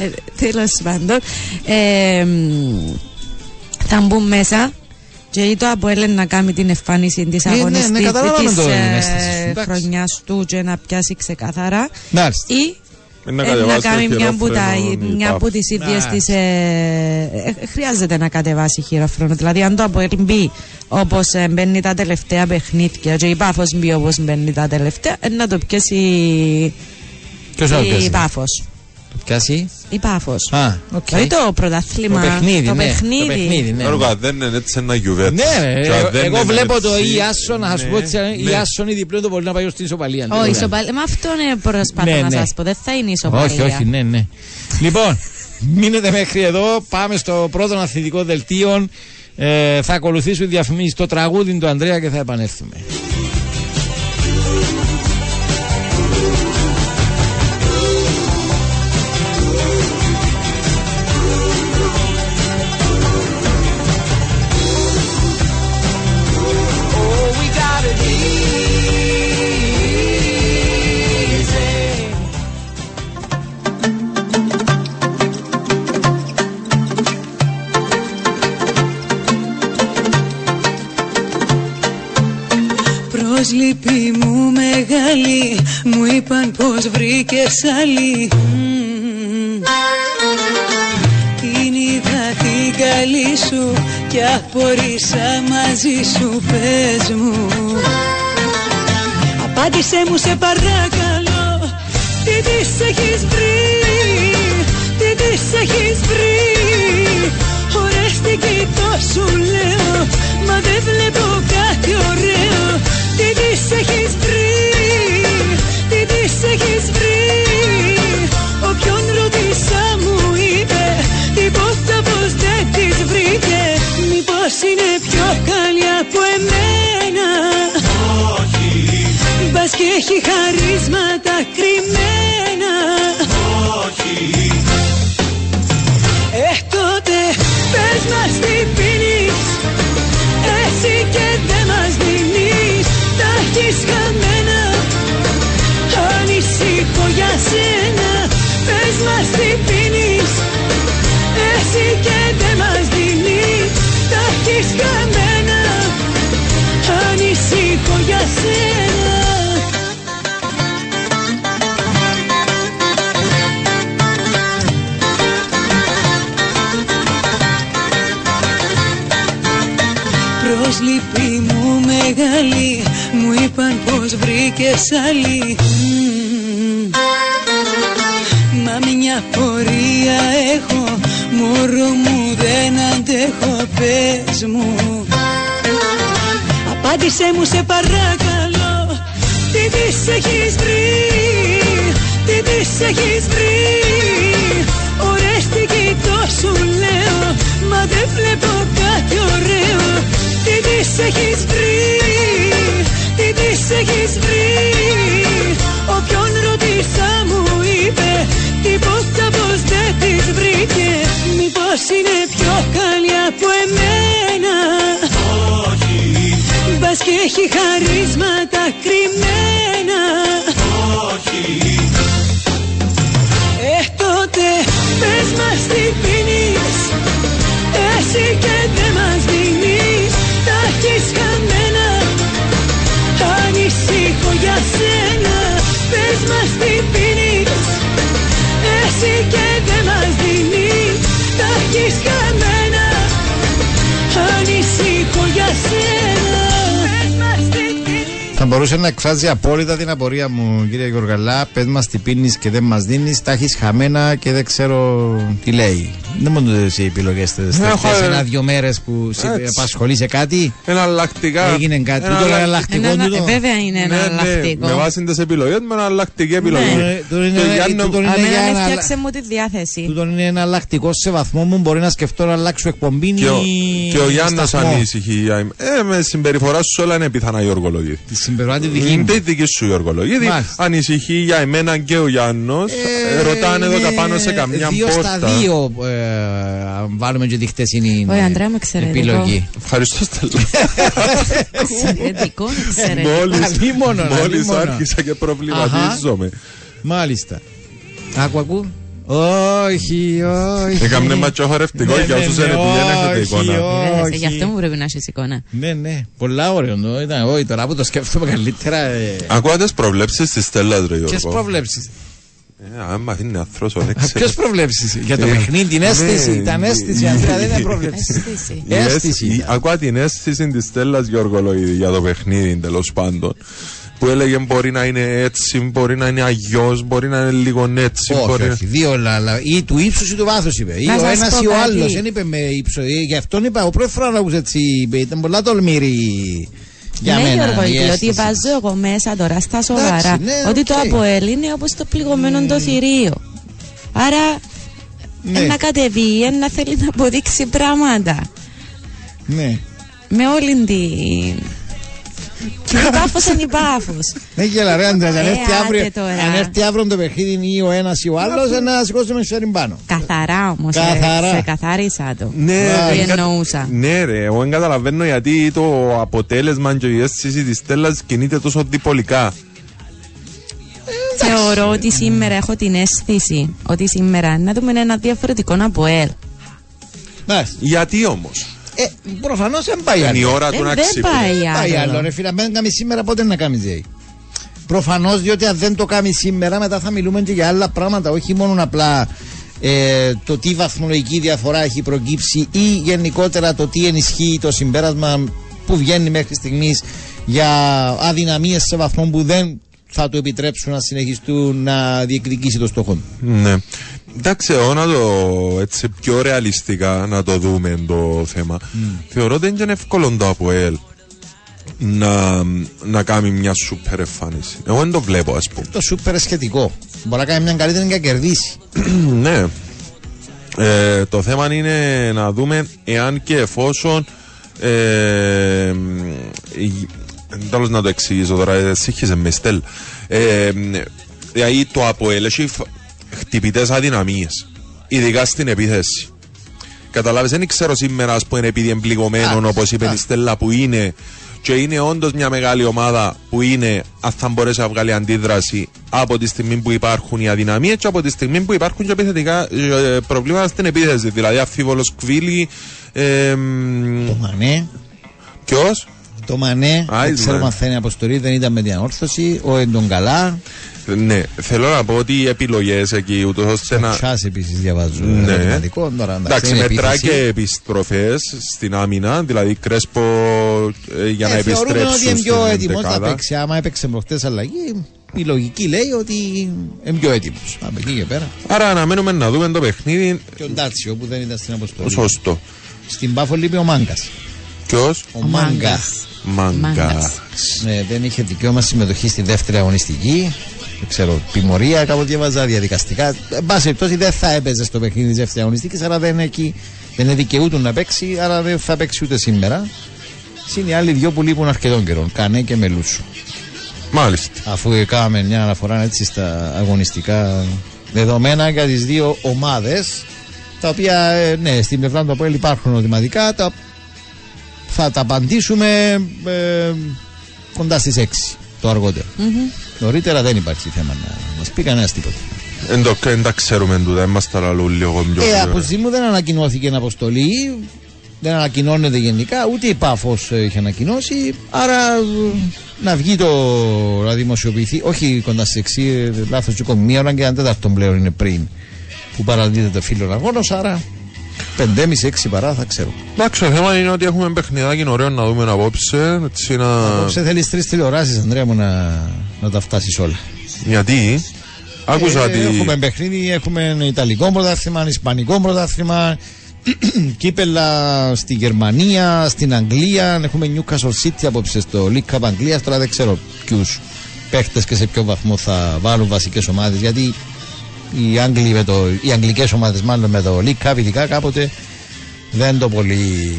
Ε, Τέλος πάντων. Ε, μ, θα μπουν μέσα και ή το Αποέλ να κάνει την εμφάνιση της
ναι, ναι,
αγωνιστή
καταλάβαμε
της
το, την
ε,
αίσθηση σου, εντάξει.
χρονιάς του και να πιάσει ξεκάθαρα
Μάλιστα.
ή
Ε, να
ε,
κατεβάσει
να
το
κάνει μια που, τα,
χειρόφρενο, η
μια
Πάφος.
από τις ίδιες
Να.
τις ε, ε, χρειάζεται να κατεβάσει χειρόφρονο δηλαδή αν το Αποέλ μπει όπως ε, μπαίνει τα τελευταία παιχνίδια και η Πάφος μπει όπως μπαίνει τα τελευταία ε, να το πιάσει
Ποιος να το
η
πιάσει.
Πάφος
Το πιάσει.
η Πάφος
Α, οκ.
όχι το πρωτάθλημα
Το παιχνίδι,
το
ναι.
παιχνίδι.
Το παιχνίδι, ναι.
Έργο, αν δεν είναι έτσι ένα γιουβέτσι.
Ναι,
Και αν
ε,
δεν
εγώ
είναι
βλέπω
έτσι,
το Ιάσον, να σου πω έτσι,
ναι.
η Ιάσον η διπλό το μπορεί να πάει ως την ισοπαλία.
Όχι, ισοπαλία. Μα αυτό είναι προσπαθώ
Ναι,
να
ναι.
σας πω. Δεν θα είναι ισοπαλία.
Όχι, όχι, ναι, ναι. Λοιπόν, μείνετε μέχρι εδώ. Πάμε στο πρώτο αθλητικό δελτίο. Ε, θα ακολουθήσουμε διαφημίσεις το τραγούδι του Ανδρέα και θα επανέλθουμε.
Πρόσληπη μου μεγάλη Μου είπαν πως βρήκες άλλη. Μμμ. Την είδα την καλή σου Κι απορρίσα μαζί σου πες μου. Απάντησέ μου σε παρακαλώ Τι της έχεις βρει Τι της έχεις βρει. Ωραίες τι κοιτώ σου λέω Μα δεν βλέπω κάτι ωραίο Τι της έχεις βρει Τι της έχεις βρει. Όποιον ρώτησα μου είπε Τίποτα πως δεν της βρήκε. Μήπως είναι πιο καλή από εμένα; Μπας και έχει χαρίσματα μεγάλη Μου είπαν πως βρήκες άλλη. Μμμ. Μα μια πορεία έχω. Μωρό μου δεν αντέχω. Πες μου. Απάντησέ μου σε παρακαλώ. Τι της έχεις βρει; Τι της έχεις βρει; Ωραίες τι κοιτώ σου λέω. Μα δεν βλέπω κάτι ωραίο. Τι της έχεις βρει; Τι της έχεις βρει. Όποιον ρωτήσα μου είπε Τίποτα πως δεν της βρήκε. Μήπως είναι πιο καλή από εμένα Μπας και έχει χαρίσματα κρυμμένα. Ε, τότε πες μας τι πίνεις. Εσύ και μας τι πίνεις Εσύ και δεν μας δίνεις Τα έχεις
μπορούσε να εκφράζει απόλυτα την απορία μου, κύριε Γιωργαλά. Πες μας τι πίνεις και δεν μας δίνεις, τα έχεις χαμένα και δεν ξέρω τι λέει. Δεν μου οι επιλογές τι
έχω,
τελευταίε
ε,
ένα-δύο μέρες που σε
έτσι.
απασχολεί σε κάτι.
Εναλλακτικά.
Έγινε κάτι.
Ένα
Τούτο είναι
αλλα-
εναλλακτικό.
Ένα-
τούτο.
ε, βέβαια είναι
Ναι,
ένα
ναι,
εναλλακτικό.
με βάση τις επιλογές με εναλλακτική επιλογή.
Ναι, τούτο είναι-
Το Γιάννο-
τούτο είναι για
Αμένα
ένα-
έφτιαξε μου τη διάθεση.
Τούτο είναι εναλλακτικό σε βαθμό μου. Μπορεί να σκεφτώ να αλλάξω εκπομπή
Και ο,
ή
και ο Γιάννας
σταθμό.
ανήσυχη. Ε, με συμπεριφορά σου όλα είναι πιθανά η οργολογή.
Τη συμπεριφορά τη δική μου.
Είναι τη δική σου η οργολογή. Γιατί
Μάλιστα.
ανησυχεί για εμένα και ο Γιάννος.
Ε,
ρωτάνε εδώ
είναι
τα πάνω σε καμιά
δύο
πόρτα.
στα δύο ε, αν βάλουμε και τη χτεσινή
Ωι, Αντρέα μου, εξαιρετικό.
επιλογή.
Ευχαριστώ, Στέλλα.
Εξαιρετικό, εξαιρετικό.
Μόλις,
Αλίμονο,
μόλις
αλίμονο.
άρχισα και προβληματίζομαι.
Μάλιστα. Άκου, ακού. Όχι, όχι.
Έκαμε ματσό χορευτικό
Ναι,
για
ναι,
όσους
ναι,
δεν έχετε
όχι,
εικόνα.
Βέβαια,
όχι.
Γι' αυτό μου πρέπει να έχει εικόνα.
Ναι, ναι. Πολλά ωραίο. νο, Ήταν, όχι, τώρα που το σκέφτομαι καλύτερα. Ε,
Ακούω τις προβλέψεις της Στέλλας, ρε
Ποιες
Γιώργο.
προβλέψεις;
Ε, Άμα είναι αθρός ο λέξης.
Ποιες προβλέψεις; Για το
Ε,
παιχνίδι, την αίσθηση.
ναι,
Ήταν αίσθηση,
η-
Αντρέα, δεν είναι
η-
πρόβλεψη.
Αίσθηση.
Η
Αίσθηση
αίσθηση-
ήταν.
Ακούω την αίσθηση της Στέλλας Γιώργολοίδη για το παιχνίδι τέλος πάντων. Που έλεγε μπορεί να είναι έτσι, μπορεί να είναι αγιός, μπορεί να είναι λίγο έτσι.
Όχι,
μπορεί...
όχι. Δύο λαλα. Ή του ύψους ή του βάθους είπε. Ή
Να
ο
σας
ένας
πω
ή ο
κάτι.
άλλος. Δεν είπε με ύψος. Ε, Γι' αυτόν είπα. Ο πρώτη φοράς να ακούς έτσι είπε. Ήταν πολλά τολμηρή. Για
ναι,
μένα.
Γιώργο,
η
Ήλιο, ότι
αίσθηση.
βάζω εγώ μέσα τώρα στα σοβαρά
ναι,
ότι το
οκ.
ΑΠΟΕΛ είναι όπως το πληγωμένο το θηρίο. Άρα
Ναι.
να κατεβεί, ε, να θέλει να αποδείξει πράγματα.
Ναι.
Με όλη την... Και η πάφος είναι η πάφος.
Ναι, γελά, ρε Αντρέα. Αν
Ε,
έρθει
άντε
αύριο,
τώρα.
αν έρθει αύριο το παιχνίδι ή ο ένας ή ο άλλος, να σηκώσουμε στο πάνω.
Καθαρά όμως, ε,
Καθαρά.
σε καθάρισα το.
Ναι,
Τι
εν κα-
εννοούσα.
Ναι, ρε, εγώ δεν καταλαβαίνω γιατί το αποτέλεσμα και η αίσθηση της Στέλλας κινείται τόσο διπολικά.
Θεωρώ ότι σήμερα έχω την αίσθηση ότι σήμερα να δούμε ένα διαφορετικό ΑΠΟΕΛ.
Μάλιστα.
Γιατί όμως;
Ε, προφανώς δεν πάει
Είναι η
άλλο.
ώρα
Ε,
του να
δεν
ξύπνει.
πάει
Πάει άλλο,
άλλο.
ρε φίλε. Αν δεν κάνει σήμερα, πότε να κάνεις ζέη. Προφανώς, διότι αν δεν το κάνει σήμερα, μετά θα μιλούμε και για άλλα πράγματα. Όχι μόνο απλά ε, το τι βαθμολογική διαφορά έχει προκύψει ή γενικότερα το τι ενισχύει το συμπέρασμα που βγαίνει μέχρι στιγμής για αδυναμίες σε βαθμό που δεν θα του επιτρέψουν να συνεχιστούν να διεκδικήσει το στόχο του.
Ναι. Εντάξει, εγώ να το έτσι πιο ρεαλιστικά να το δούμε το θέμα. Θεωρώ ότι δεν είναι εύκολο το ΑΠΟΕΛ να, να κάνει μια σούπερ εμφάνιση. Εγώ δεν το βλέπω, ας πούμε.
Το σούπερ σχετικό. Μπορεί να κάνει μια καλύτερη και να κερδίσει.
ναι. Ε, το θέμα είναι να δούμε εάν και εφόσον. Ε, Τέλο να το εξηγήσω τώρα, ε, σύγχυσε με στέλ. Ε, δηλαδή το ΑΠΟΕΛ έχει χτυπητές αδυναμίες. Ειδικά στην επίθεση. Καταλάβεις, δεν ξέρω σήμερα ας πούμε επειδή εμπληγωμένο όπως είπε η Στέλλα που είναι και είναι όντως μια μεγάλη ομάδα που είναι αν θα μπορέσει να βγάλει αντίδραση από τη στιγμή που υπάρχουν οι αδυναμίες και από τη στιγμή που υπάρχουν και επιθετικά ε, προβλήματα στην επίθεση. Δηλαδή αφίβολο κβίλι. Ε,
Το Μανέ.
Ποιος;
Το Μανέ,
Α,
δεν
η
ξέρω
Μανέ.
αν θα είναι αποστολή, δεν ήταν με την ανόρθωση. Ο Εντογκαλά.
Ναι, θέλω να πω ότι οι επιλογές εκεί ούτως ώστε να.
Τσάς επίσης διαβάζω.
Ναι.
ερωτηματικό, τώρα,
Εντάξει,
είναι
μετρά
επίθεση.
και επιστροφές στην άμυνα, δηλαδή Κρέσπο ε, για να
Ε, θεωρούμε ότι
επιστρέψουν
είναι πιο
στην
έτοιμος να
δεκάδα.
παίξει. Άμα έπαιξε προχτές αλλαγή, η λογική λέει ότι είναι πιο έτοιμος. Από εκεί και πέρα.
Άρα αναμένουμε να δούμε το παιχνίδι.
Και ο Ντάτσιο που δεν ήταν στην αποστολή.
Σωστό.
Στην Πάφο λείπει ο Μάγκας.
Ποιος;
Ο Μάγκας.
Μάγκας.
Ναι, δεν είχε δικαίωμα συμμετοχή στη δεύτερη αγωνιστική. Δεν ξέρω, τιμωρία, κάπου διαβάζα διαδικαστικά. Εν πάση περιπτώσει δεν θα έπαιζε στο παιχνίδι της δεύτερης αγωνιστικής, άρα δεν, έχει, δεν είναι δικαιούτον να παίξει, άρα δεν θα παίξει ούτε σήμερα. Συν οι άλλοι δυο που λείπουν αρκετών καιρών, Κανέ και Μελούσου.
Μάλιστα.
Αφού κάναμε μια αναφορά έτσι στα αγωνιστικά δεδομένα για τις δύο ομάδες, τα οποία ε, ναι, στην πλευρά του Αποέλ υπάρχουν ερωτηματικά, τα θα τα απαντήσουμε ε, κοντά στις 6 το αργότερο. Νωρίτερα δεν υπάρχει θέμα να μας πει κανένας τίποτα.
Δεν το- Δεν τα ξέρουμε τούτα, δεν μας τα λαλούν λίγο πιο
Ε,
γρήγορα.
από τη μου δεν ανακοινώθηκε αποστολή, δεν ανακοινώνεται γενικά, ούτε η Πάφος είχε ανακοινώσει. Άρα ε, να βγει το. να δημοσιοποιηθεί, όχι κοντά στις 6, λάθος του μία ώρα και ένα τέταρτο πλέον είναι πριν που παραδίδεται το φίλο αγώνα. Άρα 5,5-6 παρά θα ξέρω.
Εντάξει, το θέμα είναι ότι έχουμε παιχνιδάκι ωραίο να δούμε απόψε. Έτσι να...
Απόψε θέλεις τρεις τηλεοράσεις, Ανδρέα μου, να, να τα φτάσεις όλα.
Γιατί; Άκουσα
Ε,
ότι...
Έχουμε παιχνίδι, έχουμε Ιταλικό πρωτάθλημα, Ισπανικό πρωτάθλημα, κύπελα στη Γερμανία, στην Αγγλία. Έχουμε Newcastle City απόψε στο League Cup Αγγλίας. Τώρα δεν ξέρω ποιους παίχτες και σε ποιο βαθμό θα βάλουν βασικές ομάδες. Γιατί οι, Άγγλοι με το, οι αγγλικές ομάδες, μάλλον με το League Cup, ειδικά κάποτε δεν το πολύ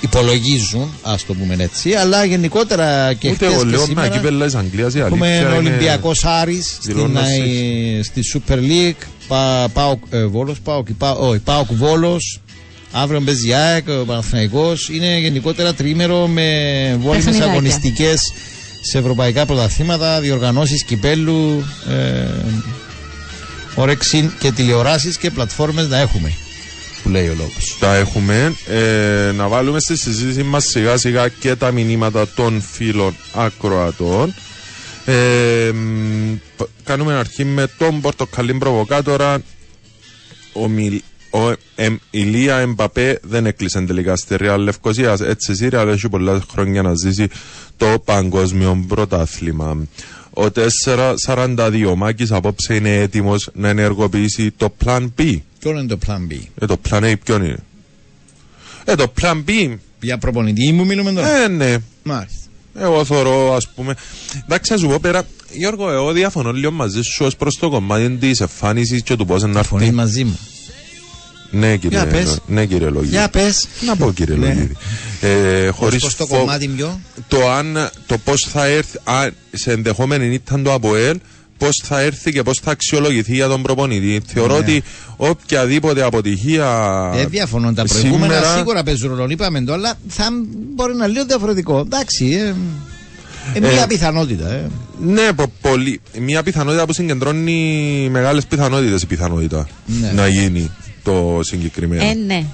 υπολογίζουν, ας το πούμε έτσι. Αλλά γενικότερα και
Ούτε
χτες
εγώ
και
λέω με
σήμερα
κύπελα της Αγγλίας η
Έχουμε
αλήθεια είναι...
Ολυμπιακός Άρης στην,
δηλώνοντας
ε, στη Super League. Πα, πάοκ ε, Βόλος, Πάοκ, Πα, όχι, Πάοκ Βόλος. Αύριο παίζει η ΑΕΚ, ο Παναθηναϊκός. Είναι γενικότερα τρίμερο με βόλυμες
Παιχνιδάκια.
αγωνιστικές σε ευρωπαϊκά πρωταθλήματα, διοργανώσεις κυπέλου, ε, όρεξη και τηλεοράσεις και πλατφόρμες να έχουμε, που λέει ο λόγος.
Τα έχουμε. Ε, να βάλουμε στη συζήτηση μας σιγά σιγά και τα μηνύματα των φίλων ακροατών. Ε, μ, π- κάνουμε αρχή με τον πορτοκαλί προβοκάτορα. Ο, Μιλ, ο εμ, Ηλία Εμπαπέ δεν έκλεισε τελικά στη Ρεάλ Λευκοσία. Έτσι, η Ρεάλ έχει πολλά χρόνια να ζήσει το παγκόσμιο πρωτάθλημα. Ο 442 Μάκης απόψε είναι έτοιμος να ενεργοποιήσει το Plan B.
Ποιο είναι το Plan B;
Ε, το Plan A ποιον είναι; Ε, το Plan B.
Για προπονητή μου μιλούμε τώρα.
Ε, ναι.
Μάλιστα.
Εγώ θεωρώ, ας πούμε. Εντάξει, να σου πω πέρα, Γιώργο, εγώ διαφωνώ λίγο μαζί σου ως προς το κομμάτι της εμφάνισης και του πώς να
Φωνεί
έρθει.
μαζί μου;
Ναι, κύριε,
Για πες.
ναι, κύριε Λογίδη.
Για πες.
Να πω, κύριε
Ναι.
Λογίδη. Ε, χωρίς
προς το
φο-
κομμάτι ποιο;
Το, αν, το πώς θα έρθει, αν, σε ενδεχόμενη ήταν το ΑΠΟΕΛ, πώς θα έρθει και πώς θα αξιολογηθεί για τον προπονητή. Θεωρώ
Ναι.
ότι οποιαδήποτε αποτυχία.
Δεν διαφωνώ. Τα προηγούμενα
σήμερα-
σίγουρα παίζουν ρόλο. Είπαμε το, αλλά θα μπορεί να είναι λίγο διαφορετικό. Εντάξει. Ε, ε, μία
Ε,
πιθανότητα. Ε.
Ναι, πο- πολύ. Μια πιθανότητα που συγκεντρώνει μεγάλες πιθανότητες η πιθανότητα
Ναι.
να γίνει το συγκεκριμένο.
Ε, ναι.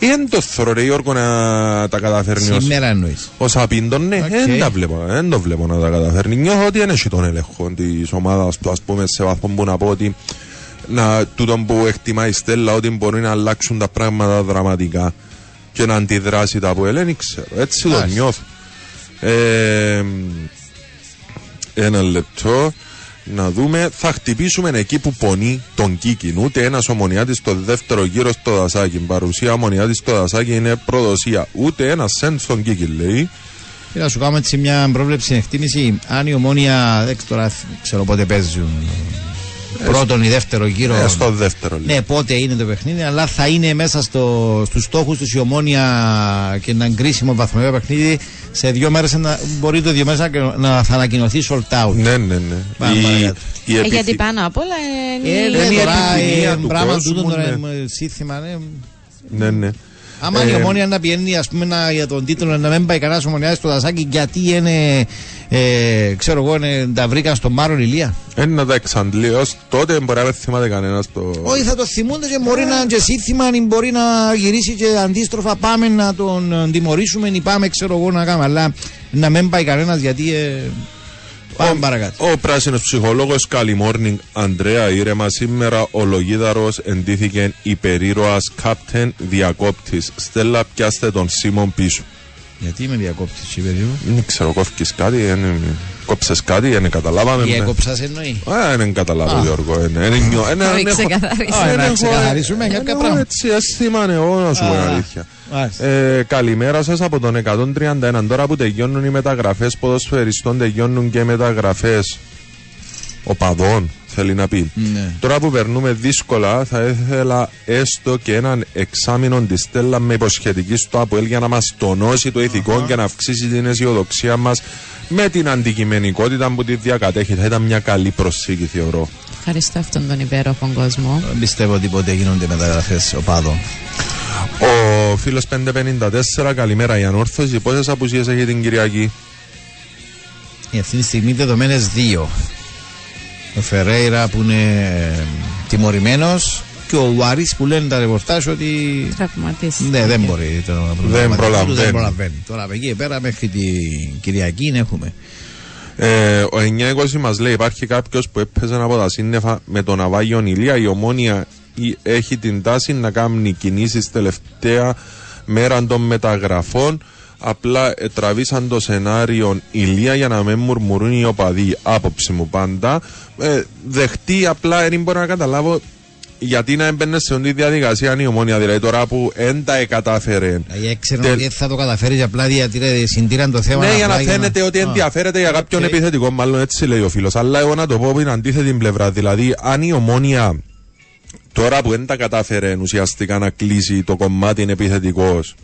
Ή δεν το θεωρώ, ρε Γιώργο, να τα καταφέρνει ως-
Σήμερα εννοείς.
ως απίντον, ναι,
Οκ.
δεν τα βλέπω, δεν το βλέπω να τα καταφέρνει. Νιώθω ότι δεν έχει τον έλεγχο της ομάδας, ας πούμε, σε βαθμό που να πω ότι να, τούτον που εκτιμάει η Στέλλα, ότι μπορεί να αλλάξουν τα πράγματα δραματικά και να αντιδράσει τα που δεν ξέρω. Έτσι το
Μάλιστα.
νιώθω. Ε, ένα λεπτό. Να δούμε, θα χτυπήσουμε εκεί που πονεί τον Κίκιν. Ούτε ένας ομονιάτης στο δεύτερο γύρο στο δασάκι. Παρουσία ομονιάτης στο δασάκι είναι προδοσία. Ούτε ένας σεντ στον Κίκιν, λέει.
Και να σου κάνουμε έτσι μια πρόβλεψη εκτίμηση. Αν η ομόνια. Δεν ξέρω, τώρα, ξέρω πότε παίζουν. Πρώτον ή δεύτερο γύρο.
Ε, στο δεύτερο, λέει.
Ναι, πότε είναι το παιχνίδι, αλλά θα είναι μέσα στο, στους στόχους της η ομόνια και να κρίσιμο βαθμιαίο παιχνίδι. Σε δύο μέρες να, μπορεί το δύο μέρες να, να θα ανακοινωθεί sold out.
Ναι, ναι, ναι.
Πάμε
Η-
παρακάτω.
η
Ε,
επιθυ-
γιατί πάνω απ' όλα είναι
Ε,
η-
ναι,
είναι η
τώρα,
επιθυμία
ε,
του
πράγμα
κόσμου,
τούτο τώρα,
ναι.
ε, σύνθημα, ναι.
Ναι, ναι.
Άμα
Ε,
η ομόνια να πηγαίνει ας πούμε, να, για τον τίτλο να μην πάει κανένας ομονιάδη στο δασάκι, γιατί είναι, ε, ξέρω εγώ, είναι, τα βρήκαν στον Μάρον Ηλία;
Ε, να τα εξαντλεί. Ως τότε μπορεί να μην θυμάται κανένας το.
Όχι, θα το θυμούνται και μπορεί να είναι και σύνθημα, ή μπορεί να γυρίσει και αντίστροφα. Πάμε να τον ε, τιμωρήσουμε ή πάμε, ξέρω εγώ, να κάνουμε. Αλλά να μην πάει κανένας γιατί. Ε, Πάμε παρακάτω.
Ο πράσινος ψυχολόγος, καλή morning, Αντρέα, ήρεμα. Σήμερα ο Λογίδαρος εντύθηκε υπερήρωας Captain Διακόπτης. Στέλλα, πιάστε τον Σίμον πίσω.
Γιατί με διακόπτη, Σιβερίου.
Δεν ξέρω, κόφηκε κάτι, κόψες κάτι, δεν καταλάβαμε.
Διέκοψα εννοεί.
Ε, δεν καταλάβω, Γιώργο. ε, ναι, δεν νιώ- ε, ναι,
Το
δεν έχω-
ξεκαθαρίσαμε.
δεν
να
έχω-
ξεκαθαρίσουμε
δεν
κάποια
έχω
πράγματα.
Έτσι, αίσθημα εγώ να σου πω την
Α,
αλήθεια.
μάλιστα.
Ε, καλημέρα σας από τον 131. Τώρα που τελειώνουν οι μεταγραφές ποδοσφαιριστών, τελειώνουν και οι μεταγραφές οπαδών, θέλει να πει.
Ναι.
Τώρα που περνούμε δύσκολα, θα ήθελα έστω και έναν εξάμεινο της Στέλλα με υποσχετική στο ΑΠΟΕΛ για να μας τονώσει το ηθικό και να αυξήσει την αισιοδοξία μας με την αντικειμενικότητα που τη διακατέχει. Θα ήταν μια καλή προσήκη, θεωρώ.
Ευχαριστώ αυτόν τον υπέροχο κόσμο.
Δεν πιστεύω ότι ποτέ γίνονται μεταγραφές οπάδων.
Ο φίλος 554, καλημέρα η ανόρθωση. Πόσες απουσίες έχει την Κυριακή;
Ε, Αυτή τη στιγμή δεδομένες δύο. Ο Φερέιρα που είναι τιμωρημένος και ο Βάρη που λένε τα ρεπορτάζ ότι.
Τραυματίστηκε.
Ναι, δεν μπορεί. Το
Δεν
το-
προλαβαίνει.
Δεν προλαβαίνει. Τώρα από εκεί πέρα μέχρι την Κυριακή έχουμε.
Ε, ο 920 μας λέει: Υπάρχει κάποιος που έπαιζε από τα σύννεφα με τον Αβάγιο Ηλία. Η ομόνια ή- έχει την τάση να κάνει κινήσεις τελευταία μέρα των μεταγραφών. Απλά ε, τραβήσαν το σενάριο ηλία για να μην μουρμουρούν οι οπαδοί. Άποψη μου πάντα. Ε, δεχτεί, απλά δεν μπορώ να καταλάβω γιατί να έμπαινε σε αυτή τη διαδικασία η Ομόνοια. Δηλαδή τώρα που δεν τα κατάφερε.
Δηλαδή έξεραν
Τε-
ότι δεν θα το καταφέρεις απλά διατήρε, συντήραν το θέμα.
Ναι, για να
απλά
φαίνεται ότι
Α,
ενδιαφέρεται για κάποιον
οκ.
επιθετικό, μάλλον έτσι λέει ο φίλος. Αλλά εγώ να το πω από την αντίθετη πλευρά. Δηλαδή, αν η Ομόνοια τώρα που δεν τα κατάφερε ουσιαστικά να κλείσει το κομμάτι είναι επιθετικός,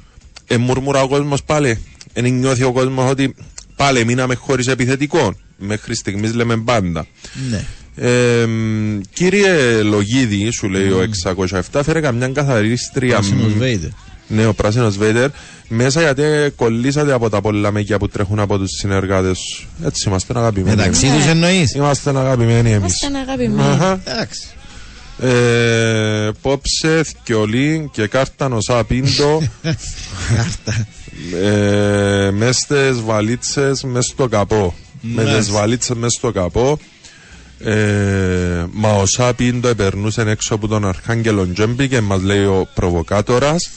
ε, μουρμουρά ο κόσμος πάλι. Εν νιώθει ο κόσμος ότι πάλι μείναμε χωρίς επιθετικό. Μέχρι στιγμής λέμε πάντα.
Ναι.
Ε, μ, κύριε Λογίδη, σου λέει ο 607, φέρε καμιά καθαρίστρια.
Πράσινος
μ,
Βέιντερ.
Ναι, ο πράσινος Βέιντερ. Μέσα γιατί κολλήσατε από τα πολλά μέγια που τρέχουν από τους συνεργάτες σου. Έτσι είμαστε αγαπημένοι.
Μεταξύ
Ναι.
τους εννοείς.
Είμαστε αγαπημένοι εμείς.
Ήμασταν αγαπημένοι.
Εντάξει.
Ε, Πόψε, Θκιολί και κάρτανο Σαπίντο. ε, μες στι βαλίτσες, μες στο καπό. Με τι
Μάλιστα.
βαλίτσες, μες στο καπό. Ε, μα ο Σαπίντο επερνούσε έξω από τον Αρχάγγελο Τζέμπι και μας λέει ο προβοκάτορας.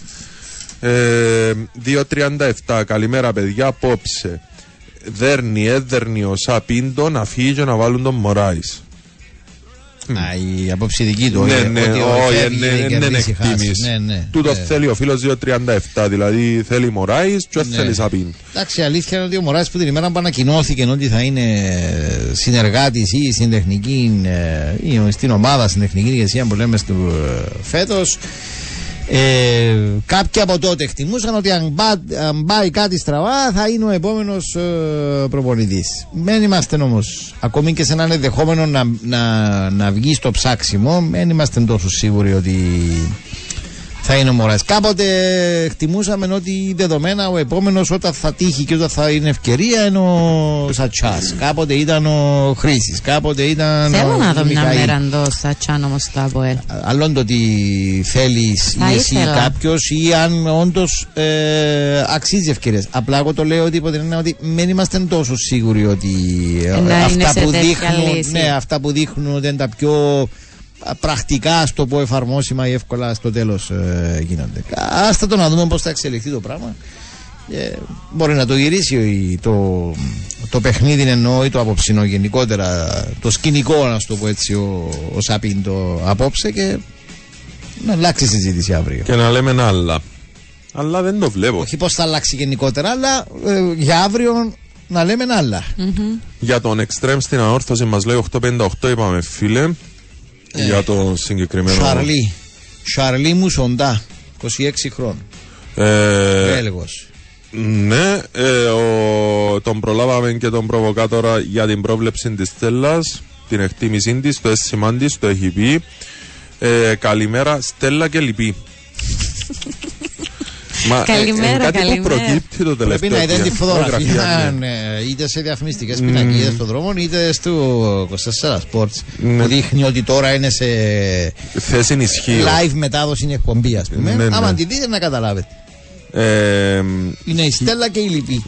Ε, 2.37 Καλημέρα παιδιά Απόψε Δέρνει έδερνει ο Σαπίντο να φύγει και να βάλουν τον Μωράης
Α, η απόψη δική του.
ναι,
ε,
ναι,
ότι ο
όχι,
φεύγει,
ναι,
δεν
ναι, ναι,
κερδίσει, χάσεις.
εκτίμηση.
Ναι, ναι.
Τούτο
Ναι.
θέλει ο φίλος 2.37, δηλαδή θέλει Μωράης και
Ναι.
θέλει Σαπίν.
Εντάξει, η αλήθεια είναι ότι ο Μωράς που την ημέρα που ανακοινώθηκε ότι θα είναι συνεργάτης ή στην τεχνική, ε, ή στην ομάδα, στην τεχνική ηγεσία που λέμε στο φέτος. Ε, κάποιοι από τότε εκτιμούσαν ότι αν, πά- αν πάει κάτι στραβά θα είναι ο επόμενος ε, προπονητής. Δεν είμαστε όμως, ακόμη και σε έναν ενδεχόμενο να, να, να βγει στο ψάξιμο, δεν είμαστε τόσο σίγουροι ότι θα είναι ο Μωράς. Κάποτε εκτιμούσαμε ότι δεδομένα ο επόμενος όταν θα τύχει και όταν θα είναι ευκαιρία είναι ο Σατσάς. Κάποτε ήταν ο Χρήσης. Κάποτε ήταν.
Θέλω
ο
να δω μια
Μιχαήλ.
μέρα εντό στα τσάν όμω στο ΑΠΟΕΛ.
Άλλον το ότι θέλεις
Θα
ή εσύ
ήθελα.
κάποιος ή αν όντως ε, αξίζει ευκαιρίες. Απλά εγώ το λέω ότι υπό την έννοια ότι δεν είμαστε τόσο σίγουροι ότι ε,
Ε, να είναι
αυτά
σε
που
τέτοια
δείχνουν,
λύση.
ναι, αυτά που δείχνουν ότι είναι τα πιο α, πρακτικά, ας το πω, εφαρμόσιμα ή εύκολα στο τέλος ε, γίνονται. Άστα το να δούμε πώς θα εξελιχθεί το πράγμα. Ε, μπορεί να το γυρίσει η- το, το παιχνίδι εννοώ ή το απόψινό γενικότερα το σκηνικό να το πω έτσι ο, ο Σαπίν το απόψε και να αλλάξει η συζήτηση αύριο
Και να λέμε άλλα. Αλλά δεν το βλέπω.
όχι πως θα αλλάξει γενικότερα αλλά ε, για αύριο να λέμε άλλα
Για τον Extreme στην ανόρθωση μας λέει 858, είπαμε φίλε. Για τον συγκεκριμένο.
Σαρλί Σαρλί Μουσοντά 26 χρόνων
Ε,
Έλγος
ναι, ε, ο, τον προλάβαμε και τον προβοκάτορα για την πρόβλεψη της Στέλλας, την εκτίμησή της, το αίσθημά της, το έχει πει. Ε, καλημέρα, Στέλλα και λυπή. Μα,
Καλημέρα,
ε, ε, κάτι
καλημέρα.
που προκύπτει το τελευταίο.
Πρέπει να είδε τη
καιρό.
φωτογραφία
ναι.
ε, είτε σε διαφημιστικές πινακίδες στον δρόμο είτε στο 24 Sports
Ναι.
που δείχνει ότι τώρα είναι σε
Θέση ισχύει.
live μετάδοση εκπομπή, ας πούμε.
Ναι, ναι.
Άμα τη δείτε να καταλάβετε.
Ε,
Είναι η Στέλλα και η Λυπή.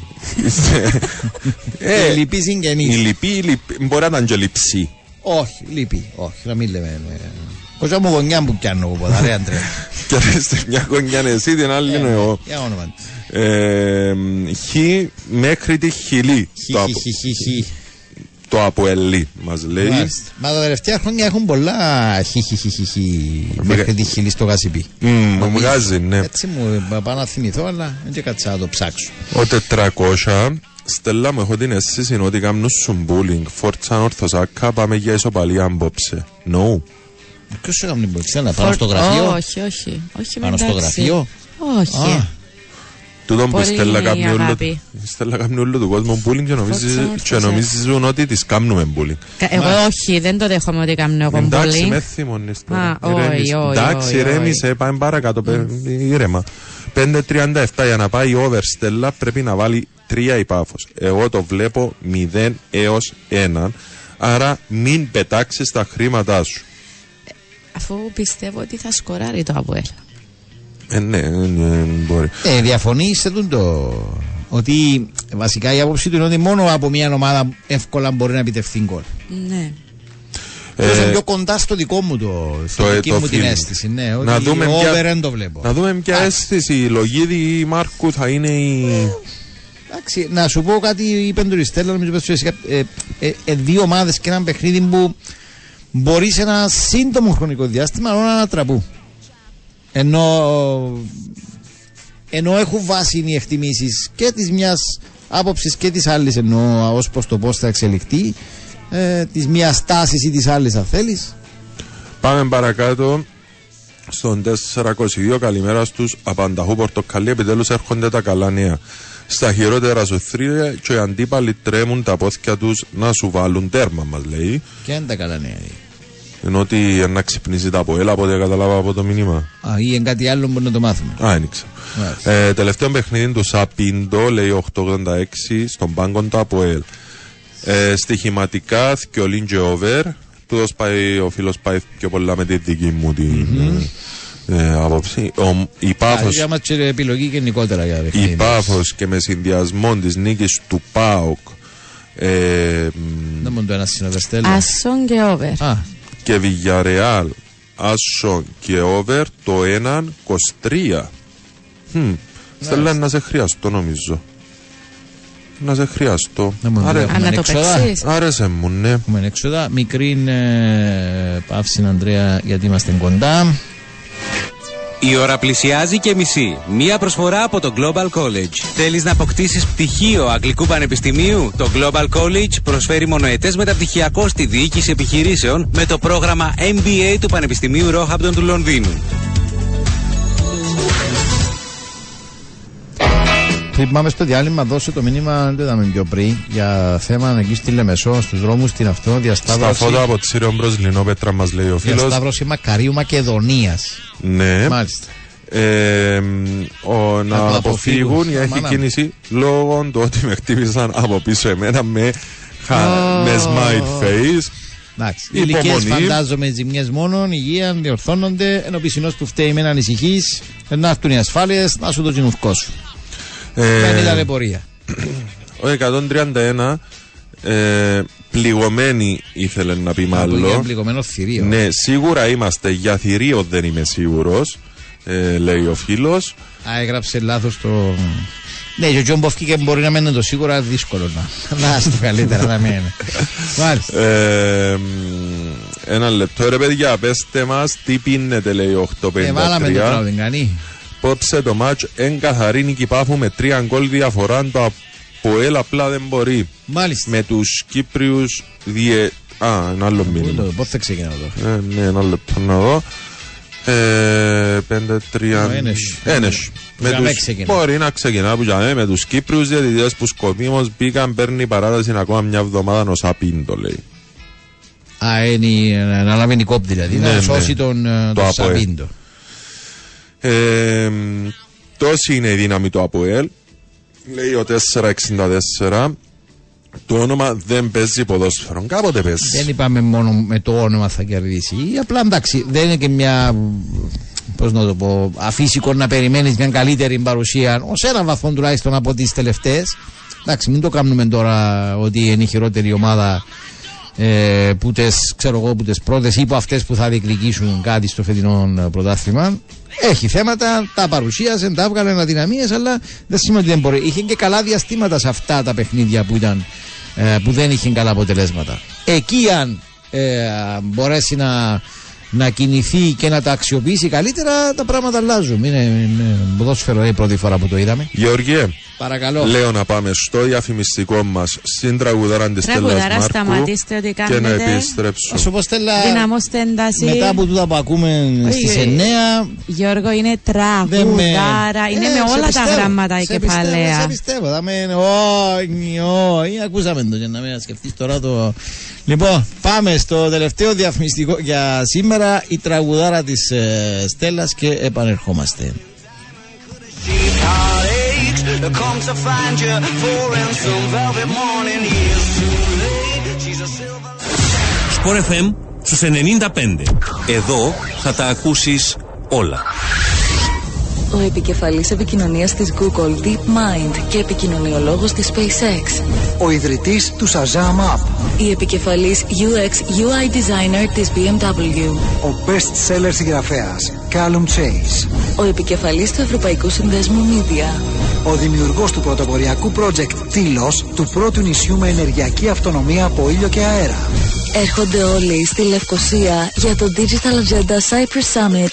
ε,
η Λυπή
η
συγγενής.
λυπή, η λυπή, μπορεί να ήταν και λειψή.
Όχι, Λυπή. Όχι, να μην λέμε. ε, Κοζά μου γωνιά που πιάνω εγώ ποτέ, ρε Αντρέα.
Και αρέσει μια γωνιά είναι εσύ, την άλλη είναι εγώ.
Για όνομα της.
Ε, χ μέχρι τη χιλή.
Χι,
Το,
χι,
απο,
χι, χι, χι.
το αποελί μας λέει.
Μάλιστα. Μα τα τελευταία χρόνια έχουν πολλά χι, χι, χι, χι, χι, μέχρι τη χιλή στο γασιπί.
Μμ, μου βγάζει, ναι.
Έτσι μου ε, πάω να θυμηθώ, αλλά δεν και κάτσα να το ψάξω.
Ο 400, Στέλλα μου έχω την αίσθηση ότι κάνουν σου bullying. Φόρτσαν ορθοσάκα, πάμε για ισοπαλία απόψε. No.
Ποιος σου έκανε την πολιτική, να πάω στο γραφείο;
Όχι, όχι. όχι
Πάνω στο
εντάξει.
γραφείο;
Όχι.
Α,
Τούτον που η
Πολύ
Στέλλα κάνει όλο,
αγάπη.
η Στέλλα κάνει όλο του κόσμου bullying και, νομίζεις,
Φόρτσαν
και
ορθοσάκα.
νομίζουν ότι τις κάνουμε bullying.
Κα- Εγώ όχι, δεν το δέχομαι ότι κάνω εγώ
Εντάξει,
πολύ.
με θυμώνεις τώρα.
Α, όχι,
Ηρέμησε.
όχι,
Εντάξει,
όχι,
ηρέμησε, πάμε παρακάτω. παι- Ήρεμα. 5.37 για να πάει over Στέλλα πρέπει να βάλει 3 η Πάφος. Εγώ το βλέπω 0 έως 1. Άρα μην πετάξεις τα χρήματά σου.
Αφού πιστεύω ότι θα σκοράρει το Αποέλ.
Ε, ναι, ε, ναι, μπορεί.
Ε, διαφωνεί σε τούτο. Ότι βασικά η άποψη του είναι ότι μόνο από μια ομάδα εύκολα μπορεί να επιτευχθεί γκολ.
Ναι.
Ε,
Ε,
είναι πιο κοντά στο δικό μου το, στη
το-
δική
το
μου την
feeling.
αίσθηση. Ναι, ότι
Να δούμε
over
ποια-
δεν το βλέπω.
Να δούμε ποια αίσθηση η Λογίδη ή η Μάρκου θα είναι η...
Εντάξει, να σου πω κάτι, είπε του Ριστέλλα, νομίζω πες του εσύ, ε, ε, ε, δύο ομάδες και ένα παιχνίδι που μπορεί σε ένα σύντομο χρονικό διάστημα να ανατραπούν. Ενώ, ενώ έχουν βάση οι εκτιμήσεις και της μιας άποψης και της άλλης, ενώ ως προς το πώς θα εξελιχθεί, ε, της μιας τάσης ή της άλλης, αν θέλεις.
Πάμε παρακάτω στον 422. Καλημέρα στους Απανταχού Πορτοκαλί. Επιτέλους έρχονται τα καλά νέα. Στα χειρότερα σου θρύλια και οι αντίπαλοι τρέμουν τα πόθηκια τους να σου βάλουν τέρμα, μας λέει.
Και δεν τα καλά νέα.
Ενώ ότι να ξυπνήσει τα από έλα, από ό,τι κατάλαβα από το μήνυμα.
Α, ή εν κάτι άλλο μπορεί να το μάθουμε.
Α, δεν ξέρω.
Μάλιστα.
Ε, τελευταίο παιχνίδι του Σαπίντο, λέει 886, στον πάγκο του Αποέλ. Ε, στοιχηματικά, θκιολίν και over. Τούτος πάει, ο φίλος πάει πιο πολλά με τη δική μου την ε, άποψη. Ο, η Πάφος,
Για μας και επιλογή γενικότερα για
η
παιχνίδι.
Πάφος και με συνδυασμό της νίκης του ΠΑΟΚ ε, μ,
Δεν μου το ένας συνοδεστέλο.
Άσον και over.
Α,
και Βιγιαρεάλ, Άσο και over το 1-23. Hm. Στέλλα να σε χρειαστώ νομίζω. Να σε χρειαστώ.
Να μου
Άρε,
δουλεύουμε.
Αν να το
έξοδα.
παίξεις.
άρεσε μου, ναι.
έχουμε έξοδα. Μικρή ε, παύση, Ανδρέα, γιατί είμαστε κοντά.
Η ώρα πλησιάζει και μισή. Μία προσφορά από το Global College. Θέλεις να αποκτήσεις πτυχίο Αγγλικού Πανεπιστημίου; Το Global College προσφέρει μονοετές μεταπτυχιακό στη διοίκηση επιχειρήσεων με το πρόγραμμα MBA του Πανεπιστημίου Roehampton του Λονδίνου.
Πάμε στο διάλειμμα, δώσε το μήνυμα, δεν το είδαμε πιο πριν, για θέμα εκεί στη Λεμεσό, στους δρόμους, στην αυτό,
Στα
διασταύρωση.
φώτα από τη Σύριον προς Λινόπετρα μας λέει ο φίλος.
Διασταύρωση Μακαρίου Μακεδονίας.
Ναι.
Μάλιστα.
Ε, μ, ο, να
το
αποφύγουν
αποφύγουν.
για έχει
Αμάνα.
κίνηση λόγω του ότι με χτύπησαν από πίσω εμένα με, χα- με smile face.
Εντάξει. Οι
Υπομονή.
ηλικίες φαντάζομαι ζημιές μόνο, υγεία, διορθώνονται. Ενώ πισινός που φταίει με να ανησυχεί, να έρθουν οι ασφάλειες, να σου το τζινουφκό σου. Δεν
Ε,
ήταν πορεία.
ο 131 ε, πληγωμένη ήθελε να πει
Από
μάλλον.
πληγωμένο θηρίο.
Ναι, σίγουρα είμαστε για θηρίο δεν είμαι σίγουρος ε, λέει ο φίλος
Α, έγραψε λάθος το. Ναι, και ο Τζον Μποφκί και μπορεί να μένει το σίγουρα δύσκολο να. Να στο καλύτερα να μένει. Μάλιστα.
Ε, μ, ένα λεπτό ρε παιδιά πέστε μας τι πίνετε λέει ο
Ε, βάλαμε το
853
πράγμα, κανεί.
Πόψε το μάτς εν καθαρή νίκη πάφου με τρία γκολ διαφορά το ΑΠΟΕΛ απλά δεν μπορεί
Μάλιστα.
με τους Κύπριους διε... Α, ένα άλλο μήνυμα
Πώ θα ξεκινάω εδώ;
Ε, ναι, ένα λεπτό να δω. Ε, πέντε, τρία...
Ο Ένες.
Ένες. Με
Για
τους...
μέ ξεκινά.
Μπορεί να ξεκινά που για μέ, με τους Κύπριους διαιτητές που σκοπίμως μπήκαν παίρνει παράταση ακόμα μια εβδομάδα ως απίντο λέει.
Α, είναι η- να αναλάβει η κόπ δηλαδή.
Ναι,
Να
ναι.
σώσει τον, ε,
Το
τον
ΑΠΟΕΛ.
Σαβίντο.
Ε, τόση είναι η δύναμη του ΑΠΟΕΛ. Λέει ο 464. Το όνομα δεν παίζει ποδόσφαιρο. Κάποτε παίζει.
Δεν είπαμε μόνο με το όνομα θα κερδίσει. Ή Απλά εντάξει, δεν είναι και μια πώς να το πω, αφύσικο να περιμένεις μια καλύτερη παρουσία, ως ένα βαθμό τουλάχιστον από τις τελευταίες. Εντάξει, μην το κάνουμε τώρα ότι είναι η χειρότερη ομάδα ε, που τις, ξέρω εγώ, που τις πρώτες ή που αυτές που θα διεκδικήσουν κάτι στο φετινό ε, πρωτάθλημα. Έχει θέματα, τα παρουσίασε, τα έβγαλε αδυναμίες, αλλά δεν σημαίνει ότι δεν μπορεί. Είχε και καλά διαστήματα σε αυτά τα παιχνίδια που, ήταν, ε, που δεν είχε καλά αποτελέσματα. Εκεί αν ε, μπορέσει να, να κινηθεί και να τα αξιοποιήσει καλύτερα, τα πράγματα αλλάζουν. Είναι, είναι ποδόσφαιρο η πρώτη φορά που το είδαμε.
Γεωργίε,
Παρακαλώ.
λέω να πάμε στο διαφημιστικό μας στην τραγουδάρα τη Στέλλας
Τραγουδάρα,
Μάρκου
σταματήστε ό,τι
και
κάνετε.
να
Θα
επιστρέψουμε.
σου πω Στέλλα,
Δυναμώστε ένταση.
μετά από τούτα που ακούμε στις
όχι.
9
Γιώργο, είναι
δεν με...
τραγουδάρα. Είναι
Ε,
με
σε
όλα τα
πιστεύω,
γράμματα η
σε πιστεύω,
κεφαλαία.
Σε πιστεύω, θα με... Όχι, όχι, ακούσαμε το για να μην σκεφτείς τώρα το... Λοιπόν, πάμε στο τελευταίο διαφημιστικό για σήμερα, η τραγουδάρα της ε, Στέλλας και επανερχόμαστε.
Σπορ FM στους 95. Εδώ θα τα ακούσεις όλα.
Ο επικεφαλής επικοινωνίας της Google DeepMind και επικοινωνιολόγος της SpaceX.
Ο ιδρυτής του Shazam App.
Η επικεφαλής UX UI designer της BMW.
Ο best seller συγγραφέας Callum Chase.
Ο επικεφαλής του Ευρωπαϊκού Συνδέσμου Media.
Ο δημιουργός του πρωτοποριακού project Τήλος του πρώτου νησιού με ενεργειακή αυτονομία από ήλιο και αέρα.
Έρχονται όλοι στη Λευκοσία για το Digital Agenda Cyprus Summit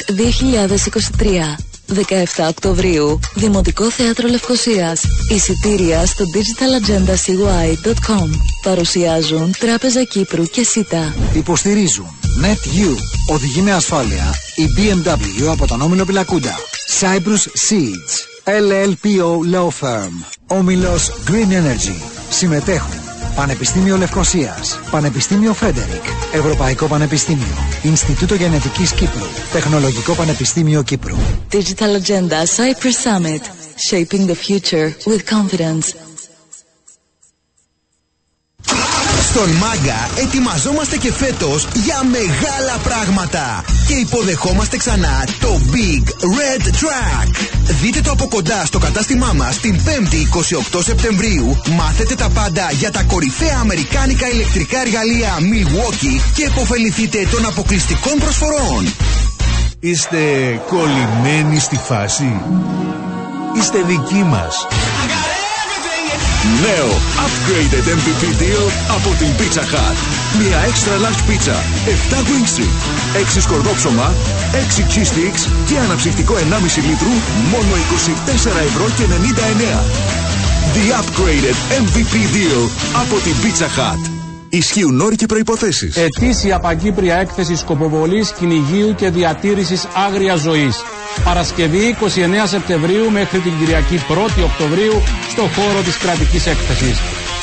2023. 17 Οκτωβρίου, Δημοτικό Θέατρο Λευκοσίας. Εισιτήρια στο digitalagendacy.com. Παρουσιάζουν Τράπεζα Κύπρου και ΣΥΤΑ.
Υποστηρίζουν NetU, οδηγεί με ασφάλεια, η BMW από τον Όμιλο Πιλακούντα, Cyprus Seeds, LLPO Law Firm, Όμιλος Green Energy. Συμμετέχουν Πανεπιστήμιο Λευκοσίας, Πανεπιστήμιο Φρέντερικ, Ευρωπαϊκό Πανεπιστήμιο, Ινστιτούτο Γενετικής Κύπρου, Τεχνολογικό Πανεπιστήμιο Κύπρου.
Digital Agenda Cyprus Summit. Shaping the future with confidence.
Στον Μάγκα ετοιμαζόμαστε και φέτος για μεγάλα πράγματα και υποδεχόμαστε ξανά το Big Red Track. Δείτε το από κοντά στο κατάστημά μας την 5η 28 Σεπτεμβρίου. Μάθετε τα πάντα για τα κορυφαία αμερικάνικα ηλεκτρικά εργαλεία Milwaukee και επωφεληθείτε των αποκλειστικών προσφορών.
Είστε κολλημένοι στη φάση; Είστε δικοί μας.
Νέο Upgraded MVP Deal από την Pizza Hut. Μια extra large pizza, 7 wing street, 6 σκορδόψωμα, 6 cheese sticks και αναψυκτικό 1,5 λίτρου μόνο 24 ευρώ και 99. The Upgraded MVP Deal από την Pizza Hut. Ισχύουν όροι και προϋποθέσεις.
Ετήσια Παγκύπρια Έκθεση Σκοποβολής, Κυνηγίου και Διατήρησης Άγριας Ζωής. Παρασκευή 29 Σεπτεμβρίου μέχρι την Κυριακή 1η Οκτωβρίου στο χώρο της κρατικής έκθεσης.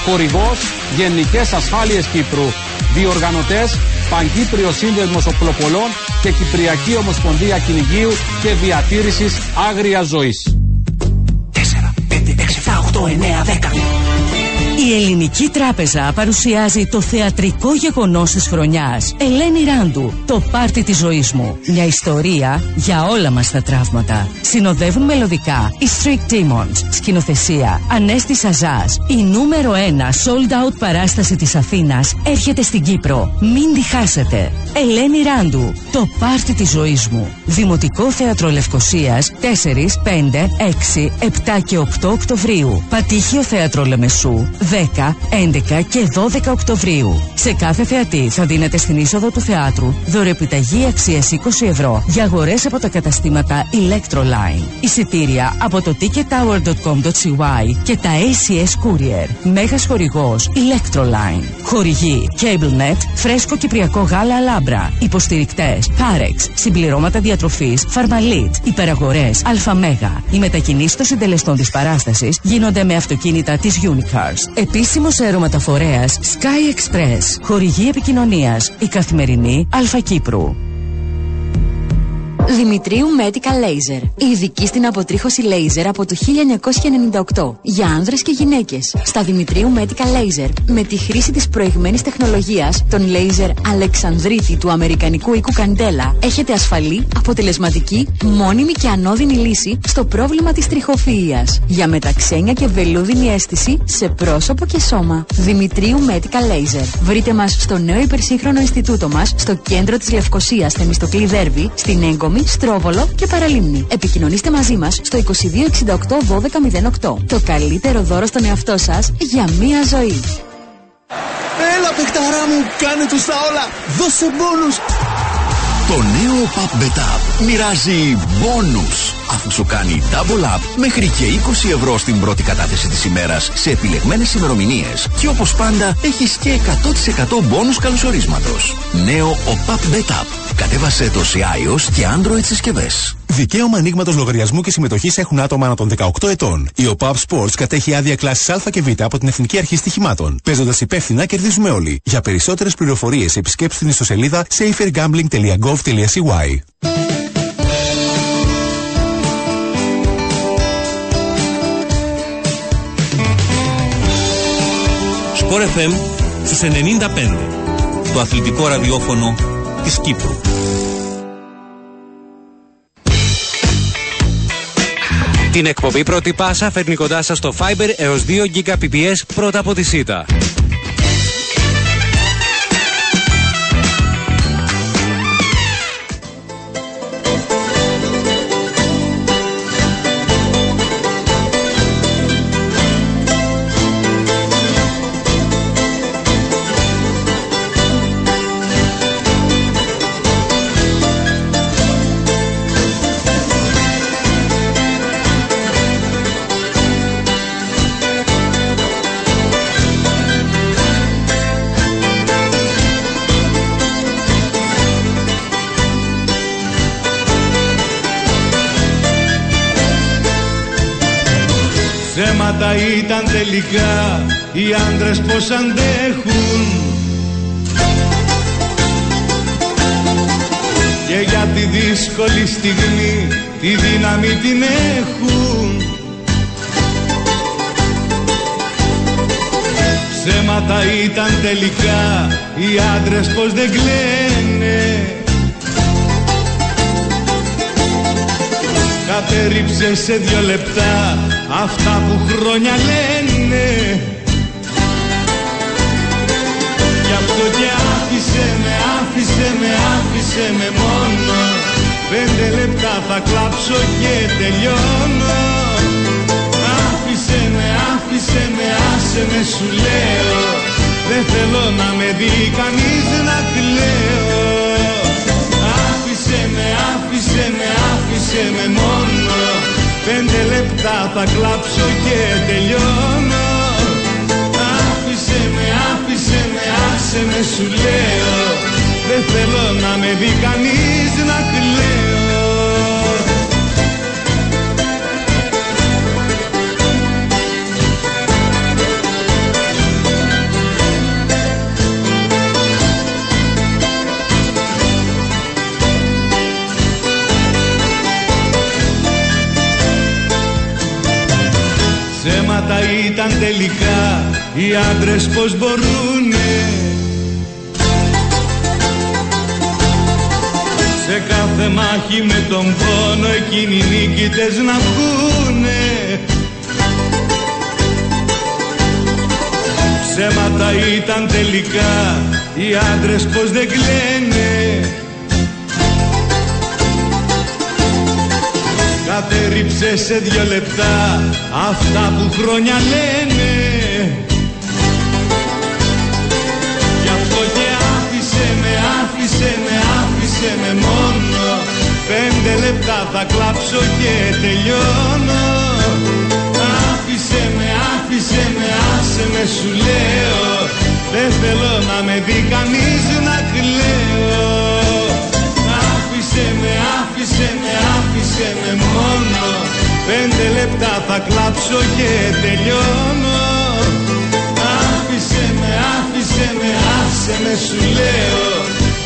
Χορηγός Γενικές Ασφάλειες Κύπρου. Διοργανωτές Παγκύπριο Σύνδεσμος Οπλοπολών και Κυπριακή Ομοσπονδία Κυνηγίου και Διατήρησης Άγριας Ζωής.
4, 5, 6, 7, 8, 9, 10.
Η Ελληνική Τράπεζα παρουσιάζει το θεατρικό γεγονός της χρονιάς. Ελένη Ράντου, το πάρτι της ζωής μου. Μια ιστορία για όλα μας τα τραύματα. Συνοδεύουν μελωδικά οι Street Demons, σκηνοθεσία Ανέστη Σαζάς. Η νούμερο 1 sold out παράσταση της Αθήνας έρχεται στην Κύπρο. Μην τη χάσετε. Ελένη Ράντου, το πάρτι της ζωής μου. Δημοτικό Θέατρο Λευκοσίας 4, 5, 6, 7 και 8 Οκτωβρίου. Πατήχιο Θέατρο Λεμεσού 10, 11 και 12 Οκτωβρίου. Σε κάθε θεατή θα δίνετε στην είσοδο του θεάτρου δωρεπιταγή αξίας 20 ευρώ για αγορές από τα καταστήματα Electroline. Εισιτήρια από το tickettower.com.cy και τα ACS Courier. Μέγας χορηγός Electroline. Χορηγή CableNet, φρέσκο κυπριακό γάλα Αλάμπρα. Υποστηρικτές Carex, συμπληρώματα διατροφής Farmalit, υπεραγορές Αλφαμέγα. Οι μετακινήσεις των συντελεστών της παράστασης γίνονται με αυτοκίνητα της Unicars. Επίσημος αερομεταφορέας Sky Express. Χορηγή επικοινωνίας. Η καθημερινή Αλφα Κύπρου.
Δημητρίου Medical Laser. Ειδική στην αποτρίχωση laser από το 1998. Για άνδρες και γυναίκες. Στα Δημητρίου Medical Laser. Με τη χρήση της προηγμένης τεχνολογίας, τον laser Αλεξανδρίτη του Αμερικανικού οίκου Καντέλα, έχετε ασφαλή, αποτελεσματική, μόνιμη και ανώδυνη λύση στο πρόβλημα της τριχοφυΐας. Για μεταξένια και βελούδινη αίσθηση σε πρόσωπο και σώμα. Δημητρίου Medical Laser. Βρείτε μας στο νέο υπερσύγχρονο Ινστιτούτο μας, στο κέντρο της Λευκοσίας Θεμιστοκλή Δέρβη, στην Έγκομη, Στρόβολο και Παραλίμνη. Επικοινωνήστε μαζί μας στο 2268 1208. Το καλύτερο δώρο στον εαυτό σας για μία ζωή.
Έλα παιχταρά μου, κάνε τους τα όλα. Δώσε μπόνους.
Το νέο Pub Bet Up μοιράζει μπόνους αφού σου κάνει double up μέχρι και 20 ευρώ στην πρώτη κατάθεση της ημέρας σε επιλεγμένες ημερομηνίες και όπως πάντα έχεις και 100% μπόνους καλωσορίσματος. Νέο ο Pub Bet Up. Κατέβασέ το σε iOS και Android συσκευές.
Δικαίωμα ανοίγματος λογαριασμού και συμμετοχής έχουν άτομα ανά των 18 ετών. Η ΟΠΑΠ Sports κατέχει άδεια κλάσης Α και Β από την Εθνική Αρχή Στοιχημάτων. Παίζοντας υπεύθυνα, κερδίζουμε όλοι. Για περισσότερες πληροφορίες, επισκέψτε την ιστοσελίδα safergambling.gov.cy.
Sport FM στους 95. Το αθλητικό ραδιόφωνο της Κύπρου.
Την εκπομπή πρώτη πάσα φέρνει κοντά σας το Fiber έως 2 Gbps πρώτα από τη ΣΥΤΑ.
Ψέματα ήταν τελικά οι άντρες πως αντέχουν. Και για τη δύσκολη στιγμή τη δύναμη την έχουν. Ψέματα ήταν τελικά οι άντρες πως δεν κλαίνε. Κατέριψε σε δυο λεπτά αυτά που χρόνια λένε. Γι' αυτό και άφησε με, άφησε με, άφησε με μόνο. Πέντε λεπτά θα κλάψω και τελειώνω. Άφησε με, άφησε με, άσε με σου λέω. Δεν θέλω να με δει κανείς να κλαίω Άφησε με, άφησε με, άφησε με μόνο Πέντε λεπτά θα κλάψω και τελειώνω. Άφησε με, άφησε με, άσε με σου λέω. Δεν θέλω να με δει κανείς να κλαίω Ψέματα ήταν τελικά. Οι άντρες πως μπορούνε. Σε κάθε μάχη με τον πόνο εκείνοι οι νίκητες να βγουνε Ψέματα ήταν τελικά. Οι άντρες πως δεν κλαίνε Κατέριψε σε δυο λεπτά αυτά που χρόνια λένε. Γι' αυτό και άφησε με, άφησε με, άφησε με μόνο. Πέντε λεπτά θα κλάψω και τελειώνω. Άφησε με, άφησε με, άσε με σου λέω. Δεν θέλω να με δει κανείς να κλαίω. Άφησε με, άφησε με, άφησε με μόνο Πέντε λεπτά θα κλάψω και τελειώνω. Άφησε με, άφησε με, άσε με σου λέω.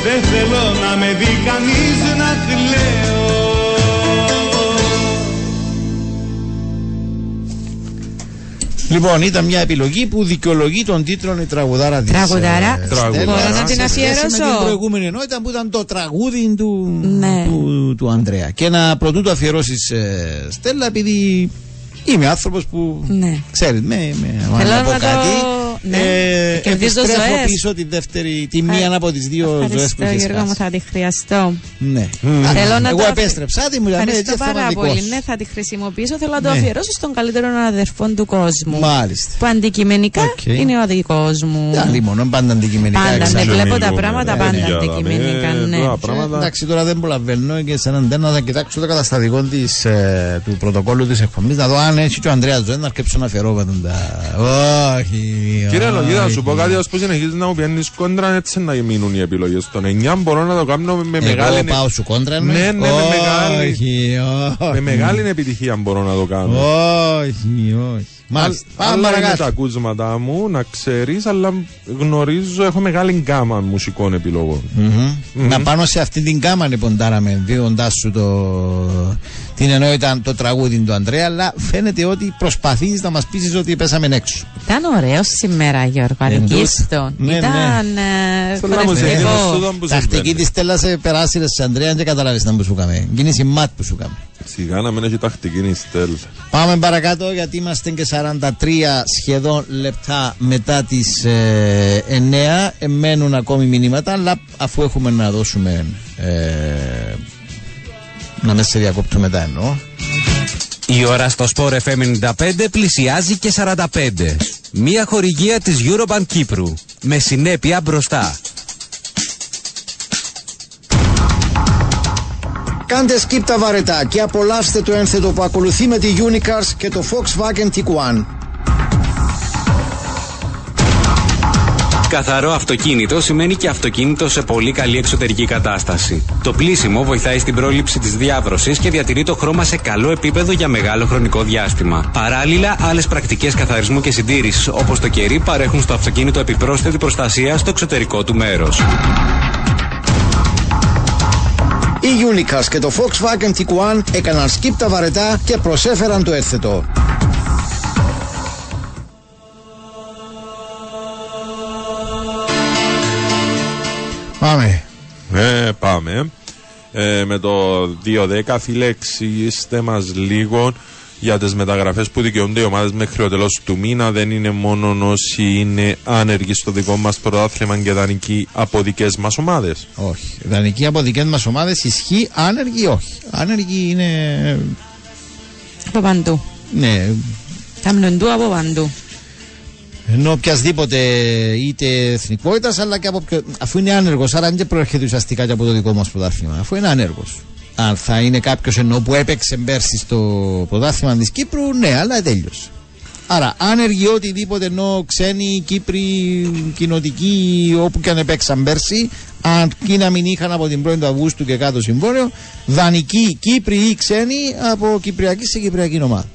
Δεν θέλω να με δει κανείς να κλαίω
Λοιπόν, ήταν μια επιλογή που δικαιολογεί τον τίτλο η τραγουδάρα της
Τραγουδάρα.
ε,
Τραγουδάρα.
Στέλλας.
Μπορώ να την
Σε σχέση
αφιερώσω;
Με την προηγούμενη ενότητα που ήταν το τραγούδι του,
Ναι.
του, του Ανδρέα. Και να πρωτού το αφιερώσεις Στέλλα, επειδή είμαι άνθρωπος που
Ναι.
ξέρεις, με, με
Θέλω
αν πω
να το-
κάτι.
Ναι.
Ε,
Κερδίζω
επιστρέφω
ζωές.
πίσω τη δεύτερη, τη μία από τις δύο ζωές που
Ευχαριστώ
έχεις
Γιώργο μου,
χάσει.
θα τη χρειαστώ.
Ναι.
Θέλω να
Εγώ
το αφι-
επέστρεψα, τη μου λέμε,
Ευχαριστώ
έτσι
πάρα
θέμα
πολύ.
δικό σου.
Ναι, θα τη χρησιμοποιήσω. Θέλω να το
Ναι.
αφιερώσω στον καλύτερο αδερφό του κόσμου.
Μάλιστα.
Που αντικειμενικά
Οκ.
είναι ο δικό μου.
Άλλη μόνο, πάντα αντικειμενικά.
Πάντα, ναι,
εξάλλου.
βλέπω τα πράγματα
Ε,
πάντα
ναι.
αντικειμενικά. Ναι.
Ε, Εντάξει, τώρα δεν προλαβαίνω και σε έναν τένα θα κοιτάξω το καταστατικό της, ε, του πρωτοκόλλου της εκπομπής να δω αν έχει και ο Ανδρέας Ζωή να αρκέψω να φερώ τα. Όχι.
Κύριε Λογίδα, να σου πω
όχι.
κάτι, ώσπου συνεχίζεις να μου πιάνεις κόντρα, έτσι να μείνουν οι επιλογές. Τον 9 μπορώ να το κάνω με
Εγώ
μεγάλη...
πάω σου κόντρα, ναι.
Ναι, ναι, με μεγάλη...
Όχι, όχι.
Με μεγάλη επιτυχία μπορώ να το κάνω.
Όχι, όχι. Μάλιστα.
Άλλα
Πάμε
είναι
παρακάτω.
τα ακούσματα μου, να ξέρεις, αλλά γνωρίζω, έχω μεγάλη γκάμα μουσικών επιλογών.
Μμμ. Να πάνω σε αυτή την κάμα λοιπόν τάραμε δίνοντά σου το, την εννοείται το τραγούδι του Ανδρέα, αλλά φαίνεται ότι προσπαθείς να μας πείσεις ότι πέσαμε έξω.
Ήταν ωραίο σήμερα, Γιώργο.
Εντός.
Αρκίστο.
Ναι, ναι.
Ήταν ε,
Θέλω να μου
χορευτικό.
ζητήσεις τούτο που
Τακτική
συμβαίνει.
της Στέλλα σε περάσει σε Ανδρέας, δεν καταλάβεις να που σου κάμε. Κίνηση ματ που σου κάμε.
Σιγά να μην έχει τακτική η στέλ.
Πάμε παρακάτω γιατί είμαστε και 43 σχεδόν λεπτά μετά τις ε, 9 ε, μένουν ακόμη μηνύματα αλλά αφού έχουμε να δώσουμε ε, να με σε διακόπτω μετά εννοώ
Η ώρα στο Sport FM 95 πλησιάζει και 45. Μία χορηγία της Eurobank Κύπρου. Με συνέπεια μπροστά.
Κάντε skip τα βαρετά και απολαύστε το ένθετο που ακολουθεί με τη Unicars και το Volkswagen Tiguan.
Καθαρό αυτοκίνητο σημαίνει και αυτοκίνητο σε πολύ καλή εξωτερική κατάσταση. Το πλήσιμο βοηθάει στην πρόληψη της διάβρωσης και διατηρεί το χρώμα σε καλό επίπεδο για μεγάλο χρονικό διάστημα. Παράλληλα, άλλες πρακτικές καθαρισμού και συντήρησης όπως το κερί παρέχουν στο αυτοκίνητο επιπρόσθετη προστασία στο εξωτερικό του μέρος.
Η Unicars και το Volkswagen Tiguan έκαναν skip τα βαρετά και προσέφεραν το ένθετο. Πάμε.
Ε, πάμε. Ε, με το 2-10, φίλε, εξηγήστε μας λίγο για τις μεταγραφές που δικαιούνται οι ομάδες μέχρι το τέλος του μήνα. Δεν είναι μόνο όσοι είναι άνεργοι στο δικό μας πρωτάθλημα και δανεικοί από δικές μας ομάδες.
Όχι. Δανεική από δικές μας ομάδες ισχύει, άνεργοι όχι. Άνεργοι είναι.
Από παντού.
Ναι,
Κάμνουν του από παντού.
ενώ οποιασδήποτε είτε εθνικότητας, αλλά και από ποιο... αφού είναι άνεργος, άρα δεν προέρχεται ουσιαστικά και από το δικό μας πρωτάθλημα, αφού είναι άνεργος. Αν θα είναι κάποιος ενώ που έπαιξε πέρσι στο πρωτάθλημα της Κύπρου, ναι, αλλά τέλειωσε. Άρα, άνεργοι οτιδήποτε ενώ ξένοι, Κύπροι, κοινοτικοί, όπου και αν έπαιξαν πέρσι, αν και να μην είχαν από την 1η του Αυγούστου και κάτω συμβόλαιο, δανεικοί, Κύπροι ή ξένοι από Κυπριακή σε Κυπριακή ομάδα.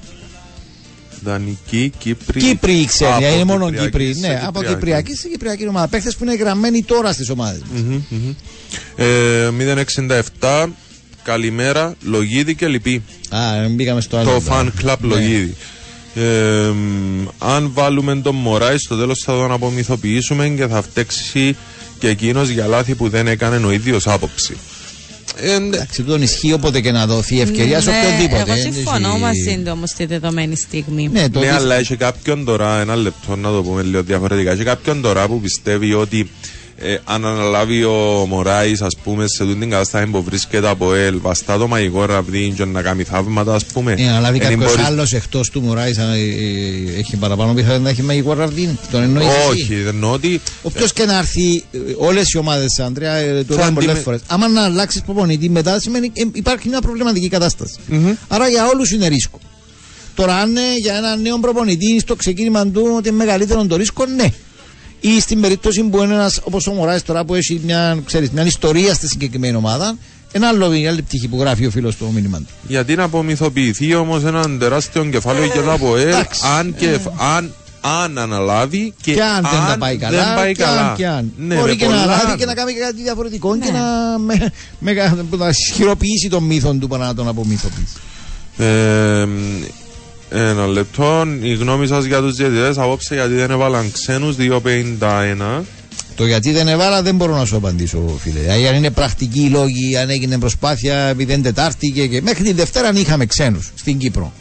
Δανεικοί, Κύπροι.
Κύπροι ή ξένοι,
από
είναι μόνο
Κυπριακή
Κύπροι.
σε
Ναι, από
Κυπριακή.
Κυπριακή σε Κυπριακή ομάδα. Παίχτες που είναι γραμμένοι τώρα στις ομάδες μας.
Μμμ, μμμ. Ε, 067, καλημέρα, Λογίδη και Λυπή.
Α, μπήκαμε στο άλλο.
Το
τώρα.
fan club
Ναι.
Λογίδη. Ε, μ, αν βάλουμε τον Μωράη στο τέλος θα τον απομυθοποιήσουμε και θα φταίξει και εκείνος για λάθη που δεν έκανε ο ίδιος άποψη. Ε,
Εντάξει, τον ισχύει όποτε και να δοθεί ευκαιρία σε
Ναι,
οποιονδήποτε.
Εγώ
Δεν
συμφωνώ
έχει-
μαζί του όμω στη δεδομένη στιγμή.
Ναι, το
ναι,
ότι-
αλλά έχει κάποιον τώρα, ένα λεπτό να το πούμε λίγο διαφορετικά. Έχει κάποιον τώρα που πιστεύει ότι ε, αν αναλάβει ο Μωράης, ας πούμε, σε τούτη την κατάσταση που βρίσκεται από ελ, βαστά το μαγικό ραβδί και να κάνει θαύματα, ας πούμε.
Ε, να λάβει
Εν
κάποιος
μπορείς-
άλλος εκτός του Μωράης, έχει παραπάνω πιθανότητα να έχει μαγικό ραβδί. Τον εννοείς.
Όχι, εννοώ ότι.
Όποιο και να έρθει, όλες οι ομάδες, Αντρέα, ε, το
Θα
είπαμε πολλές
αντιμε-
φορές. Άμα να αλλάξεις προπονητή μετά, σημαίνει ε, υπάρχει μια προβληματική κατάσταση. Άρα για όλους είναι ρίσκο. Τώρα, αν ε, για έναν νέο προπονητή στο ξεκίνημα του ότι είναι μεγαλύτερο το ρίσκο, ναι. Ή στην περίπτωση που είναι ένας όπως ο Μωράης τώρα που έχει μια, ξέρεις, μια ιστορία στη συγκεκριμένη ομάδα, ένα άλλο, μια άλλη πτυχή που γράφει ο φίλος του μήνυμα του.
Γιατί να απομυθοποιηθεί όμως έναν τεράστιο κεφάλαιο για το ΑΠΟΕΛ, αν, και, αν αν αναλάβει και,
Και αν δεν τα πάει καλά,
δεν πάει
και
καλά.
αν, και αν.
Ναι,
Μπορεί
με
και να
πολλά
λάβει
αν.
και να κάνει και κάτι διαφορετικό και να, με, με, να ισχυροποιήσει τον μύθο του παρά να τον απομυθοποιήσει.
Ε, ένα λεπτό. Η γνώμη σας για τους διαιτητές απόψε γιατί δεν έβαλαν ξένους 2,51.
Το γιατί δεν έβαλα δεν μπορώ να σου απαντήσω, φίλε. Δηλαδή, αν είναι πρακτικοί οι λόγοι, αν έγινε προσπάθεια επειδή είναι Τετάρτη και, και μέχρι τη Δευτέρα αν είχαμε ξένους στην Κύπρο.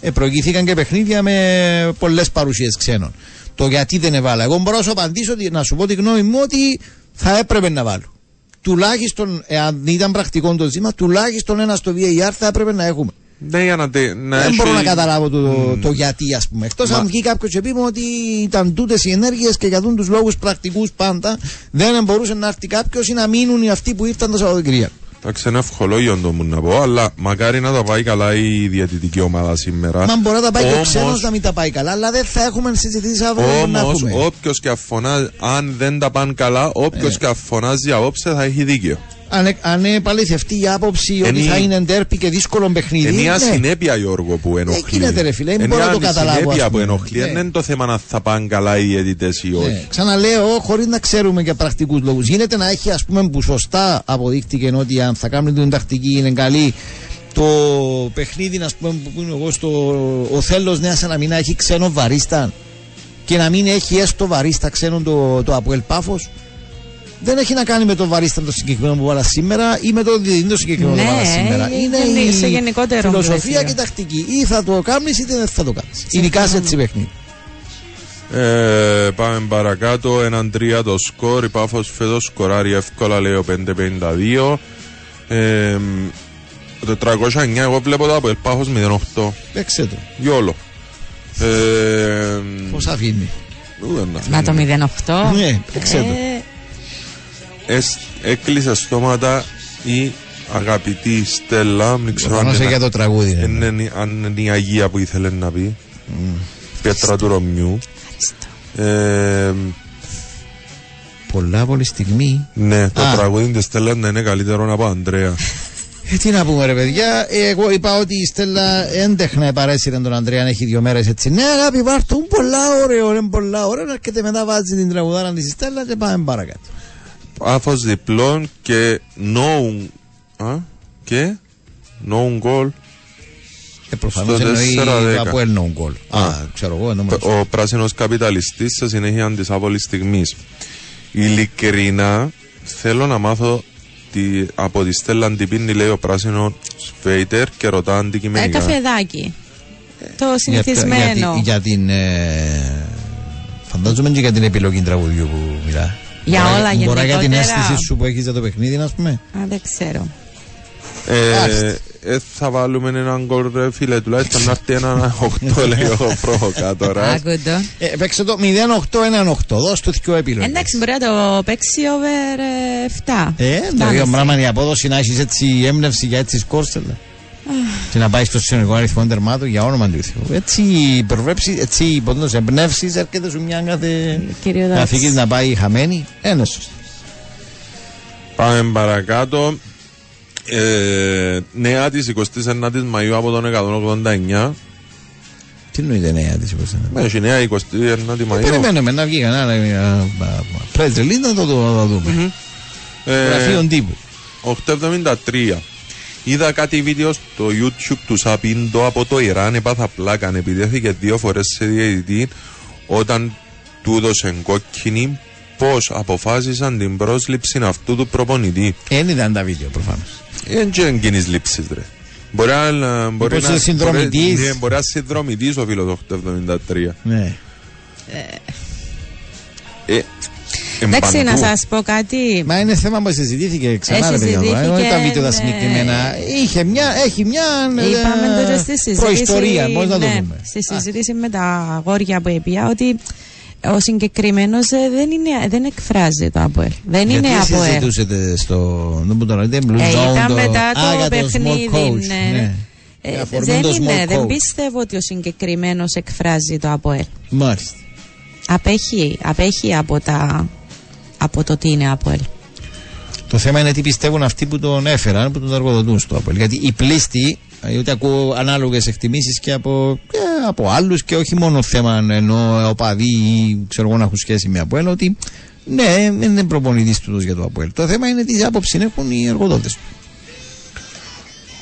Ε, προηγήθηκαν και παιχνίδια με πολλές παρουσίες ξένων. Το γιατί δεν έβαλα. Εγώ μπορώ να σου απαντήσω, ότι- να σου πω τη γνώμη μου ότι θα έπρεπε να βάλω. Τουλάχιστον, εάν ήταν πρακτικό το ζήτημα, τουλάχιστον ένα στο VAR θα έπρεπε να έχουμε.
Ναι, για να, τε- να
δεν
έχει-
μπορώ να καταλάβω το, το γιατί, ας πούμε. Εκτός
Μα-
αν βγει κάποιος και πει μου ότι ήταν τούτες οι ενέργειες και για τους λόγους πρακτικούς πάντα δεν μπορούσε να έρθει κάποιος ή να μείνουν οι αυτοί που ήρθαν το Σαββατοκύριακο.
Εντάξει, είναι ευχολόγιο το μου να πω, αλλά μακάρι να τα πάει καλά η διαιτητική ομάδα σήμερα.
Μα μπορεί να τα πάει και ο
Όμως-
ξένος να μην τα πάει καλά, αλλά δεν θα έχουμε συζητήσει αύριο να
Όμως,
έχουμε.
όποιος και αφωνάζει, αν δεν τα πάνε καλά, όποιος
Ε.
και αφωνάζει απόψε θα έχει δίκιο.
Αν, ε- αν επαληθευτεί η άποψη ότι
Είναι-
θα είναι ντέρπι και δύσκολο παιχνίδι.
Είναι μια
ναι.
συνέπεια, Γιώργο, που ενοχλεί.
γίνεται, ρε φίλε, δεν
Είναι
μπορώ να το
μια
καταλάβω,
συνέπεια
ας
που
πούμε.
ενοχλεί.
Ναι.
Δεν είναι το θέμα να θα πάνε καλά οι διαιτητέ ή όχι.
Ναι. Ξαναλέω, χωρίς να ξέρουμε για πρακτικούς λόγους. Γίνεται να έχει, ας πούμε, που σωστά αποδείχτηκε ότι αν θα κάνουν την τακτική είναι καλή. Το παιχνίδι, ας πούμε, που είναι εγώ στο. Ο Θέλος Νέας Αναμίνα έχει ξένο βαρίστα και να μην έχει έστω βαρίστα ξένο το, το Αποέλ Πάφος. Δεν έχει να κάνει με το βαρίστα το συγκεκριμένο που βάλα σήμερα ή με το διεθνή το συγκεκριμένο που
Ναι,
βάλα σήμερα.
είναι
Είναι
σε
η
γενικότερο
φιλοσοφία
πλαίσιο.
και τακτική. Ή θα το κάνεις είτε δεν θα το κάνεις. Ειδικά σε έτσι παιχνίδι.
Ε, πάμε παρακάτω. Έναν τρία το σκορ. Η Πάφος φέτος σκοράρει εύκολα, λέει ο 5-52. Ε, το 409 εγώ βλέπω το Αποέλ Πάφος 0-8.
Παίξε το.
Γιόλο. Ε,
Πώ αφήνει.
ου, να
Μα το 08.
Ναι, παίξε το.
Ε,
Εσ- έκλεισε στόματα η αγαπητή Στέλλα. Δεν ξέρω αν
Προφανώς
είναι-
για το τραγούδι είναι.
είναι, αν είναι η Αγία που ήθελε να πει. Πέτρα του Ρωμιού. Ε,
Πολλά πολύ στιγμή.
ναι, το
Α.
τραγούδι της Στέλλας να είναι καλύτερο από Ανδρέα.
Ε, τι να πούμε ρε παιδιά, Ε, εγώ είπα ότι η Στέλλα έντεχνα επαρέσυρε τον Ανδρέα αν έχει δύο μέρες έτσι. Ναι αγάπη βάρτουν πολλά ωραίο, είναι πολλά ωραίο. Να έρχεται μετά βάζει την τραγουδάρα της η Στέλλας και πάμε παρακάτω.
Πάφος διπλών και no, α, και no goal.
Ε, προφανώς
Στο
εννοεί
4-10.
από ένα γκολ. Α, ξέρω εγώ, εννοώ.
Ο πράσινος καπιταλιστής σε συνέχεια της άβολης στιγμής. Ειλικρινά θέλω να μάθω τη, από τη Στέλλα αν την πίνει λέει ο πράσινος Σφέιτερ και ρωτά
ε,
αντικειμενικά.
καφεδάκι. Το
Για,
συνηθισμένο.
για, τη- για την... Ε, φαντάζομαι και για την επιλογή τραγουδιού που μιλά.
Για
Μπορεί-
όλα
Μπορεί για την
γενικότερα.
αίσθηση σου που έχεις για το παιχνίδι, να πούμε.
Α, δεν ξέρω.
Ε, ε, θα βάλουμε έναν γκολ ρε φίλε τουλάχιστον να έρθει έναν 8 λέει ο προβοκάτορας.
Άκουντο.
Ε, παίξε το 0-8-1-8. Δώσ' του δυο επιλογές.
Εντάξει, μπορεί να το παίξει over ε, 7.
Ε, το ίδιο πράγμα είναι η απόδοση να έχεις έτσι έμπνευση για έτσι σκόρσελα. Και να πάει στο συνολικό αριθμό τερμάτων για όνομα του Θεού. Έτσι προβλέψει, έτσι υποτίθεται εμπνεύσεις, έρχεται σου μια κάθε
Κυριοδότηση.
καθήκη να πάει χαμένη. Ένας σωστός.
Πάμε παρακάτω. Ε, νέα της 29ης Μαΐου από τον 189.
Τι εννοείται νέα της
Με έχει νέα 29η Μαΐου.
Περιμένουμε να βγει κανένα press release να το, το, το δούμε.
Ε,
Γραφείο τύπου.
873. Είδα κάτι βίντεο στο YouTube του Σαπίντο από το Ιράν. Έπαθα πλάκα. Επιδέθηκε δύο φορές σε διαιτητή όταν του έδωσε κόκκινη. Πώς αποφάσισαν την πρόσληψη αυτού του προπονητή.
Δεν ήταν τα βίντεο προφανώς.
Δεν είναι κοινής λήψης ρε. Μπορεί να, μπορεί
Μήπως
να,
είναι συνδρομητής.
Μπορεί, ναι, μπορεί να είναι συνδρομητής ο φίλος του 873.
Ναι.
Ε,
Εντάξει,
εμπαντού.
να σας πω κάτι.
Μα είναι θέμα που συζητήθηκε ξανά,
Ε,
ρε παιδιά.
συζητήθηκε,
Δεν ήταν βίντεο τα
ναι.
συγκεκριμένα. Είχε μια, έχει μια ε,
Είπαμε τώρα στη συζήτηση.
προϊστορία. Πώ να το
ναι,
πούμε.
Στη συζήτηση με τα αγόρια που είπα ότι ο συγκεκριμένος δεν, είναι, δεν εκφράζει το ΑΠΟΕΛ. Δεν
Γιατί
είναι ΑΠΟΕΛ.
συζητούσετε στο. Δεν μου το λέτε, Blue
Ε,
Zone,
ήταν
το-
μετά
Α,
το
για small
παιχνίδι.
coach,
ναι, ναι. Ε,
Για αφορμή
δεν,
το
είναι,
small
δεν
coach.
πιστεύω ότι ο συγκεκριμένος εκφράζει το ΑΠΟΕΛ.
Μάλιστα.
Απέχει, απέχει από, τα, από το τι είναι ΑΠΟΕΛ.
Το θέμα είναι τι πιστεύουν αυτοί που τον έφεραν, που τον εργοδοτούν στο Apple. Γιατί οι πλήστοι Γιατί ακούω ανάλογες εκτιμήσεις και από, και από άλλους και όχι μόνο θέμα ενώ οπαδοί ή ξέρω εγώ να έχουν σχέση με Αποέλ. Ότι ναι, δεν είναι προπονητής του για το Αποέλ. Το θέμα είναι τι άποψη έχουν οι εργοδότες του.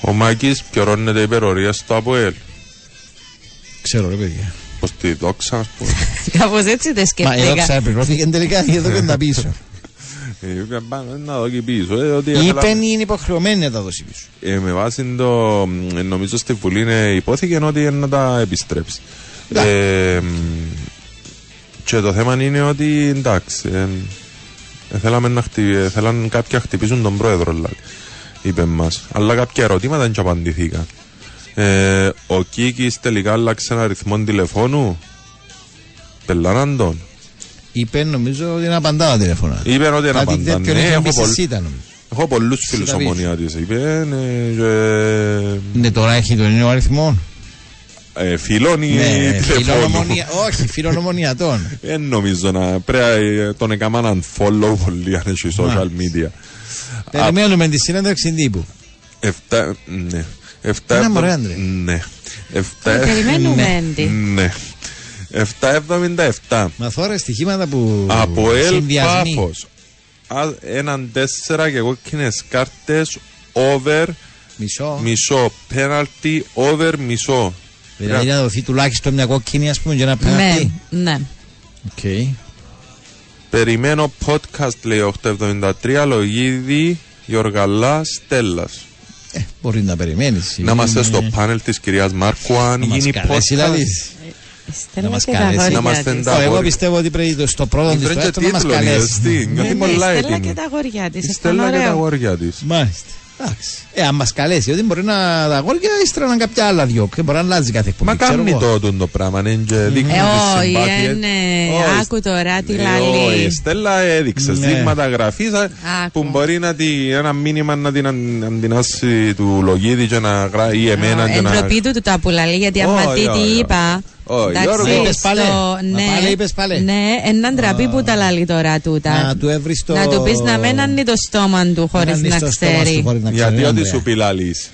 Ο Μάκης πιωρώνεται υπερορίας στο ΑΠΟΕΛ.
Ξέρω ρε παιδιά.
Πώ τη δόξα, α πούμε.
Κάπως έτσι δεν
Μα εδώ
σκέφτηκα.
ξαπληρώθηκε τελικά και εδώ και τα πίσω.
Ε, πάνω Να δω και πίσω. ε, ότι ήθελα-
Είπε είναι υποχρεωμένη να τα δώσει πίσω.
Ε, με βάση το. ε, Νομίζω στη Βουλή είναι υπόθηκε ότι είναι να τα επιστρέψει. Ε, μ, και το θέμα είναι ότι εντάξει. Ε, ε, θέλαμε να χτυ... ε, θέλαν κάποιοι να χτυπήσουν τον πρόεδρο, δηλαδή, είπε μας. Αλλά κάποια ερωτήματα δεν τους απαντηθήκαν. Ε, ο Κίκης τελικά άλλαξε ένα αριθμό τηλεφώνου. Πελάναν τον.
Είπε νομίζω ότι είναι απαντάω τηλεφωνά.
Είπε ότι είναι
Κάτι
απαντά.
τέτοιο
Ναι,
είχε
έχω,
μπει στη
πολλ-
ΣΥΤΑ, νομίζω.
έχω πολλούς φίλου
Σιταβής.
ομονιάτη. Είπε. Ναι, και-
Ναι, τώρα έχει τον νέο αριθμό.
Ε, φίλων ή
Ναι,
τηλεφώνου.
φιλονομονια- όχι, φιλονομονιατών.
Δεν νομίζω να πρέπει να τον έκαναν unfollow πολύ αν έχει social media.
Περιμένουμε τη συνέντευξη τύπου.
Εφτά, ναι. Εφτά,
Ένα μωρέ,
εβδο-
άντρε.
Ναι. Εφτά,
Ε, περιμένουμε,
ναι.
Έντι.
Ναι. 777.
Μα τώρα στοιχήματα που.
ΑΠΟΕΛ
συνδυασμοί.
Πάφος. Α, Έναν τέσσερα και κόκκινες κάρτες over
Μισό.
μισό. Πέναλτι over μισό.
Δηλαδή να δοθεί τουλάχιστον μια κόκκινη, ας πούμε, για να
Ναι,
πέναλτι.
ναι.
Οκ.
Περιμένω podcast λέει 873 Λογίδη Γιοργαλά Στέλλας.
Μπορεί να περιμένεις.
Να είμαστε στο πάνελ της κυρίας Μάρκου αν
Να μας
γίνει
καλέσει,
podcast.
δηλαδή.
Στέλνω
μας
και τα
καλέσει.
αγόρια
Να είμαστε
της.
τα
Εγώ
αγόρια.
πιστεύω ότι πρέπει το- στο πρώτο της
Βρήκε
τουλάχιστον να μας
τίτλο,
καλέσει.
είδες τι,
Ναι,
γιατί
ναι,
πολλά
Στέλλα
έτοιμη.
και τα αγόρια της.
Η
ήταν
Στέλλα και τα
ωραίο.
αγόρια της.
Μάλιστα. Εντάξει. Ε, αν μας καλέσει, ότι μπορεί να τα αγόρια ύστερα να κάποια άλλα δυο. Και μπορεί να αλλάζει κάθε εκπομπή.
Μα
ξέρω
κάνει
εγώ.
το τούτο το πράγμα, ναι, και δείχνει
Ε,
τη
όχι,
συμπάθεια.
ε, ναι,
Όχι.
άκου τώρα τι
Ε,
λαλεί.
όχι, η Στέλλα έδειξες
Ναι.
δείγματα γραφής α, που μπορεί να τη, ένα μήνυμα να την αν- αντινάσει του λογίδι και να γράφει ή εμένα και να...
Εντροπή του του τα πουλαλεί, γιατί άμα
Όχι,
δει
όχι,
τι
όχι.
είπα.
Όχι,
εντάξει,
Γιώργο.
Είπες πάλι.
στο-
Μα
Ναι,
πάλι είπες πάλι.
ναι, έναν ντραπή που τα λαλεί τώρα τούτα.
Να του έβρεις το.
Να του πεις να μην ανοίγει το στόμα του χωρίς
ανοίγει
να
το στόμα του
ξέρει.
χωρίς να ξέρει,
Γιατί ό,τι
Ανδρέα.
σου πει λαλείς;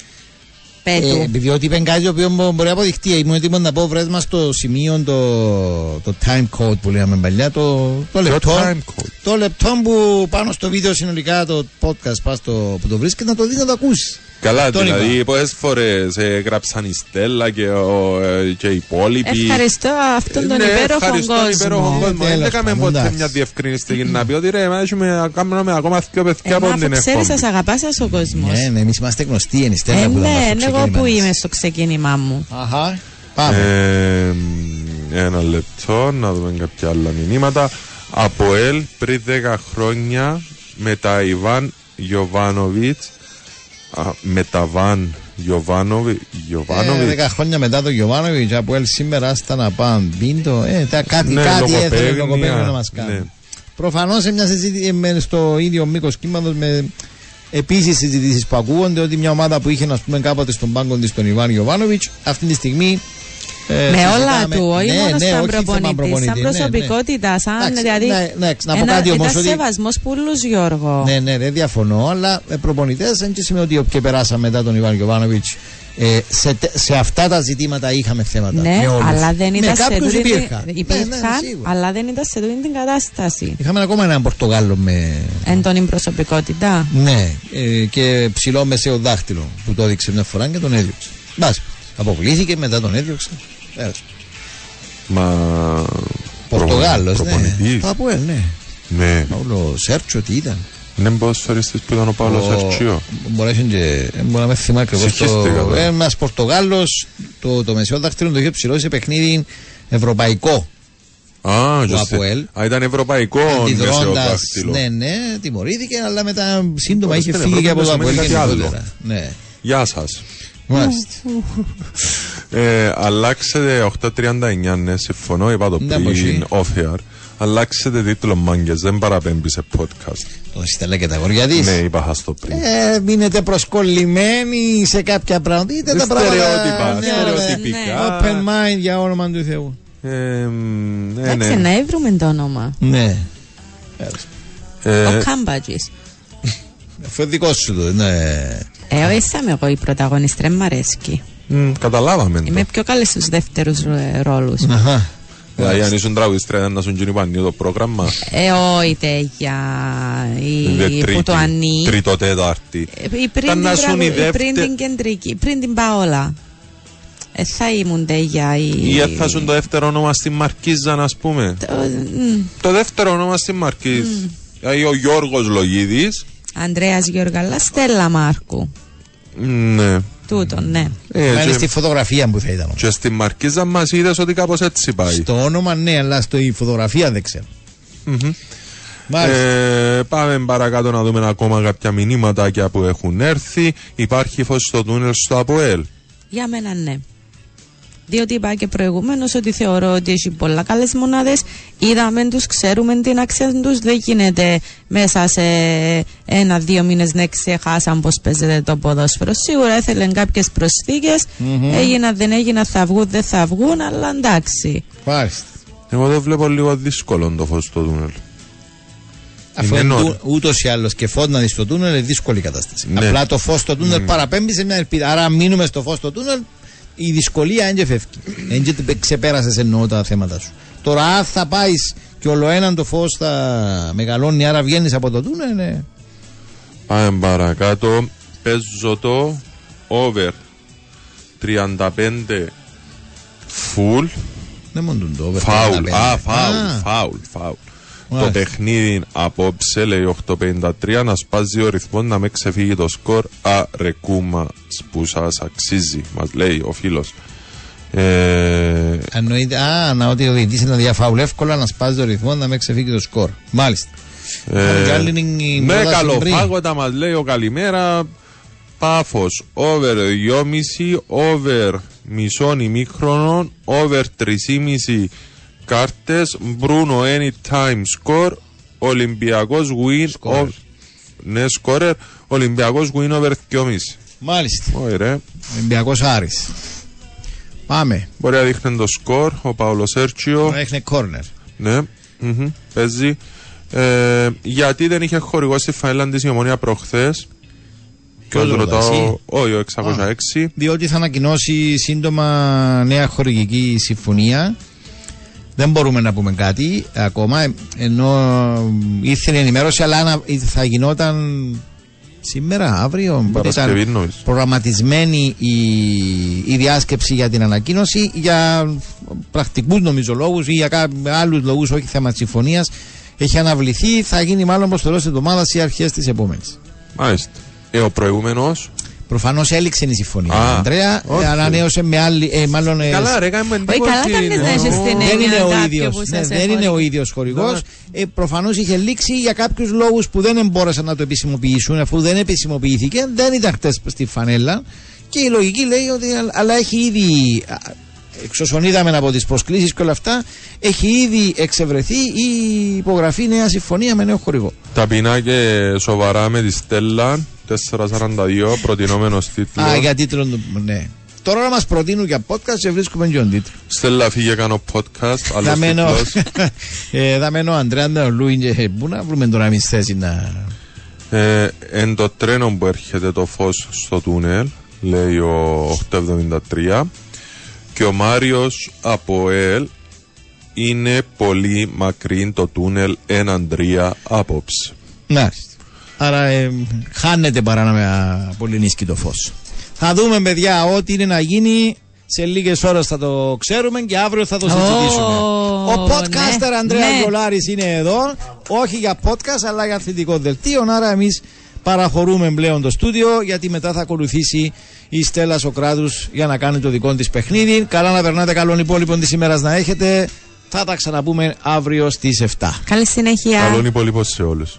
Πε
Ε,
του.
επειδή ότι είπε κάτι το οποίο μπο- μπορεί να αποδειχτεί. Ήμουν έτοιμος να πω, βρες μας το σημείο, το, το time code που λέγαμε παλιά, το, το λεπτό.
time code.
Το λεπτό που πάνω στο βίντεο συνολικά το podcast πας στο, που το βρίσκεις να το δεις να το ακούσεις.
Καλά,
Τον
δηλαδή
είπα.
πολλές φορές ε, γράψαν η Στέλλα και, ο, ε, και οι υπόλοιποι.
Ευχαριστώ αυτόν τον
Ναι,
υπέροχο
ευχαριστώ τον υπέροχο
κόσμο.
κόσμο. Δεν
τέλος
έκαμε
πάντων,
ποτέ
εντάξει.
μια διευκρίνηση να πει ότι ρε, μα έχουμε, κάνουμε ακόμα δύο παιδιά
Ε,
από
μα
την
αφού ξέρεις,
εκπομπή.
σας αγαπάς σας ο κόσμος.
Ναι, ναι, εμείς είμαστε γνωστοί, είναι η Στέλλα
Ε,
που ήταν
ναι,
στο
είναι εγώ
ξεκίνημα
που
της.
είμαι στο ξεκίνημά μου.
Αχα, πάμε.
Ε, ένα λεπτό, να δούμε κάποια άλλα μηνύματα. Από ΕΛ πριν 10 χρόνια με τα Ιβάν Γιωβάνοβιτς α, με τα Βαν Γιωβάνοβιτς
Ε,
Γιωβάνοβιτ
Δέκα χρόνια μετά τον Γιωβάνοβιτς, από ελ σήμερα άστα να πάνε μπίντο. Ε, τα, κάτι,
Ναι,
κάτι
λογοπαίγνια,
έθελε το κοπέλο να μας κάνει.
ναι.
Προφανώς σε μια συζήτηση με- στο ίδιο μήκος κύματος με επίσης συζητήσεις που ακούγονται ότι μια ομάδα που είχε ας πούμε, κάποτε στον πάγκο της τον Ιβάν Γιωβάνοβιτς αυτή τη στιγμή. Ε,
Με
συζητάμε-
όλα του, όχι
Ναι,
μόνο
ναι,
σαν
όχι θέμα
προπονητή, σαν
ναι, ναι.
προσωπικότητα, σαν
Εντάξει,
δηλαδή.
ναι, ναι, να πω
ένα-
κάτι όμως,
Ήταν
ότι-
σεβασμός πουλούς, Γιώργο.
Ναι, ναι, δεν διαφωνώ, αλλά προπονητές δεν και σημαίνει ότι όποιοι περάσαν μετά τον Ιβάν Γιωβάνοβιτς ε, σε, τε- σε αυτά τα ζητήματα είχαμε θέματα.
Ναι,
με όλους.
αλλά δεν
με
ήταν σε
κάποιους
τούτη την-
υπήρχαν.
υπήρχαν,
Ναι, ναι, σίγουρα.
αλλά δεν ήταν σε τούτη την κατάσταση.
Είχαμε ακόμα έναν Πορτογάλο με.
Έντονη προσωπικότητα.
Ναι, ε, και ψηλό μεσαίο δάχτυλο που το έδειξε μια φορά και τον έδιωξε. Μπας, αποκλήθηκε, μετά τον έδιωξε. Πέρασε.
Μα.
Πορτογάλος, ναι.
προπονητής.
Το Αποέλ, ναι.
Ναι.
Παύλο Σέρτσο, τι ήταν;
Είναι ποδοσφαιριστής που ήταν ο Παύλος
Ο-
Αρτσίο.
Μπορεί να είναι και. ε, Μπορεί να με θυμάμαι ακριβώς.
Συγχύστηκα τώρα.
Ένας Πορτογάλος, το, το μεσαίο δάχτυλο το είχε ψηλό σε παιχνίδι ευρωπαϊκό.
Α,
του
και σε-
Αποέλ.
Α, ήταν ευρωπαϊκό μεσαίο
Αντιδρώντας,
δάχτυλο.
ναι, ναι, τιμωρήθηκε, αλλά μετά σύντομα
Τώρα
είχε
στην
φύγει και από
Ευρώπη
το
δεν
Αποέλ
σημαίνει κάτι
γενικότερα. Ναι.
Γεια σας.
Μάλιστα.
Ε, αλλάξετε 839, ναι, συμφωνώ, είπα το
Ναι,
πριν,
μπορεί.
off air. Αλλάξετε τίτλο μάγκες, δεν παραπέμπει σε podcast.
Το Στέλλα και τα αγόρια της.
Ναι, είπα χας το πριν.
Ε, μείνετε προσκολλημένοι σε κάποια πράγματα. Δείτε τα πράγματα.
Στερεότυπα,
ναι,
στερεοτυπικά.
Open mind για όνομα του Θεού.
Ε, μ, ναι,
Εντάξει, να βρούμε το όνομα.
Ναι.
Ε,
Ο Κάμπατζης.
Αφού δικό σου το, ναι.
Ε, όχι είμαι εγώ η πρωταγωνίστρια, μ' αρέσκει.
Μμ, καταλάβαμε το.
Είμαι πιο καλή στους δεύτερους ε, ρόλους.
Αχα.
Δηλαδή αν ήσουν τραγουδίστρια να σου γίνει πανί το πρόγραμμα.
Ε, όχι τέτοια. Η,
Δε
που το ανή.
Τρίτο, τέταρτη.
Ε, η πριν,
Ήταν
την
να σου
τραγου-
η
η πριν
δεύτερη-
την κεντρική, πριν την Παόλα. Ε, θα ήμουν τέτοια. Η...
Ή θα σου το δεύτερο όνομα στην Μαρκίζα, α πούμε.
Το, μ,
Το δεύτερο όνομα στην Μαρκίζα. Δηλαδή ο Γιώργος Λογίδης.
Ανδρέας Γιώργαλας, Στέλλα Μάρκου.
Ναι.
Τούτο, ναι.
Ε,
Μα είναι
και-
στη φωτογραφία που θα ήταν. όμως.
Και στην Μαρκίζα μας είδες ότι κάπως έτσι πάει.
Στο όνομα ναι, αλλά στο η φωτογραφία δεν ξέρω.
Μμμ.
Μάλιστα.
Ε, πάμε παρακάτω να δούμε ακόμα κάποια μηνύματάκια που έχουν έρθει. Υπάρχει φως στο τούνελ στο ΑΠΟΕΛ.
Για μένα ναι. Διότι είπα και προηγουμένω ότι θεωρώ ότι έχει πολλά καλές μονάδες. Είδαμε τους, ξέρουμε την αξία τους. Δεν γίνεται μέσα σε ένα-δύο μήνες να ξεχάσαν πώ παίζεται το ποδόσφαιρο. Σίγουρα ήθελαν κάποιες προσθήκες
Μμμ.
Έγιναν, δεν έγιναν, θα βγουν, δεν θα βγουν, αλλά εντάξει.
Μάλιστα.
Εγώ το βλέπω λίγο δύσκολο το φως στο τούνελ.
Αφού
Είναι νωρί.
ούτως ή άλλως και φως να δεις στο τούνελ είναι δύσκολη η κατάσταση.
Ναι.
Απλά το φως στο τούνελ
Ναι.
παραπέμπει σε μια ελπίδα. Άρα, αν μείνουμε στο φως στο τούνελ, η δυσκολία δεν φεύγει. Δεν ξεπέρασες εννοώ τα θέματα σου. Τώρα, αν θα πάεις και όλο έναν το φως θα μεγαλώνει, άρα βγαίνεις από το τούνελ, ναι.
Πάμε παρακάτω. Παίζω το over 35 full.
Δεν μόνο το over.
Φάουλ.
35.
Α, φάουλ.
Α.
Φάουλ. Φάουλ. Το
Μάλιστα.
παιχνίδι απόψε λέει 8.53 να σπάζει ο ρυθμός να με ξεφύγει το σκορ αρεκούμα που σας αξίζει μας λέει ο φίλος ε,
Εννοείται, α, να ότι ο διαιτητής είναι να διαφάουλ εύκολα να σπάζει το ρυθμό να με ξεφύγει το σκορ. Μάλιστα. Είχαμε κι άλλη είναι η
με
πρόταση πριν.
καλοφάγωτα μας λέει ο καλημέρα Πάφος over 2,5 over μισόν ημίχρονο over 3,5 κάρτες Μπρούνο anytime score Ολυμπιακός win of, ναι σκόρερ Ολυμπιακός win over 2,5
Μάλιστα.
Ωραία.
Ολυμπιακός Άρης. Πάμε.
Μπορεί να δείχνει το σκορ ο Παύλο Σέρτσιο.
Έχει κόρνερ.
Ναι, μμμ, παίζει. Ε, γιατί δεν είχε χορηγό στη φανέλα της η ομονία προχθές; Και
Ποιος
ως
ρωτά,
ρωτάω,
εσύ;
όχι ο 606.
Διότι θα ανακοινώσει σύντομα νέα χορηγική συμφωνία. Δεν μπορούμε να πούμε κάτι ακόμα. ε, Ενώ ήρθε η ενημέρωση, αλλά ανα- θα γινόταν σήμερα, αύριο. πότε ήταν
Παρασκευή νόης.
προγραμματισμένη η, η διάσκεψη για την ανακοίνωση για πρακτικούς νομίζω λόγους ή για κά- άλλους λόγους, όχι θέμα συμφωνίας έχει αναβληθεί, θα γίνει μάλλον προς το τέλος της εβδομάδας ή αρχές της επόμενης.
Μάλιστα. Ε, ο προηγούμενος;
Προφανώς έληξε η συμφωνία.
Α,
ο Ανδρέα
όχι.
ε, ανανέωσε με άλλη. Ε, μάλλον, ε,
Καλά, ρε, κάνουμε
Όχι, καλά
εντύπωση.
κάνεις να έχεις την
δεν
έννοια
είναι ο
κάποιου
ίδιος.
που
Ναι,
σας
δεν
έχω
είναι ο
δει.
ίδιος χορηγός.
Ναι.
Ε, Προφανώς είχε λήξει για κάποιους λόγους που δεν μπόρεσαν να το επισημοποιήσουν. Αφού δεν επισημοποιήθηκε, δεν ήταν χτες στη φανέλα. Και η λογική λέει ότι. Αλλά έχει ήδη. α, Εξ όσων είδαμε από τις προσκλήσεις και όλα αυτά, έχει ήδη εξευρεθεί η υπογραφή νέα συμφωνία με νέο χορηγό.
Ταπεινά και σοβαρά με τη Στέλλα. 442, προτινόμενος τίτλος.
Α, για τίτλο. του- Ναι. Τώρα να μας προτείνουν για podcast και βρίσκουμε και τον τίτλο.
Στέλλα, φύγε κάνω podcast.
Θα
Άλλος
μένω,
τίτλος.
ε, θα μένω Αντρέα Νταολούιν και πού να βρούμε τώρα εμείς θέση να...
Ε, εν το τρένο που έρχεται το φως στο τούνελ, λέει ο 873, και ο Μάριος από ΕΛ είναι πολύ μακρύ το τούνελ έναν τρία απόψε.
Μάλιστα. Άρα ε, χάνεται παρά να με απολυνίσκει το φως. Θα δούμε παιδιά ό,τι είναι να γίνει σε λίγες ώρες θα το ξέρουμε και αύριο θα το συζητήσουμε. Ο podcaster
ναι,
Ανδρέας
ναι.
Γιολάρης είναι εδώ, όχι για podcast αλλά για αθλητικό δελτίο, άρα εμείς παραχωρούμε πλέον το στούντιο γιατί μετά θα ακολουθήσει η Στέλλα Σοκράτους για να κάνει το δικό της παιχνίδι. Καλά να περνάτε καλών υπόλοιπων της ημέρας να έχετε. Θα τα ξαναπούμε αύριο στις 7.
Καλή συνέχεια.
Καλόν υπόλοιπο σε όλους.